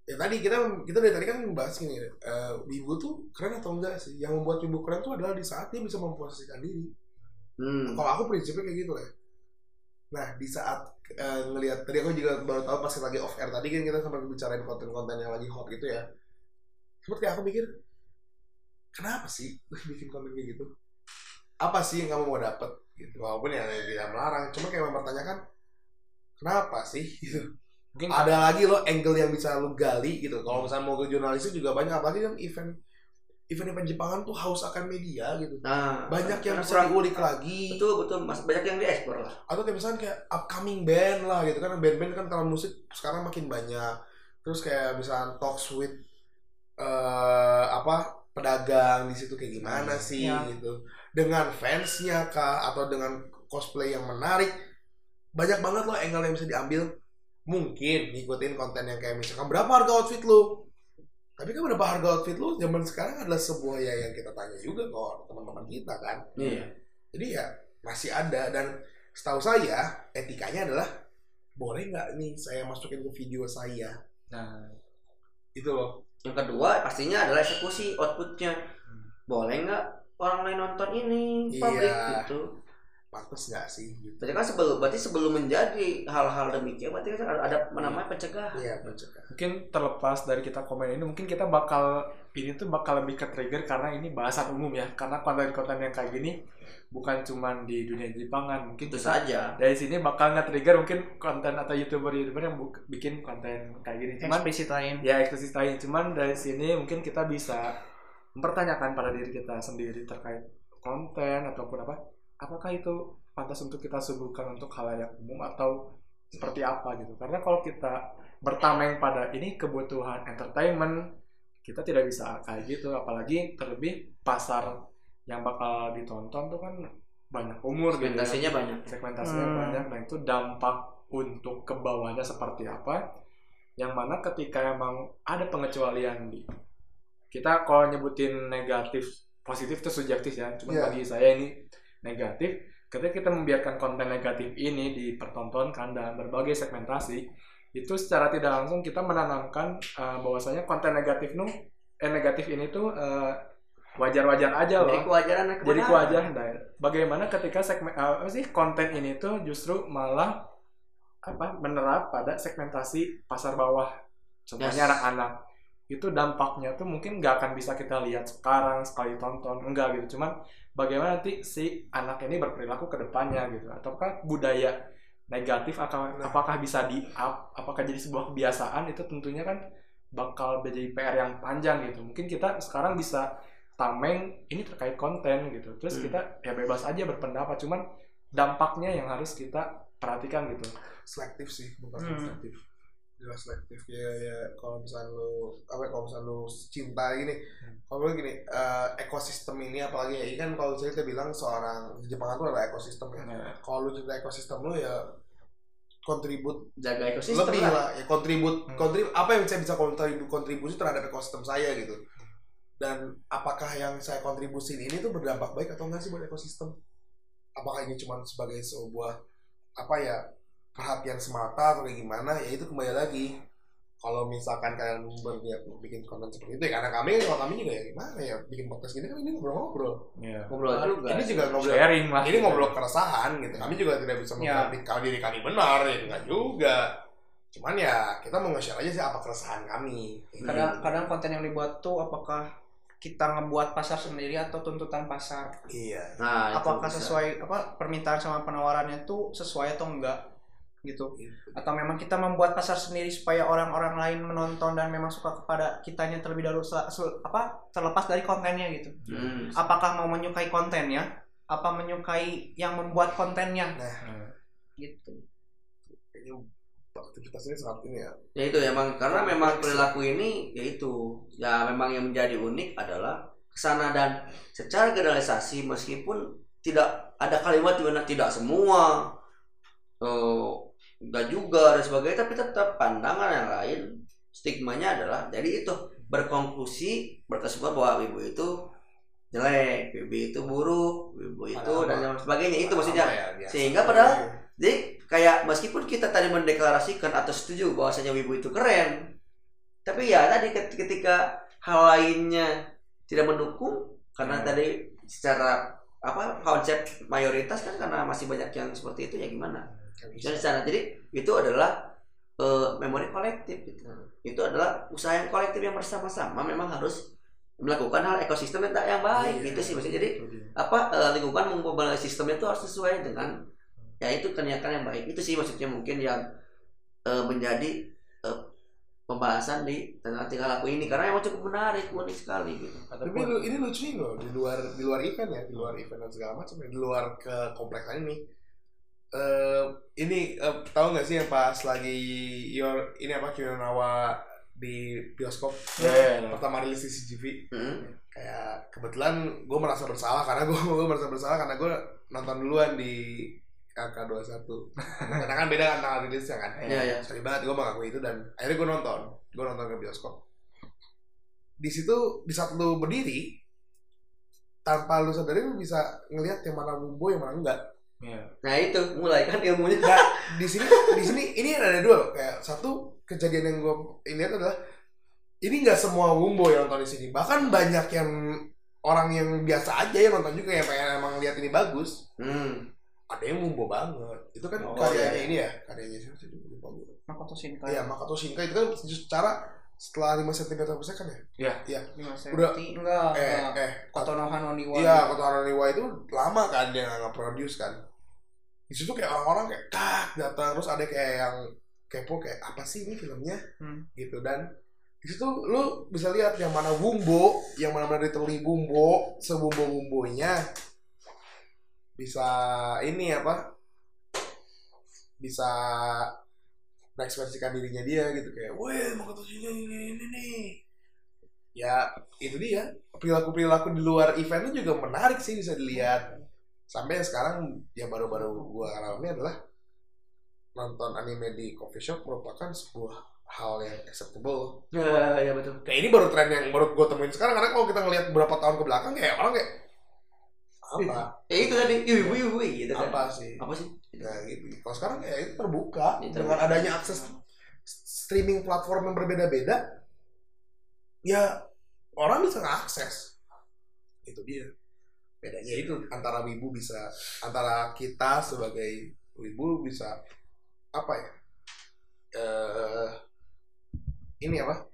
Speaker 2: ya tadi kita kita dari tadi kan membahas gini, eh, wibu tuh keren atau enggak sih? Yang membuat wibu keren tuh adalah di saat dia bisa memposisikan diri.
Speaker 1: Hmm.
Speaker 2: Kalau aku prinsipnya kayak gitu ya. Nah di saat eh, ngelihat tadi aku juga baru tahu pas lagi off air tadi kan kita sempat bicarain konten-konten yang lagi hot gitu ya. Seperti aku mikir, kenapa sih bikin konten kayak gitu? Apa sih yang kamu mau dapet? Gitu. Walaupun ya tidak melarang, cuma kayak mempertanyakan kenapa sih? Gitu.
Speaker 3: mungkin
Speaker 2: Ada lagi loh angle yang bisa lu gali gitu. Kalau misalnya mau ke jurnalis itu juga banyak, apalagi kan event event-event Jepangan tuh haus akan media gitu.
Speaker 1: nah
Speaker 2: Banyak yang
Speaker 1: serang-
Speaker 2: diulik lagi.
Speaker 1: Betul betul mas. Banyak yang diekspor lah.
Speaker 2: Atau kayak misalnya kayak upcoming band lah gitu kan. Band-band kan tahun musik sekarang makin banyak. Terus kayak misalnya talks with eh apa pedagang di situ kayak gimana sih
Speaker 4: Ya.
Speaker 2: gitu. Dengan fansnya kah? Atau dengan cosplay yang menarik? Banyak banget loh angle yang bisa diambil. Mungkin ngikutin konten yang kayak misalkan berapa harga outfit lu tapi kan berapa harga outfit lu zaman sekarang adalah sebuah ya yang kita tanya juga kok teman-teman kita kan.
Speaker 1: Iya.
Speaker 2: Jadi ya masih ada. Dan setahu saya etikanya adalah boleh nggak nih saya masukin ke video saya?
Speaker 3: Nah.
Speaker 2: Itu loh.
Speaker 1: Yang kedua pastinya adalah eksekusi outputnya. Boleh nggak orang lain nonton ini publik
Speaker 2: Iya.
Speaker 1: gitu
Speaker 2: pantas nggak sih gitu?
Speaker 1: Berarti kan sebelum berarti sebelum menjadi hal-hal demikian berarti kan ada, ada namanya pencegahan.
Speaker 2: Iya mencegah
Speaker 3: mungkin terlepas dari kita komen ini mungkin kita bakal ini tuh bakal lebih ke trigger karena ini bahasan umum ya. Karena konten-konten yang kayak gini bukan cuman di dunia Jepangan mungkin
Speaker 1: itu saja.
Speaker 3: dari sini bakal nge-trigger mungkin konten atau youtuber-youtuber yang buk- bikin konten kayak gini. Cuman
Speaker 4: eksplisit lain
Speaker 3: ya eksklusif lain cuman dari sini mungkin kita bisa mempertanyakan pada diri kita sendiri terkait konten ataupun apa apakah itu pantas untuk kita suguhkan untuk halayak umum atau seperti apa gitu karena kalau kita bertameng pada ini kebutuhan entertainment kita tidak bisa kayak gitu apalagi terlebih pasar yang bakal ditonton tuh kan banyak umur gitu ya.
Speaker 1: Segmentasinya banyak.
Speaker 3: segmentasinya
Speaker 4: Hmm.
Speaker 3: banyak dan itu dampak untuk ke bawahnya seperti apa yang mana ketika emang ada pengecualian di kita kalau nyebutin negatif positif itu subjektif ya cuma
Speaker 2: Iya.
Speaker 3: bagi saya ini negatif ketika kita membiarkan konten negatif ini dipertontonkan dalam berbagai segmentasi itu secara tidak langsung kita menanamkan uh, bahwasanya konten negatif nu eh negatif ini tuh uh, wajar-wajar aja loh
Speaker 1: Jadi kewajaran dan
Speaker 3: jadi kewajaran Day. bagaimana ketika segmen uh, apa sih konten ini tuh justru malah apa menerap pada segmentasi pasar bawah contohnya
Speaker 1: Yes.
Speaker 3: anak-anak itu dampaknya tuh mungkin nggak akan bisa kita lihat sekarang sekali tonton enggak gitu cuman bagaimana nanti si anak ini berperilaku ke depannya gitu ataukah budaya negatif akan
Speaker 2: Nah.
Speaker 3: apakah bisa di up apakah jadi sebuah kebiasaan itu tentunya kan bakal menjadi PR yang panjang gitu mungkin kita sekarang bisa tameng ini terkait konten gitu terus
Speaker 1: Hmm.
Speaker 3: kita ya bebas aja berpendapat cuman dampaknya yang harus kita perhatikan gitu
Speaker 2: selektif sih bukan
Speaker 4: Hmm.
Speaker 2: selektif jelas selektif ya ya kalau misalnya lu apa ya, kalau misalnya lu cinta gini kalau lu gini eh, ekosistem ini apalagi ya ini kan kalau misalnya kita bilang seorang di Jepang itu ada ekosistem ya.
Speaker 3: Nah,
Speaker 2: kalau lu cinta ekosistem lu ya kontribut
Speaker 1: jaga ekosistem
Speaker 2: lebih
Speaker 1: lah.
Speaker 2: lah ya kontribut
Speaker 3: Hmm.
Speaker 2: kontrib apa yang saya bisa kontribu kontribusi terhadap ekosistem saya gitu. Dan apakah yang saya kontribusin ini tuh berdampak baik atau enggak sih buat ekosistem? Apakah ini cuma sebagai sebuah apa ya perhatian semata atau kayak gimana ya itu kembali lagi. Kalau misalkan kalian berniat bikin konten seperti itu ya karena kami kalau kami juga ya gimana ya bikin podcast gini kan ini ngobrol-ngobrol.
Speaker 3: Ya.
Speaker 1: Ngobrol juga.
Speaker 2: ini juga ngobrol
Speaker 3: sharing lah.
Speaker 2: ini ngobrol keresahan gitu. Kami juga tidak bisa
Speaker 4: Ya.
Speaker 2: mengkritik kalau diri kami benar ya enggak juga. Cuman ya kita mau nge-share aja sih apa keresahan kami.
Speaker 4: Kadang kadang konten yang dibuat tuh apakah kita ngebuat pasar sendiri atau tuntutan pasar?
Speaker 2: Iya.
Speaker 1: Nah, itu
Speaker 4: apakah
Speaker 1: bisa.
Speaker 4: sesuai apa permintaan sama penawarannya tuh sesuai atau enggak gitu. Atau memang kita membuat pasar sendiri supaya orang-orang lain menonton dan memang suka kepada kitanya terlebih dahulu sel- sel- apa terlepas dari kontennya gitu.
Speaker 1: Hmm.
Speaker 4: apakah mau menyukai kontennya? Apa menyukai yang membuat kontennya?
Speaker 3: Nah,
Speaker 4: gitu.
Speaker 2: Ini sangat ini ya.
Speaker 1: Ya itu emang karena memang perilaku ini yaitu ya memang yang menjadi unik adalah ke sana dan secara generalisasi meskipun tidak ada kalimat di mana tidak semua eh, enggak juga dan sebagainya tapi tetap pandangan yang lain stigmanya adalah jadi itu berkonklusi berkesimpulan bahwa ibu itu jelek, ibu itu buruk, ibu itu
Speaker 2: Padahal
Speaker 1: dan lain sebagainya itu maksudnya
Speaker 2: ya, biasa.
Speaker 1: Sehingga padahal- jadi kayak meskipun kita tadi mendeklarasikan atau setuju bahwasanya Wibu itu keren, tapi ya tadi ket- ketika hal lainnya tidak mendukung karena
Speaker 3: Hmm.
Speaker 1: tadi secara apa konsep mayoritas kan karena masih banyak yang seperti itu ya gimana? Dan secara jadi itu adalah eh, memori kolektif gitu. Itu adalah usaha yang kolektif yang bersama-sama memang harus melakukan hal ekosistem yang yang baik
Speaker 2: Iya.
Speaker 1: gitu sih maksudnya jadi
Speaker 3: dia.
Speaker 1: apa eh, lingkungan mengubah sistemnya itu harus sesuai dengan ya itu kenyataan yang baik itu sih maksudnya mungkin yang eh, menjadi eh, pembahasan di tentang tingkah laku ini karena emang cukup menarik unik sekali gitu
Speaker 2: tapi ini lucu nih loh di luar di luar event ya di luar event dan segala macam ya di luar ke kompleksan ini eh ini eh, tahu nggak sih yang pas lagi your ini apa Kiyonawa di bioskop?
Speaker 3: Ya, ya, ya.
Speaker 2: pertama rilis di CGV
Speaker 1: Hmm.
Speaker 2: kayak kebetulan gue merasa bersalah karena gue gue merasa bersalah karena gue nonton duluan di AK21 karena kan beda kan tanggal rilisnya kan?
Speaker 1: Iya, iya.
Speaker 2: sorry banget gue mengakui itu dan akhirnya gue nonton. Gue nonton ke bioskop. Di situ di saat lu berdiri tanpa lu sadari lu bisa ngelihat yang mana bumbu yang mana enggak
Speaker 3: Ya.
Speaker 1: nah itu mulai kan ilmunya
Speaker 2: nah di sini di sini ini ada dua loh kayak satu kejadian yang gue lihat adalah ini nggak semua bumbu yang nonton di sini bahkan banyak yang orang yang biasa aja yang nonton juga yang pengen emang lihat ini bagus
Speaker 1: hmm.
Speaker 2: ada yang bumbu banget itu kan
Speaker 1: Oh,
Speaker 2: karyanya
Speaker 1: iya.
Speaker 2: ini ya karyanya siapa sih lupa gue
Speaker 4: Makoto Shinkai
Speaker 2: Iya, Makoto Shinkai itu kan secara setelah 5 cm per second ya?
Speaker 4: Lima
Speaker 2: Udah.
Speaker 4: senti enggak
Speaker 2: Eh,
Speaker 4: enggak.
Speaker 2: eh,
Speaker 4: Kotonoha no Niwa
Speaker 2: Iya, Koto Haroniwa itu lama kan dia nggak nge-produce kan. Di situ kayak orang-orang kayak kak datang terus ada kayak yang kepo kayak apa sih ini filmnya
Speaker 4: Hmm.
Speaker 2: gitu dan di situ lu bisa lihat yang mana bumbu, yang mana mana diteliti bumbu, sebumbu bumbunya bisa ini apa? Bisa mengekspresikan dirinya dia gitu kayak, weh mau ketemu sini ini ini nih. Ya itu dia perilaku perilaku di luar event itu juga menarik sih bisa dilihat. Sampai sekarang yang baru-baru gua alami adalah nonton anime di coffee shop merupakan sebuah hal yang acceptable.
Speaker 1: Ya, ya betul.
Speaker 2: Kayak ini baru tren yang baru gue temuin sekarang. Karena kalau kita ngelihat beberapa tahun ke belakang kayak orang kayak apa?
Speaker 1: Ya itu tadi, ibu ibu gitu kan.
Speaker 2: apa sih?
Speaker 1: Apa sih?
Speaker 2: ya gitu. Kalau sekarang kayak itu terbuka.
Speaker 1: Ya,
Speaker 2: dengan adanya akses streaming platform yang berbeda-beda ya orang bisa ngakses itu dia bedanya itu antara wibu bisa antara kita sebagai wibu bisa apa ya eh ini apa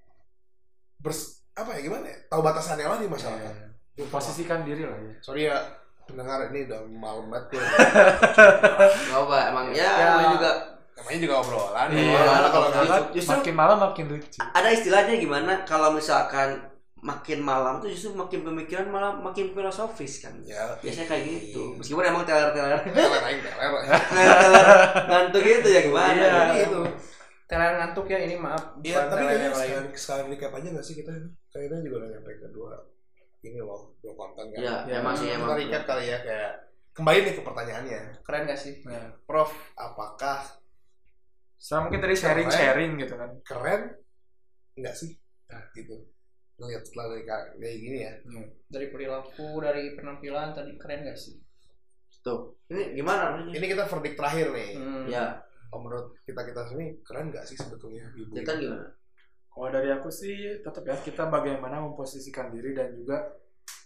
Speaker 2: bers apa ya gimana ya tahu batasannya lah di masyarakat
Speaker 3: Ya, posisikan diri lah ya
Speaker 2: sorry ya pendengar ini udah malam banget ya
Speaker 1: Gak apa, emang ya,
Speaker 4: Ya.
Speaker 1: namanya juga
Speaker 2: namanya juga obrolan
Speaker 3: Iya,
Speaker 2: ya.
Speaker 1: kalau
Speaker 2: kalau
Speaker 1: gitu.
Speaker 2: nggak
Speaker 1: Justru-
Speaker 3: makin malam makin lucu
Speaker 1: ada istilahnya gimana kalau misalkan makin malam tuh justru makin pemikiran malah makin filosofis kan.
Speaker 2: ya
Speaker 1: Biasanya kayak gitu. Meskipun emang
Speaker 2: teler teler
Speaker 1: teler ngantuk gitu ya gimana
Speaker 3: Iya.
Speaker 1: gitu.
Speaker 2: itu
Speaker 4: Teler ngantuk ya ini maaf.
Speaker 2: Iya,
Speaker 4: bukan
Speaker 2: tapi kayaknya sekali, sekali recap aja gak sih kita ini? Kayaknya juga udah nyampe ke dua ini loh, dua konten kan.
Speaker 1: Ya,
Speaker 3: Ya,
Speaker 1: emang sih
Speaker 2: Kita
Speaker 1: emang.
Speaker 2: recap kali ya kayak kembali nih ke pertanyaannya.
Speaker 4: Keren gak sih?
Speaker 3: ya.
Speaker 4: Prof.
Speaker 2: Apakah
Speaker 3: saya mungkin tadi sharing sharing gitu kan
Speaker 2: keren enggak sih? Nah, gitu. Ngeliat setelah dari ka- kayak gini ya.
Speaker 4: Dari perilaku, dari penampilan tadi keren gak sih?
Speaker 1: Tuh. Ini gimana ini?
Speaker 2: Ini kita verdict terakhir nih.
Speaker 4: Hmm.
Speaker 1: Ya,
Speaker 2: Kalau menurut kita-kita sini keren gak sih sebetulnya ibu?
Speaker 1: kita gimana?
Speaker 3: Kalau dari aku sih tetap ya kita bagaimana memposisikan diri dan juga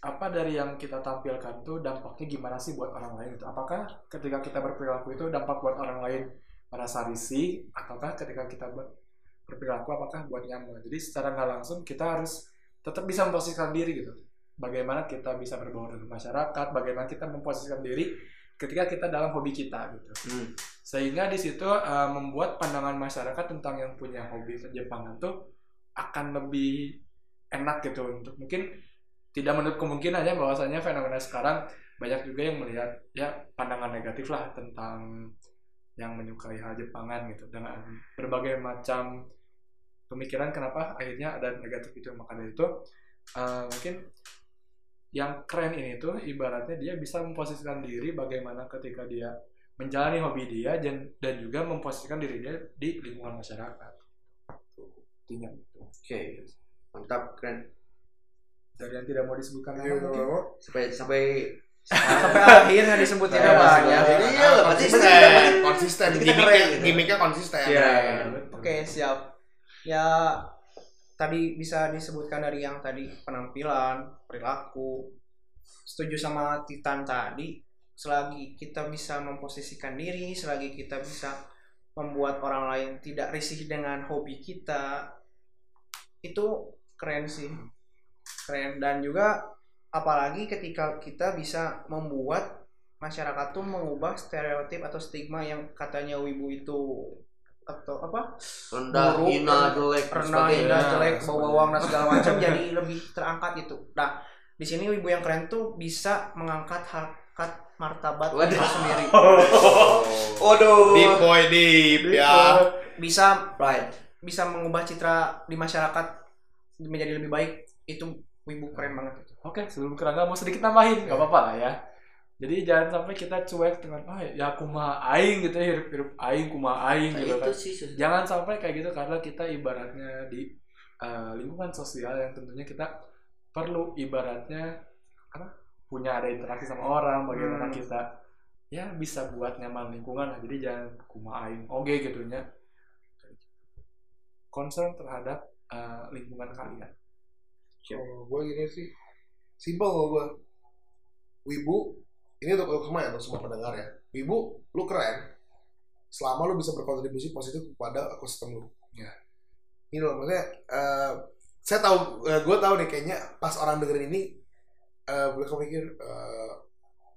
Speaker 3: apa dari yang kita tampilkan tuh dampaknya gimana sih buat orang lain itu? Apakah ketika kita berperilaku itu dampak buat orang lain merasa risih ataukah ketika kita ber- berperilaku apakah buat nyaman? Jadi secara nggak langsung kita harus tetap bisa memposisikan diri gitu. Bagaimana kita bisa berbaur dengan masyarakat, bagaimana kita memposisikan diri ketika kita dalam hobi kita gitu
Speaker 1: Hmm.
Speaker 3: sehingga di situ uh, membuat pandangan masyarakat tentang yang punya hobi Jepangan tuh akan lebih enak gitu untuk mungkin tidak menutup kemungkinannya bahwasanya fenomena sekarang banyak juga yang melihat ya pandangan negatif lah tentang yang menyukai hal Jepangan gitu dengan berbagai macam pemikiran kenapa akhirnya ada negatif itu maka dari itu uh, mungkin yang keren ini tuh ibaratnya dia bisa memposisikan diri bagaimana ketika dia menjalani hobi dia dan, dan juga memposisikan dirinya di lingkungan masyarakat. Intinya gitu.
Speaker 1: Oke. Mantap, keren.
Speaker 3: Dari yang tidak mau disebutkan nama
Speaker 2: Iya,
Speaker 3: mungkin.
Speaker 1: Sampai sampai
Speaker 4: Sampai akhir nggak disebutin
Speaker 1: Ya,
Speaker 4: namanya.
Speaker 1: Jadi iya, berarti
Speaker 2: konsisten, konsisten. Gimiknya,
Speaker 1: keren gitu.
Speaker 2: gimiknya konsisten.
Speaker 1: Iya.
Speaker 4: Oke siap. Ya tadi bisa disebutkan dari yang tadi penampilan, perilaku. Setuju sama Titan tadi. Selagi kita bisa memposisikan diri, selagi kita bisa membuat orang lain tidak risih dengan hobi kita, itu keren sih. Keren dan juga apalagi ketika kita bisa membuat masyarakat tuh mengubah stereotip atau stigma yang katanya wibu itu atau apa
Speaker 1: rendah,
Speaker 4: buruk,
Speaker 1: hina, jelek,
Speaker 4: rendah, hina, jelek,
Speaker 3: sebagainya.
Speaker 4: bau bawang dan segala macam jadi lebih terangkat itu. Nah, di sini ibu yang keren tuh bisa mengangkat harkat martabat
Speaker 1: Waduh.
Speaker 4: itu sendiri.
Speaker 1: Waduh.
Speaker 2: Deep boy deep ya.
Speaker 4: Bisa
Speaker 1: Right.
Speaker 4: bisa mengubah citra di masyarakat menjadi lebih baik. Itu ibu keren banget itu.
Speaker 3: Oke, sebelum kerangga mau sedikit nambahin, nggak apa-apa lah ya. Jadi jangan sampai kita cuek dengan ah ya kumaha aing gitu ya, hirup-hirup aing kumaha aing
Speaker 1: Nah,
Speaker 3: gitu
Speaker 1: itu
Speaker 3: kan.
Speaker 1: sih susah.
Speaker 3: Jangan sampai kayak gitu karena kita ibaratnya di uh, lingkungan sosial yang tentunya kita perlu ibaratnya apa? punya ada interaksi sama orang, bagaimana
Speaker 4: Hmm.
Speaker 3: kita ya bisa buat nyaman lingkungan lah. Jadi jangan kumaha aing oge gitu nya. Concern terhadap uh, lingkungan kalian.
Speaker 2: Kalau gue gini sih, simple gue. Wibu, ini untuk, untuk semua ya, untuk semua pendengar ya. Wibu, lu keren. Selama lu bisa berkontribusi positif kepada ekosistem lu.
Speaker 3: Ya.
Speaker 2: Ini loh, maksudnya, eh, saya tahu, gue tahu nih kayaknya pas orang dengerin ini, eh mereka mikir, eh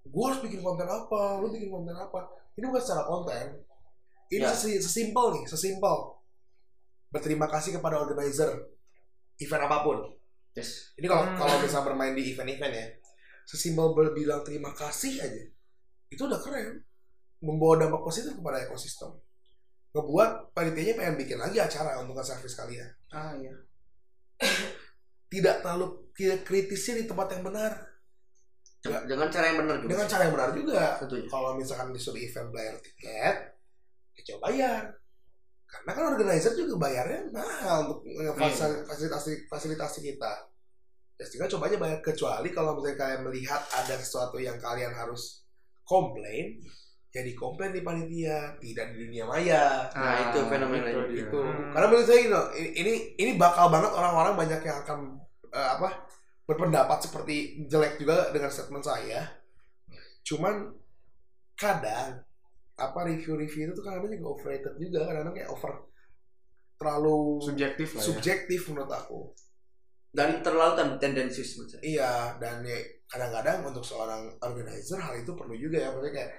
Speaker 2: gue harus bikin konten apa, lu bikin konten apa. Ini bukan secara konten. Ini
Speaker 1: Ya.
Speaker 2: sesi- sesimpel nih, sesimpel. Berterima kasih kepada organizer event apa pun.
Speaker 1: Yes.
Speaker 2: Ini kalau
Speaker 4: Hmm.
Speaker 2: kalau bisa bermain di event-event ya, sesimpel berbilang terima kasih aja, itu udah keren. Membawa dampak positif kepada ekosistem. ngebuat panitianya pengen bikin lagi acara untuk nge-service kalian.
Speaker 4: Ah iya.
Speaker 2: Tidak terlalu tidak kritisnya di tempat yang benar. Ya.
Speaker 1: dengan cara yang benar juga
Speaker 2: Dengan cara yang benar juga.
Speaker 1: tentunya
Speaker 2: Kalau misalkan disuruh event bayar tiket, ya coba bayar. Karena kan organizer juga bayarnya mahal untuk fasilitasi fasilitasi kita. Ya sehingga coba aja bayar kecuali kalau misalnya kalian melihat ada sesuatu yang kalian harus komplain, ya dikomplain di panitia, tidak di dunia maya.
Speaker 1: Nah, itu fenomena
Speaker 3: itu
Speaker 1: itu.
Speaker 4: Hmm.
Speaker 2: Karena menurut saya gitu, ini ini, ini bakal banget orang-orang banyak yang akan eh, apa berpendapat seperti jelek juga dengan statement saya. Cuman kadang apa review-review itu tuh kadang juga overrated juga kadang kayak over terlalu
Speaker 3: subjektif lah ya
Speaker 2: subjektif menurut aku.
Speaker 1: Dan terlalu ten- tendensius menurut saya.
Speaker 2: Iya, dan ya kadang-kadang untuk seorang organizer hal itu perlu juga ya, maksudnya kayak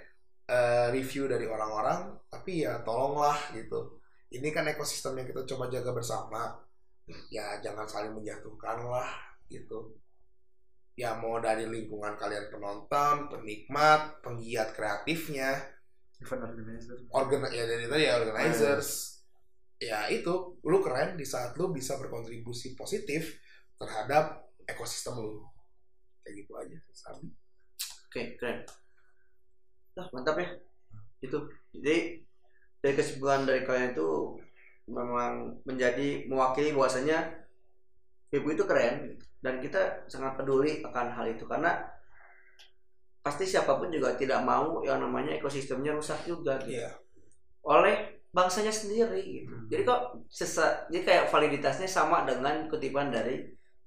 Speaker 2: eh, review dari orang-orang, tapi ya tolonglah gitu. Ini kan ekosistem yang kita coba jaga bersama. Ya jangan saling menjatuhkan lah gitu. Ya mau dari lingkungan kalian penonton, penikmat, penggiat kreatifnya,
Speaker 3: event organizer
Speaker 2: organ ya dari tadi ya organizers. Ya itu, lu keren di saat lu bisa berkontribusi positif terhadap ekosistem lu. Kayak gitu aja.
Speaker 1: Oke, keren. Nah, mantap ya. Itu. Jadi dari kesimpulan dari kalian itu memang menjadi mewakili bahwasanya ibu itu keren dan kita sangat peduli akan hal itu karena pasti siapa pun juga tidak mau yang namanya ekosistemnya rusak juga gitu.
Speaker 2: Iya.
Speaker 1: oleh bangsanya sendiri gitu. Jadi kok sesa, jadi kayak validitasnya sama dengan kutipan dari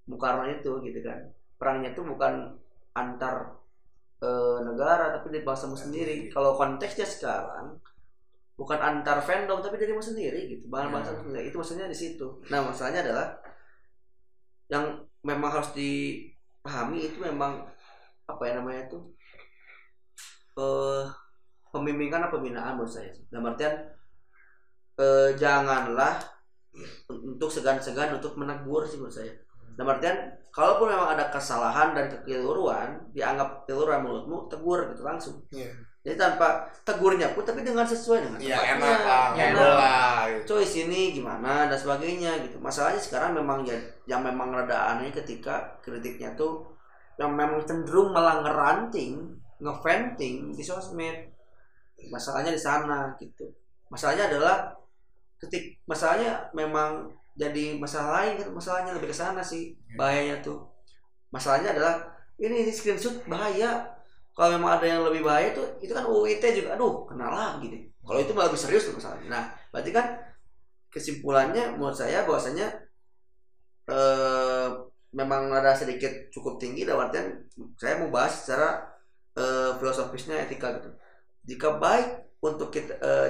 Speaker 1: Mukarno itu gitu kan. Perangnya itu bukan antar eh, negara tapi dari bangsamu sendiri. Kalau konteksnya sekarang bukan antar fandom tapi darimu sendiri gitu. Bahan bangsa sendiri. Itu maksudnya di situ. Nah, masalahnya adalah yang memang harus dipahami itu memang apa ya namanya itu eh pembimbingan atau pembinaan menurut saya. Dalam artian eh, janganlah untuk segan-segan untuk menegur sih menurut saya. Dalam artian kalaupun memang ada kesalahan dan kekeliruan dianggap keliruan menurutmu tegur gitu langsung.
Speaker 2: Iya.
Speaker 1: Jadi tanpa tegurnya pun tapi dengan sesuai dengan
Speaker 2: Iya
Speaker 1: tempatnya.
Speaker 2: enak lah,
Speaker 4: Ya,
Speaker 1: enak.
Speaker 2: lah. gitu.
Speaker 1: Coy sini gimana dan sebagainya gitu. Masalahnya sekarang memang ya yang memang rada aneh ketika kritiknya tuh yang memang cenderung malah ngeranting, ngeventing di sosmed. Masalahnya di sana gitu. Masalahnya adalah ketik masalahnya memang jadi masalah lain kan masalahnya lebih ke sana sih bahayanya tuh. Masalahnya adalah ini, ini screenshot bahaya. Kalau memang ada yang lebih bahaya tuh itu kan UIT juga aduh kenal lagi deh. Kalau itu malah lebih serius tuh masalahnya. Nah, berarti kan kesimpulannya menurut saya bahwasanya eh, memang ada sedikit cukup tinggi dalam artian saya mau bahas secara eh, filosofisnya etika gitu jika baik untuk kita eh,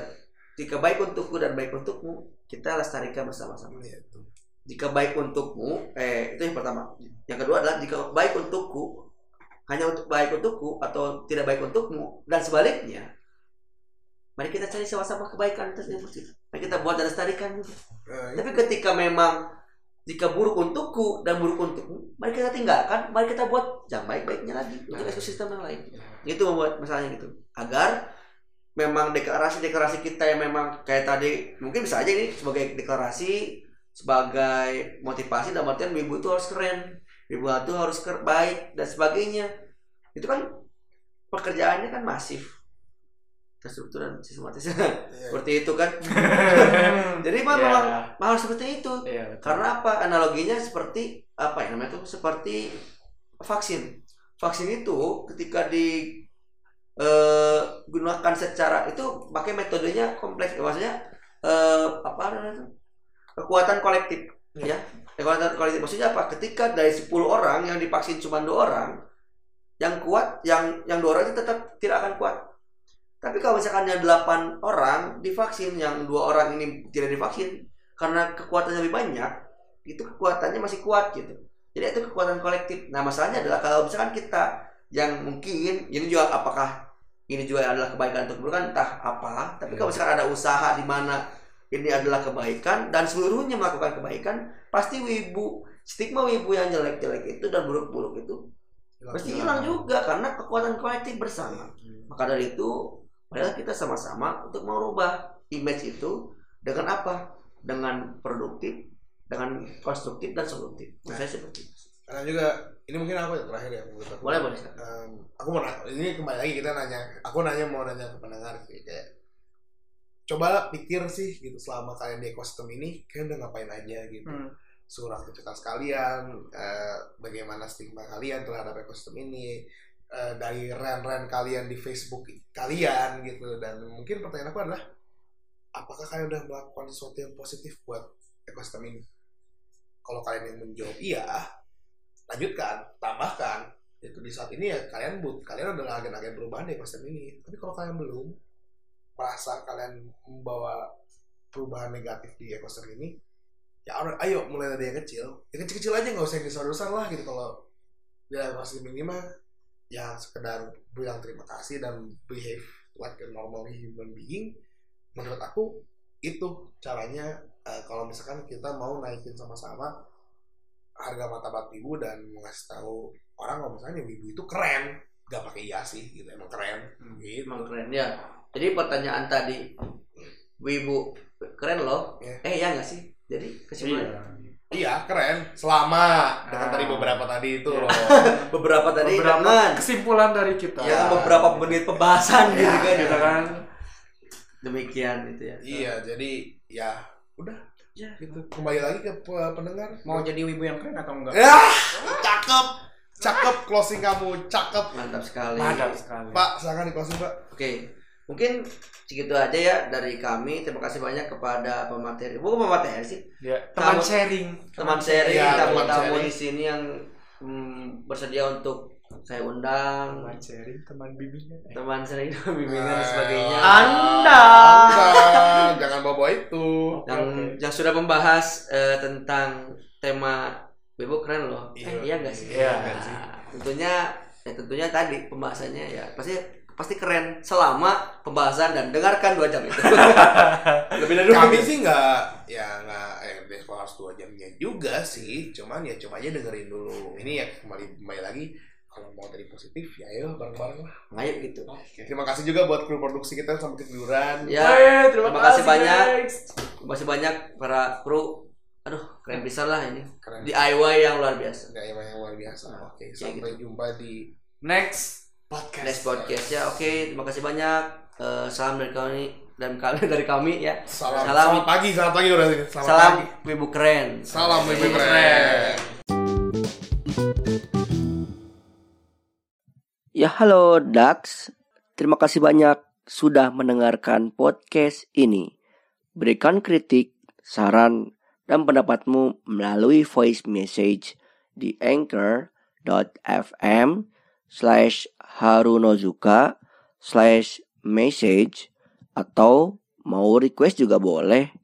Speaker 1: jika baik untukku dan baik untukmu kita lestarikan bersama-sama
Speaker 2: Iya, tuh.
Speaker 1: jika baik untukmu eh itu yang pertama yang kedua adalah jika baik untukku hanya untuk baik untukku atau tidak baik untukmu dan sebaliknya mari kita cari sama-sama kebaikan tersebut mari kita buat dan lestarikan gitu.
Speaker 2: Eh,
Speaker 1: Tapi ketika memang jika buruk untukku dan buruk untukmu, mari kita tinggalkan, mari kita buat yang baik-baiknya lagi untuk ekosistem yang lain. Itu membuat masalahnya gitu. Agar memang deklarasi-deklarasi kita yang memang kayak tadi mungkin bisa aja ini sebagai deklarasi sebagai motivasi dalam artian ibu itu harus keren, ibu itu harus ker- baik dan sebagainya. Itu kan pekerjaannya kan masif terstruktur dan sistematis
Speaker 2: iya.
Speaker 1: seperti itu kan jadi memang
Speaker 3: Iya.
Speaker 1: memang harus seperti itu
Speaker 3: Iya, betul.
Speaker 1: karena apa analoginya seperti apa ya namanya itu seperti vaksin vaksin itu ketika di eh, gunakan secara itu pakai metodenya kompleks maksudnya eh, apa namanya itu? Kekuatan kolektif ya. Kekuatan kolektif maksudnya apa? Ketika dari 10 orang yang divaksin cuma dua orang yang kuat yang yang dua orang itu tetap tidak akan kuat. Tapi kalau misalkan yang 8 orang divaksin yang dua orang ini tidak divaksin karena kekuatannya lebih banyak itu kekuatannya masih kuat gitu. Jadi itu kekuatan kolektif. Nah masalahnya adalah kalau misalkan kita yang mungkin ini juga apakah ini juga adalah kebaikan untuk keburukan entah apa tapi kalau misalkan ada usaha di mana ini adalah kebaikan dan seluruhnya melakukan kebaikan pasti wibu stigma wibu yang jelek-jelek itu dan buruk-buruk itu pasti hilang juga karena kekuatan kolektif bersama maka dari itu marilah kita sama-sama untuk merubah image itu dengan apa? Dengan produktif, dengan konstruktif dan solutif. Menurut saya seperti itu.
Speaker 2: Karena juga ini mungkin aku yang terakhir ya menurut aku.
Speaker 1: Boleh boleh.
Speaker 2: Em, aku mau nanya, ini kembali lagi kita nanya, aku nanya mau nanya ke pendengar sih kayak coba pikir sih gitu selama kalian di ekosistem ini kalian udah ngapain aja gitu
Speaker 4: Hmm.
Speaker 2: suruh aktivitas kalian eh, bagaimana stigma kalian terhadap ekosistem ini eh, dari ren-ren kalian di Facebook kalian gitu dan mungkin pertanyaan aku adalah apakah kalian udah melakukan sesuatu yang positif buat ekosistem ini kalau kalian yang menjawab iya lanjutkan tambahkan itu di saat ini ya kalian but kalian adalah agen-agen perubahan di ekosistem ini. Tapi kalau kalian belum merasa kalian membawa perubahan negatif di ekosistem ini ya alright, ayo mulai dari yang kecil. Yang kecil-kecil aja nggak usah yang besar-besar lah gitu. Kalau di ekosistem ini mah ya sekedar bilang terima kasih dan behave like a normal human being menurut aku itu caranya eh, kalau misalkan kita mau naikin sama-sama harga martabat ibu dan ngasih tahu orang kalau misalnya ibu itu keren gak pakai iya sih gitu emang keren gitu
Speaker 1: Emang keren ya. Jadi pertanyaan tadi, Wibu keren loh.
Speaker 2: Iya.
Speaker 1: Eh ya nggak sih? Jadi kesimpulan
Speaker 2: iya keren selama dengan
Speaker 3: Ah.
Speaker 2: tadi beberapa tadi itu
Speaker 3: Iya.
Speaker 2: loh
Speaker 1: beberapa tadi
Speaker 3: beberapa kesimpulan dari kita
Speaker 1: ya beberapa menit pembahasan gitu kan.
Speaker 3: kita kan
Speaker 1: Demikian gitu ya.
Speaker 2: iya jadi ya udah
Speaker 1: Ya.
Speaker 2: gitu kembali lagi ke pe- pendengar
Speaker 4: Mau jadi wibu yang keren atau enggak?
Speaker 2: ya cakep cakep closing kamu cakep
Speaker 1: Mantap sekali.
Speaker 3: mantap sekali
Speaker 2: pak silakan di closing pak
Speaker 1: Oke, mungkin segitu aja ya dari kami. Terima kasih banyak kepada pemateri. Bukan pemateri sih,
Speaker 3: ya teman
Speaker 1: Tamu-
Speaker 3: sharing
Speaker 1: teman sharing,
Speaker 2: Iya, teman
Speaker 1: tamu-tamu
Speaker 2: sharing.
Speaker 1: di sini yang hmm, bersedia untuk saya undang.
Speaker 3: teman sharing teman bimbingan Eh,
Speaker 1: Teman sharing dan bimbingan dan sebagainya.
Speaker 4: Anda.
Speaker 2: Anda jangan bawa itu
Speaker 1: yang
Speaker 3: Oke.
Speaker 1: yang sudah membahas eh, tentang tema Bebo keren loh.
Speaker 2: Iya.
Speaker 1: Eh, iya nggak sih?
Speaker 3: Iya,
Speaker 1: Nah,
Speaker 3: nggak sih?
Speaker 1: Tentunya ya tentunya tadi pembahasannya ya pasti pasti keren selama pembahasan dan dengarkan dua jam itu. Lebih dari dua
Speaker 2: kami sih nggak ya nggak eh Despo harus dua jamnya juga sih cuman ya coba aja dengerin dulu ini ya kembali kembali lagi kalau mau tadi positif ya ayo bareng-bareng lah
Speaker 1: Ayo gitu.
Speaker 2: terima kasih juga buat kru produksi kita sampai ketiduran
Speaker 1: Ya,
Speaker 3: Eh, terima,
Speaker 1: terima kasih banyak. terima kasih banyak para kru. Aduh, keren bisa lah ini.
Speaker 2: keren
Speaker 1: DIY yang luar biasa.
Speaker 2: nggak yang yang luar biasa oke
Speaker 1: Kayak
Speaker 2: sampai jumpa di
Speaker 3: next podcast
Speaker 1: Next podcast ya. Oke, terima kasih banyak. Eh, salam dari kami dan kami dari kami ya.
Speaker 2: salam
Speaker 1: Salam.
Speaker 2: selamat pagi selamat pagi udah selamat
Speaker 1: Salam
Speaker 2: pagi
Speaker 1: Wibu keren.
Speaker 2: salam
Speaker 3: Wibu
Speaker 2: keren
Speaker 5: Ya halo Dax, terima kasih banyak sudah mendengarkan podcast ini. Berikan kritik, saran, dan pendapatmu melalui voice message di anchor.fm slash harunozuka slash message atau mau request juga boleh.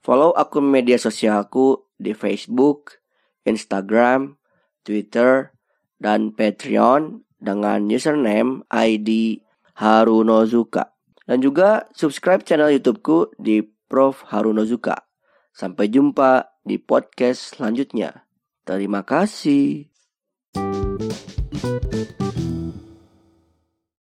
Speaker 5: Follow akun media sosialku di Facebook, Instagram, Twitter, dan Patreon dengan username ID Harunozuka. Dan juga subscribe channel YouTubeku di Prof Harunozuka. Sampai jumpa di podcast selanjutnya. Terima kasih.